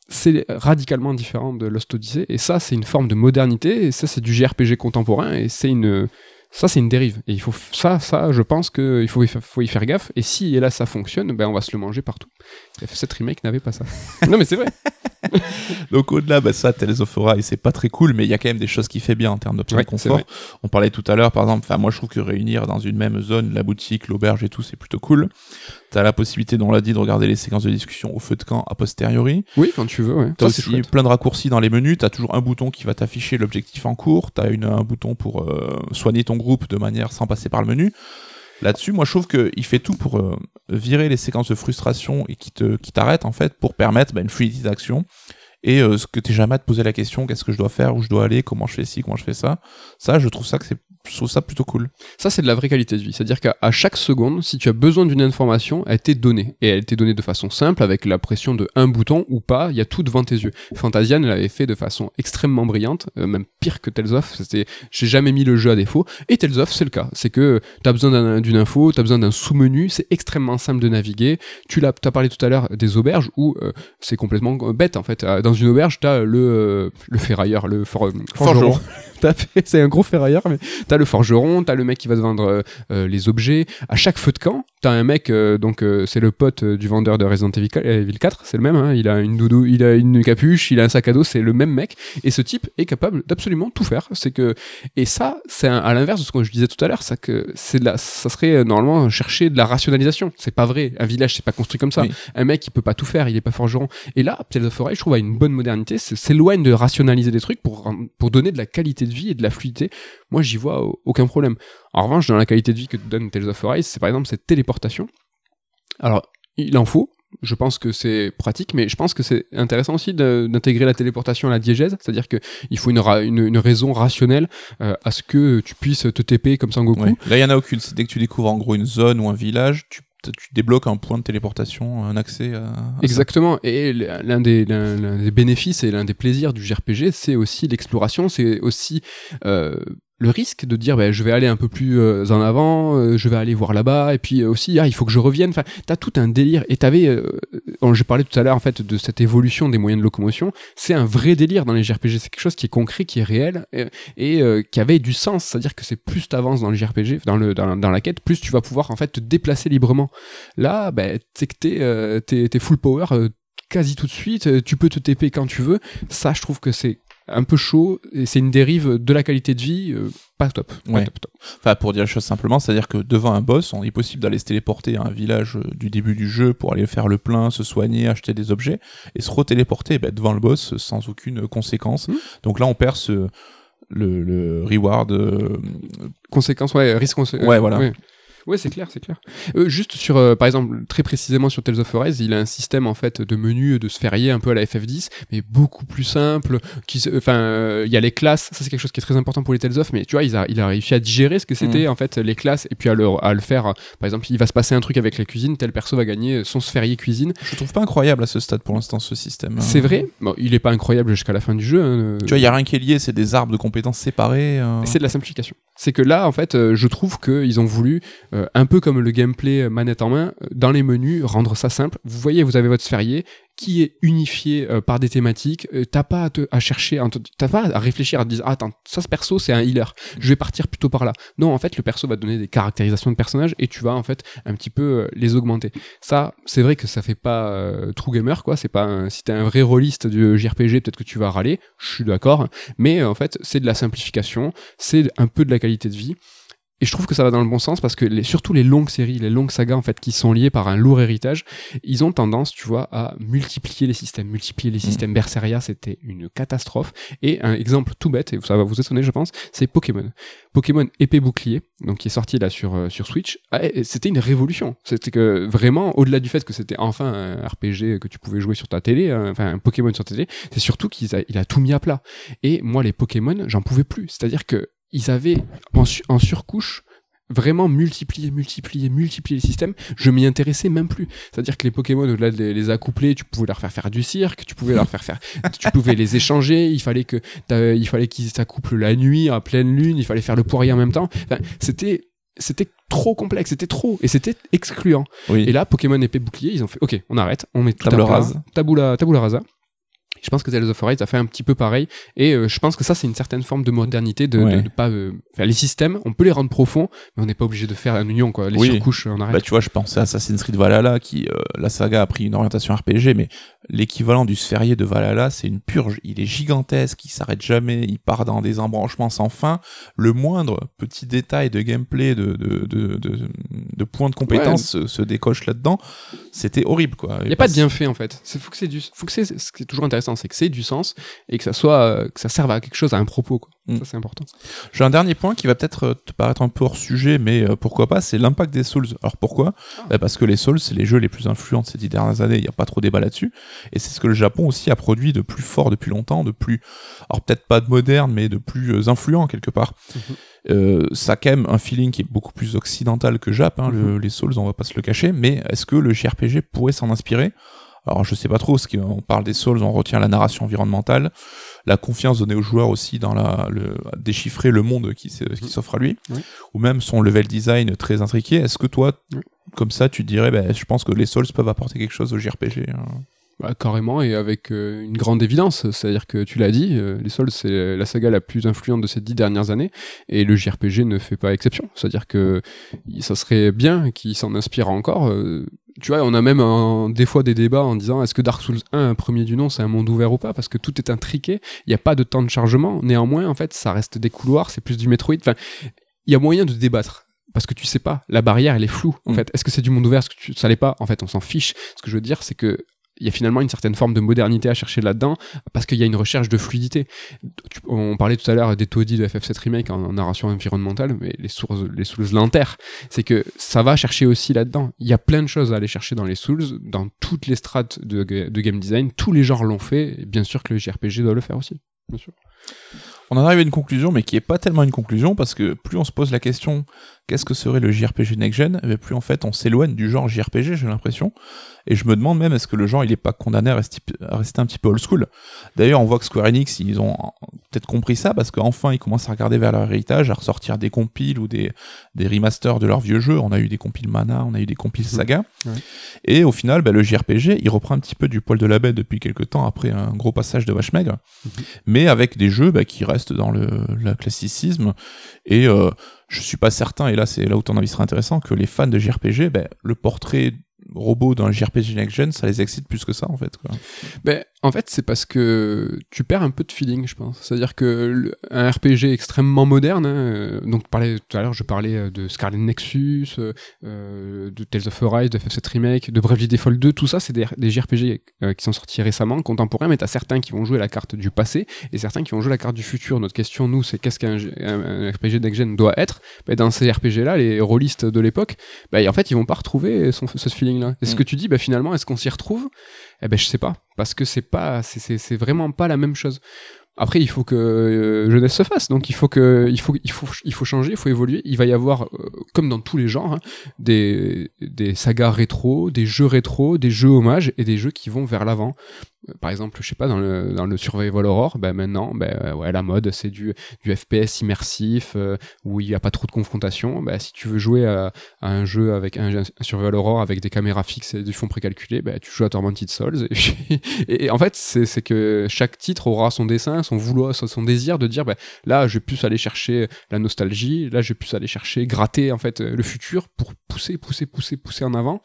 C'est radicalement différent de Lost Odyssey. Et ça, c'est une forme de modernité. Et ça, c'est du JRPG contemporain. Et c'est une. Ça, c'est une dérive. Et il faut ça, ça, je pense qu'il faut, faut y faire gaffe. Et si et là ça fonctionne, ben on va se le manger partout. Cette remake n'avait pas ça. non, mais c'est vrai. Donc au-delà, bah, ça, Tales of Arise, c'est pas très cool, mais il y a quand même des choses qui fait bien en termes Ouais, de c'est confort. On parlait tout à l'heure, par exemple, enfin moi je trouve que réunir dans une même zone la boutique, l'auberge et tout, c'est plutôt cool. T'as la possibilité, dont on l'a dit, de regarder les séquences de discussion au feu de camp a posteriori. Oui, quand tu veux. Ouais. T'as aussi chouette. plein de raccourcis dans les menus. T'as toujours un bouton qui va t'afficher l'objectif en cours. T'as une un bouton pour euh, soigner ton groupe de manière sans passer par le menu. Là-dessus, moi, je trouve qu'il fait tout pour euh, virer les séquences de frustration et qui te qui t'arrête en fait pour permettre bah, une fluidité d'action. Et euh, ce que t'es jamais à te poser la question qu'est-ce que je dois faire où je dois aller comment je fais ci comment je fais ça. Ça je trouve ça que c'est je trouve ça plutôt cool Ça, c'est de la vraie qualité de vie. C'est-à-dire qu'à chaque seconde, si tu as besoin d'une information, elle t'est donnée. Et elle t'est donnée de façon simple, avec la pression de un bouton ou pas, il y a tout devant tes yeux. Fantasian l'avait fait de façon extrêmement brillante, euh, même pire que Tales of. C'était, j'ai jamais mis le jeu à défaut. Et Tales of, c'est le cas. C'est que t'as besoin d'un- d'une info, t'as besoin d'un sous-menu, c'est extrêmement simple de naviguer. Tu l'as, t'as parlé tout à l'heure des auberges où euh, c'est complètement euh, bête, en fait. Dans une auberge, t'as le, euh, le ferrailleur, le for- forgeron. C'est un gros ferrailleur, mais t'as le forgeron, t'as le mec qui va te vendre euh, euh, les objets. À chaque feu de camp, t'as un mec, euh, donc euh, c'est le pote du vendeur de Resident Evil 4, euh, Evil 4, c'est le même. Hein, il a une doudou, il a une capuche, il a un sac à dos, c'est le même mec. Et ce type est capable d'absolument tout faire. C'est que et ça, c'est à l'inverse de ce que je disais tout à l'heure, ça que c'est la, ça serait normalement chercher de la rationalisation. C'est pas vrai. Un village, c'est pas construit comme ça. Oui. Un mec, il peut pas tout faire, il est pas forgeron. Et là, Tales of Arise, je trouve, a une bonne modernité, c'est- s'éloigne de rationaliser des trucs pour, pour donner de la qualité de vie et de la fluidité. Moi, j'y vois au- aucun problème. En revanche, dans la qualité de vie que donne Tales of Arise, c'est par exemple cette téléportation. Alors, il en faut. Je pense que c'est pratique, mais je pense que c'est intéressant aussi d'intégrer la téléportation à la diégèse, c'est-à-dire que il faut une, ra- une, une raison rationnelle euh, à ce que tu puisses te TP comme Sangoku. Ouais. là il y en a aucune dès que tu découvres en gros une zone ou un village tu tu débloques un point de téléportation un accès à. Exactement. Et l'un des, l'un l'un des bénéfices et l'un des plaisirs du JRPG, c'est aussi l'exploration, c'est aussi euh, le risque de dire bah, je vais aller un peu plus euh, en avant, euh, je vais aller voir là-bas, et puis euh, aussi ah, il faut que je revienne. Enfin, t'as tout un délire. Et t'avais, euh, euh, j'ai parlé tout à l'heure en fait de cette évolution des moyens de locomotion. C'est un vrai délire dans les JRPG. C'est quelque chose qui est concret, qui est réel et, et, qui avait du sens. C'est-à-dire que c'est plus t'avances dans le JRPG, dans le dans, dans la quête, plus tu vas pouvoir en fait te déplacer librement. Là, ben, c'est que t'es, t'es, full power quasi tout de suite, tu peux te TP quand tu veux. Ça, je trouve que c'est un peu chaud et c'est une dérive de la qualité de vie euh, pas top. Pas Ouais. top, top. Enfin, pour dire les choses simplement, c'est-à-dire que devant un boss, on est possible d'aller se téléporter à un village euh, du début du jeu pour aller faire le plein, se soigner, acheter des objets, et se retéléporter bah, devant le boss sans aucune conséquence. Mhm. Donc là, on perd ce, le, le reward. euh, Conséquence, ouais, risque. Ouais, voilà. Ouais. Ouais, c'est clair, c'est clair. Euh, juste sur, euh, par exemple, très précisément sur Tales of Arise, il a un système en fait de menu de sphérié un peu à la FF10, mais beaucoup plus simple. Qui, enfin, euh, il y a les classes. Ça c'est quelque chose qui est très important pour les Tales of, mais tu vois, il a, il a réussi à digérer ce que c'était en fait les classes et puis à le, à le faire. euh, Par exemple, il va se passer un truc avec la cuisine, tel perso va gagner son sphérié cuisine. Je trouve pas incroyable à ce stade pour l'instant ce système. C'est Euh, vrai? Bon, il est pas incroyable jusqu'à la fin du jeu. hein, Tu vois, il y a rien qui est lié, c'est des arbres de compétences séparés. euh. C'est de la simplification. C'est que là, en fait, euh, je trouve qu'ils ont voulu, euh, un peu comme le gameplay euh, manette en main, euh, dans les menus, rendre ça simple. Vous voyez, vous avez votre sphérié qui est unifié par des thématiques. T'as pas à, te- à chercher, t'as pas à réfléchir, à te dire, ah, attends, ça, ce perso, c'est un healer. Je vais partir plutôt par là. Non, en fait, le perso va donner des caractérisations de personnages et tu vas, en fait, un petit peu les augmenter. Ça, c'est vrai que ça fait pas true gamer, quoi. C'est pas, un- si t'es un vrai rôliste du JRPG, peut-être que tu vas râler. Je suis d'accord. Mais, en fait, c'est de la simplification c'est un peu de la qualité de vie. Et je trouve que ça va dans le bon sens parce que les, surtout les longues séries, les longues sagas en fait qui sont liées par un lourd héritage, ils ont tendance, tu vois, à multiplier les systèmes, multiplier les systèmes. Berseria, c'était une catastrophe. Et un exemple tout bête, et ça va vous étonner, je pense, c'est Pokémon. Pokémon épée bouclier, donc qui est sorti là sur euh, sur Switch. Ah, c'était une révolution. C'était que vraiment, au-delà du fait que c'était enfin un RPG que tu pouvais jouer sur ta télé, euh, enfin un Pokémon sur ta télé, c'est surtout qu'il a, il a tout mis à plat. Et moi, les Pokémon, j'en pouvais plus. C'est-à-dire que ils avaient en, su- en surcouche vraiment multiplié, multiplié, multiplié les systèmes, je m'y intéressais même plus. C'est-à-dire que les Pokémon, au-delà de les, les accoupler, tu pouvais leur faire faire du cirque, tu pouvais leur faire faire, tu pouvais les échanger, il fallait que, il fallait qu'ils s'accouplent la nuit, à pleine lune, il fallait faire le poirier en même temps. Enfin, c'était, c'était trop complexe, c'était trop, et c'était excluant. Oui. Et là, Pokémon épée bouclier, ils ont fait, ok, on arrête, on met tout Table à rase. Tabula, tabula rasa. Je pense que Tales of Arise a fait un petit peu pareil, et euh, je pense que ça c'est une certaine forme de modernité de, Ouais. de, de pas euh, les systèmes, on peut les rendre profonds, mais on n'est pas obligé de faire un union quoi, les Oui. surcouches on arrête. Bah, tu vois, je pensais à Assassin's Creed Valhalla, qui, euh, la saga a pris une orientation RPG, mais l'équivalent du sphérié de Valhalla, c'est une purge. Il est gigantesque, il s'arrête jamais, il part dans des embranchements sans fin. Le moindre petit détail de gameplay, de, de, de, de, de points de compétence se, se décoche là-dedans. C'était horrible, quoi. Il n'y a pas de bienfait en fait. C'est faut que c'est du, faut que c'est, ce qui est toujours intéressant, c'est que c'est du sens et que ça soit, euh, que ça serve à quelque chose, à un propos quoi. Mm. Ça c'est important. J'ai un dernier point qui va peut-être euh, te paraître un peu hors sujet, mais euh, pourquoi pas, c'est l'impact des Souls. Alors pourquoi? Ah. Bah, Parce que les Souls, c'est les jeux les plus influents de ces dix dernières années, il n'y a pas trop débat là-dessus. Et c'est ce que le Japon aussi a produit de plus fort depuis longtemps, de plus, alors peut-être pas de moderne, mais de plus influent quelque part. Mhm. Euh, ça a quand même un feeling qui est beaucoup plus occidental que Jap, hein, le- les Souls, on va pas se le cacher, mais est-ce que le JRPG pourrait s'en inspirer? Alors je sais pas trop, parce qu'on parle des Souls, on retient la narration environnementale, la confiance donnée aux joueurs aussi dans la, le, déchiffrer le monde qui, s'offre à lui, Oui. ou même son level design très intriqué. Est-ce que toi, Oui. comme ça, tu dirais, ben, je pense que les Souls peuvent apporter quelque chose au JRPG hein? Bah, carrément et avec euh, une grande évidence. C'est-à-dire que tu l'as dit, euh, les Souls c'est la saga la plus influente de ces dix dernières années et le JRPG ne fait pas exception. C'est-à-dire que ça serait bien qu'il s'en inspire encore. euh, tu vois, on a même un- des fois des débats en disant est-ce que Dark Souls 1, un premier du nom, c'est un monde ouvert ou pas? Parce que tout est intriqué, il n'y a pas de temps de chargement. Néanmoins, en fait, ça reste des couloirs, c'est plus du Metroid. Enfin, il y a moyen de débattre. Parce que tu sais pas, la barrière elle est floue. En Mm. fait, est-ce que c'est du monde ouvert, est-ce que tu, ça l'est pas? En fait, on s'en fiche. Ce que je veux dire, c'est que il y a finalement une certaine forme de modernité à chercher là-dedans parce qu'il y a une recherche de fluidité. On parlait tout à l'heure des taudis de FF7 Remake en, narration environnementale, mais les sources, les Souls l'enterrent. C'est que ça va chercher aussi là-dedans. Il y a plein de choses à aller chercher dans les Souls, dans toutes les strates de, game design. Tous les genres l'ont fait, bien sûr que le JRPG doit le faire aussi. Bien sûr. On en arrive à une conclusion, mais qui est pas tellement une conclusion, parce que plus on se pose la question qu'est-ce que serait le JRPG next gen, eh bien, plus en fait on s'éloigne du genre JRPG, j'ai l'impression. Et je me demande même est-ce que le genre il est pas condamné à rester, à rester un petit peu old school? D'ailleurs, on voit que Square Enix ils ont peut-être compris ça parce qu'enfin ils commencent à regarder vers leur héritage, à ressortir des compiles ou des, des remasters de leurs vieux jeux. On a eu des compiles Mana, on a eu des compiles Saga. Ouais. Et au final, bah, le JRPG il reprend un petit peu du poil de la bête depuis quelques temps après un gros passage de vache maigre, mais avec des jeux bah, qui restent dans le, le classicisme et euh, je suis pas certain, et là c'est là où ton avis sera intéressant, que les fans de JRPG, ben, le portrait robot d'un JRPG next gen, ça les excite plus que ça en fait. Ben, en fait, c'est parce que tu perds un peu de feeling, je pense. C'est-à-dire que le- un RPG extrêmement moderne, hein, euh, donc parlais, tout à l'heure, je parlais euh, de Scarlet Nexus, euh, de Tales of Arise, de FF7 Remake, de Bravely Default 2, tout ça, c'est des, des JRPG qui sont sortis récemment, contemporains, mais t'as certains qui vont jouer la carte du passé et certains qui vont jouer la carte du futur. Notre question, nous, c'est qu'est-ce qu'un un, un RPG next gen doit être? Ben, Dans ces RPG-là, les rôlistes de l'époque, ben, en fait, ils vont pas retrouver ce feeling-là. Et ce Mm. que tu dis, ben, finalement, est-ce qu'on s'y retrouve? Eh ben je sais pas parce que c'est pas c'est- c'est c'est vraiment pas la même chose. Après il faut que euh, jeunesse se fasse donc il faut que il faut il faut il faut changer, il faut évoluer, il va y avoir euh, comme dans tous les genres hein, des des sagas rétro, des jeux rétro, des jeux hommages et des jeux qui vont vers l'avant. Par exemple, je sais pas dans le dans le survival horror, ben maintenant ben euh, ouais la mode c'est du du FPS immersif euh, où il y a pas trop de confrontation. Ben si tu veux jouer à, un jeu avec un, un survival horror avec des caméras fixes et du fond précalculé, ben tu joues à Tormented Souls. Et, en fait, c'est que chaque titre aura son dessin, son vouloir, son désir de dire, ben, là, je vais plus aller chercher la nostalgie, là, je vais plus aller chercher, gratter en fait le futur pour pousser, pousser, pousser, pousser en avant.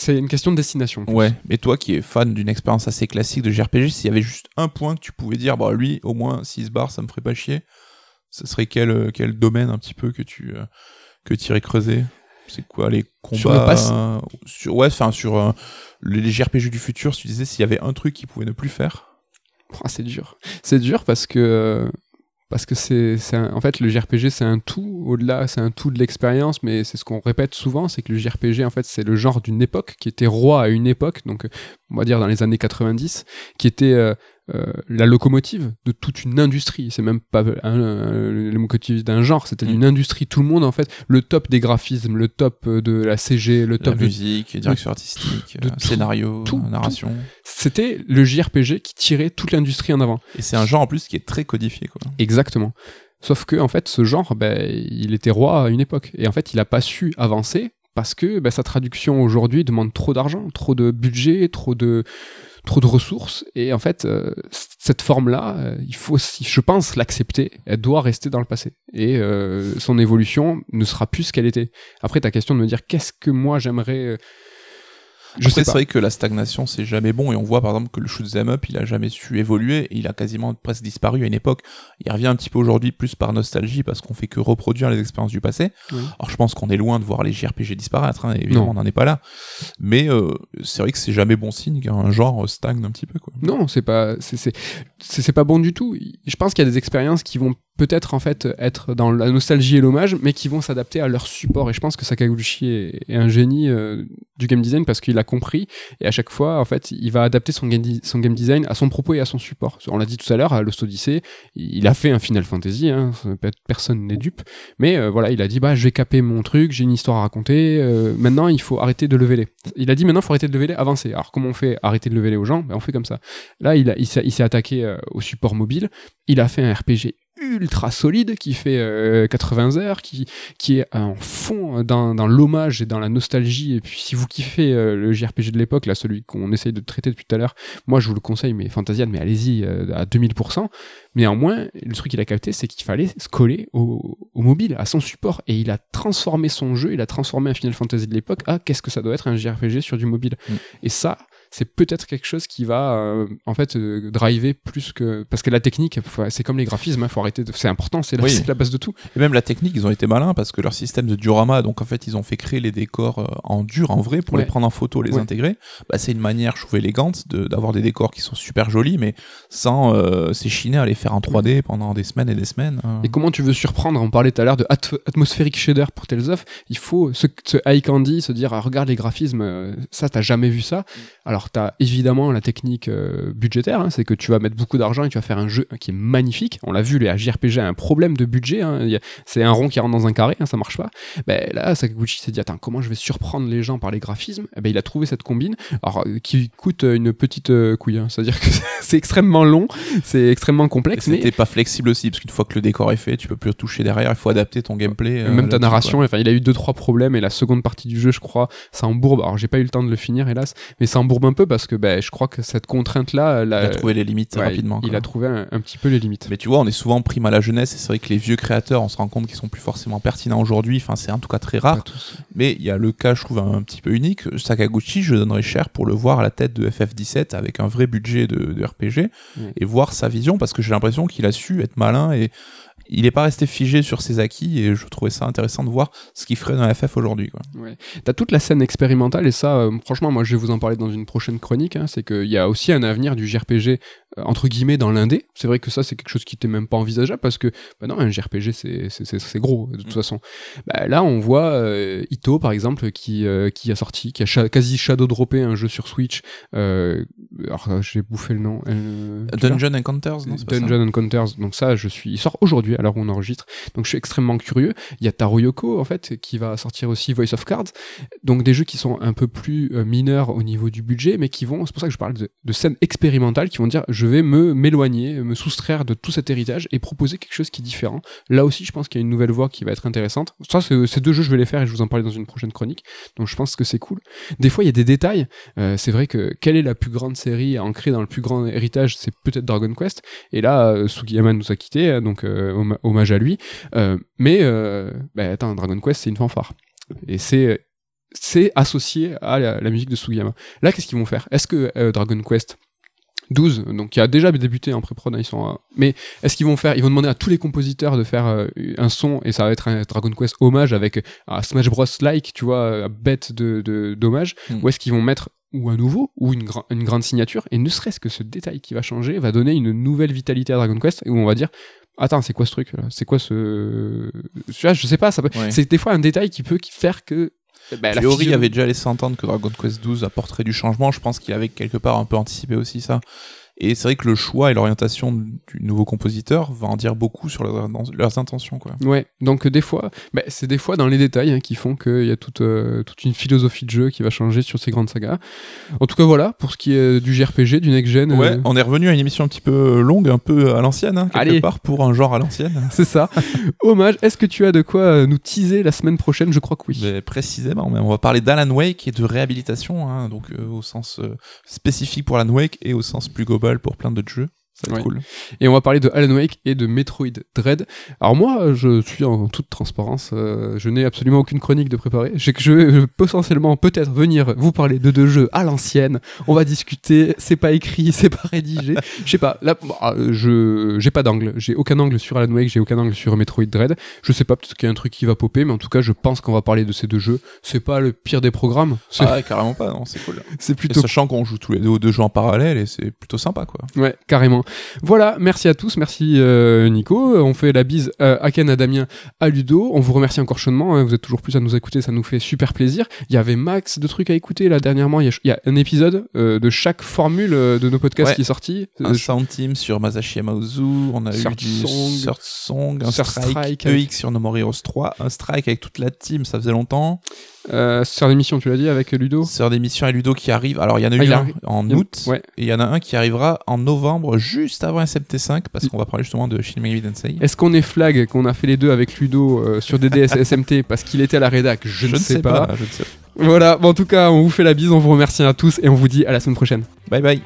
C'est une question de destination. Ouais, mais toi qui es fan d'une expérience assez classique de JRPG, s'il y avait juste un point que tu pouvais dire, bah lui, au moins 6 barres, ça me ferait pas chier, ce serait quel, euh, quel domaine un petit peu que tu euh, que irais creuser? C'est quoi les combats? Sur le pass euh, sur, Ouais, enfin sur euh, les JRPG du futur, si tu disais s'il y avait un truc qu'ils pouvaient ne plus faire? Ah, c'est dur. C'est dur parce que parce que c'est en fait le JRPG c'est un tout au-delà c'est un tout de l'expérience mais c'est ce qu'on répète souvent c'est que le JRPG en fait c'est le genre d'une époque qui était roi à une époque. Donc on va dire dans les années 90 qui était euh, euh, la locomotive de toute une industrie c'est même pas un, un- locomotive d'un genre c'était Mm. une industrie tout le monde en fait le top des graphismes le top euh, de la CG le La top de musique, direction artistique, de euh, tout, scénario, tout, narration. c'était le JRPG qui tirait toute l'industrie en avant Et c'est un genre en plus qui est très codifié, quoi. Exactement. Sauf que en fait, ce genre, ben, il était roi à une époque, et en fait, il a pas su avancer parce que ben, sa traduction aujourd'hui demande trop d'argent, trop de budget, trop de ressources. Et en fait euh, cette forme là il faut je pense l'accepter. Elle doit rester dans le passé. Et son évolution ne sera plus ce qu'elle était. Après ta question de me dire qu'est-ce que moi j'aimerais je sais, c'est vrai que la stagnation, c'est jamais bon, et on voit par exemple que le shoot them up, il a jamais su évoluer, et il a quasiment presque disparu à une époque. Il revient un petit peu aujourd'hui plus par nostalgie, parce qu'on fait que reproduire les expériences du passé. Alors je pense qu'on est loin de voir les JRPG disparaître, hein, évidemment, on n'en est pas là. Mais euh, c'est vrai que c'est jamais bon signe qu'un genre stagne un petit peu. Quoi. Non, c'est pas, c'est pas bon du tout. Je pense qu'il y a des expériences qui vont peut-être en fait être dans la nostalgie et l'hommage, mais qui vont s'adapter à leur support. Et je pense que Sakaguchi est, un génie euh, du game design parce qu'il a compris et à chaque fois, en fait, il va adapter son game, design à son propos et à son support. On l'a dit tout à l'heure, à Lost Odyssey, il a fait un Final Fantasy, hein, personne n'est dupe, mais euh, voilà, il a dit bah je vais caper mon truc, j'ai une histoire à raconter. Euh, maintenant, il faut arrêter de lever les. Il a dit maintenant, il faut arrêter de lever les, avancer. Alors comment on fait arrêter de lever les aux gens? Ben, On fait comme ça. Là, il s'est attaqué au support mobile. Il a fait un RPG ultra solide qui fait 80 euh, heures, qui, qui est en fond dans, dans l'hommage et dans la nostalgie. Et puis si vous kiffez euh, le JRPG de l'époque, là celui qu'on essaye de traiter depuis tout à l'heure, moi je vous le conseille, mais Fantasian, mais allez-y euh, à 2000%. Mais néanmoins, le truc qu'il a capté, c'est qu'il fallait se coller au, au, mobile, à son support. Et il a transformé son jeu, il a transformé un Final Fantasy de l'époque à qu'est-ce que ça doit être un JRPG sur du mobile. Mm. Et ça, c'est peut-être quelque chose qui va euh, en fait euh, driver plus que parce que la technique c'est comme les graphismes hein, faut arrêter de... c'est important c'est la, la, base de tout. Et même la technique ils ont été malins parce que leur système de diorama donc en fait ils ont fait créer les décors euh, en dur en vrai pour les prendre en photo les intégrer. Bah, c'est une manière je trouve élégante d'avoir des décors qui sont super jolis mais sans s'échiner à les faire en 3D pendant des semaines et des semaines hein. et comment tu veux surprendre on parlait tout à l'heure de atmosphérique shader pour Tales of il faut ce, ce high candy se dire ah, regarde les graphismes ça t'as jamais vu ça. Mm. alors alors, tu as évidemment la technique euh, budgétaire, hein, c'est que tu vas mettre beaucoup d'argent et tu vas faire un jeu qui est magnifique. On l'a vu, les JRPG a un problème de budget. Hein. c'est un rond qui rentre dans un carré, hein, ça marche pas. Ben, là, Sakaguchi s'est dit, attends, comment je vais surprendre les gens par les graphismes? Eh ben, Il a trouvé cette combine, alors, euh, qui coûte une petite euh, couille. C'est-à-dire que c'est extrêmement long, c'est extrêmement complexe. C'était mais... pas flexible aussi, parce qu'une fois que le décor est fait, tu peux plus toucher derrière, il faut adapter ton gameplay. même ta narration, enfin, il a eu deux trois problèmes et la seconde partie du jeu, je crois, ça embourbe. Alors, j'ai pas eu le temps de le finir, hélas, mais ça embourbe un peu parce que ben, je crois que cette contrainte-là. Il a trouvé les limites rapidement. Il a trouvé un, petit peu les limites. Mais tu vois, on est souvent pris à la jeunesse et c'est vrai que les vieux créateurs, on se rend compte qu'ils sont plus forcément pertinents aujourd'hui. Enfin, c'est en tout cas très rare. Mais il y a le cas, je trouve, un, petit peu unique. Sakaguchi, je donnerais cher pour le voir à la tête de FF17 avec un vrai budget de, RPG et voir sa vision parce que j'ai l'impression qu'il a su être malin et il n'est pas resté figé sur ses acquis et je trouvais ça intéressant de voir ce qu'il ferait dans la FF aujourd'hui. Ouais. T'as toute la scène expérimentale et ça, euh, franchement, moi je vais vous en parler dans une prochaine chronique. Hein, c'est qu'il y a aussi un avenir du JRPG euh, entre guillemets dans l'indé. C'est vrai que ça c'est quelque chose qui n'était même pas envisageable parce que bah non, un JRPG c'est gros de toute mm. façon. Bah, là on voit euh, Ito par exemple qui qui a sorti, qui a quasi shadow droppé un jeu sur Switch. alors j'ai bouffé le nom. Dungeon Encounters. Non, Dungeon Encounters. Donc ça je suis. Il sort aujourd'hui alors on enregistre. Donc je suis extrêmement curieux. Il y a Taro Yoko en fait qui va sortir aussi Voice of Cards. Donc des jeux qui sont un peu plus euh, mineurs au niveau du budget, mais qui vont. C'est pour ça que je parle de, scènes expérimentales qui vont dire je vais me m'éloigner, me soustraire de tout cet héritage et proposer quelque chose qui est différent. Là aussi, je pense qu'il y a une nouvelle voie qui va être intéressante. Ça, ces deux jeux, je vais les faire et je vous en parler dans une prochaine chronique. Donc je pense que c'est cool. Des fois, il y a des détails. Euh, c'est vrai que quelle est la plus grande série ancrée dans le plus grand héritage C'est peut-être Dragon Quest. Et là, euh, Sugiyama nous a quittés, donc hommage à lui. Euh, mais euh, bah, attends, Dragon Quest, c'est une fanfare. Et c'est c'est associé à la, musique de Sugiyama. Là, qu'est-ce qu'ils vont faire? Est-ce que euh, Dragon Quest 12, donc qui a déjà débuté en pré-prod, hein, ils sont, mais est-ce qu'ils vont faire, ils vont demander à tous les compositeurs de faire un son et ça va être un Dragon Quest hommage avec un Smash Bros like, tu vois, bête de d'hommage, hmm. ou est-ce qu'ils vont mettre ou un nouveau, ou une, une grande signature, et ne serait-ce que ce détail qui va changer va donner une nouvelle vitalité à Dragon Quest, où on va dire, attends, c'est quoi ce truc C'est quoi ce. Je sais pas, ça peut... c'est des fois un détail qui peut faire que. Bah, Fiori avait déjà laissé entendre que Dragon Quest XII apporterait du changement. Je pense qu'il avait quelque part un peu anticipé aussi ça. Et c'est vrai que le choix et l'orientation du nouveau compositeur va en dire beaucoup sur leurs, leurs intentions, quoi. Ouais, donc des fois, bah, c'est des fois dans les détails hein, qui font qu'il y a toute, euh, toute une philosophie de jeu qui va changer sur ces grandes sagas. En tout cas, voilà, pour ce qui est du JRPG, du next-gen. Ouais, euh, on est revenu à une émission un petit peu longue, un peu à l'ancienne, hein, quelque Allez. part, pour un genre à l'ancienne. c'est ça. Hommage, est-ce que tu as de quoi euh, nous teaser la semaine prochaine? Je crois que oui. Mais précisément, mais on va parler d'Alan Wake et de réhabilitation, hein, donc euh, au sens euh, spécifique pour Alan Wake et au sens plus global pour plein d'autres jeux. Ça va être Ouais. cool. Et on va parler de Alan Wake et de Metroid Dread. Alors moi, je suis en toute transparence, euh, je n'ai absolument aucune chronique de préparer. Je, je vais potentiellement peut-être venir vous parler de deux jeux à l'ancienne. On va discuter, c'est pas écrit, c'est pas rédigé. Je sais pas, là, bah, je j'ai pas d'angle. J'ai aucun angle sur Alan Wake, j'ai aucun angle sur Metroid Dread. Je sais pas, peut-être qu'il y a un truc qui va popper, mais en tout cas, je pense qu'on va parler de ces deux jeux. C'est pas le pire des programmes, Ah, carrément pas, non, c'est cool. c'est Et plutôt sachant qu'on joue tous les deux aux deux jeux en parallèle et c'est plutôt sympa, quoi. Ouais, carrément. Voilà, merci à tous, merci euh, Nico. On fait la bise euh, à Ken, à Damien, à Ludo. On vous remercie encore chaudement. hein. Vous êtes toujours plus à nous écouter, ça nous fait super plaisir. Il y avait max de trucs à écouter là dernièrement. Il y a, il y a un épisode euh, de chaque formule euh, de nos podcasts Ouais. qui est sorti. Un Euh, sound team sur Masashi Yamaozu, on a eu du Song. Song, un strike, Strike. EX sur No More Heroes 3, un strike avec toute la team, ça faisait longtemps. Euh, sur l'émission, tu l'as dit, avec Ludo. Sœur d'émission et Ludo qui arrive. Alors il y en a Ah, eu un en août ouais. et il y en a un qui arrivera en novembre, juste avant SMT5, parce qu'on va parler justement de Shin Megami Tensei. Est-ce qu'on est flag qu'on a fait les deux avec Ludo euh, sur DDS et SMT parce qu'il était à la rédac? Je, ne sais, pas. Je ne sais. Voilà, Bon, en tout cas, on vous fait la bise, on vous remercie à tous et on vous dit à la semaine prochaine. Bye bye.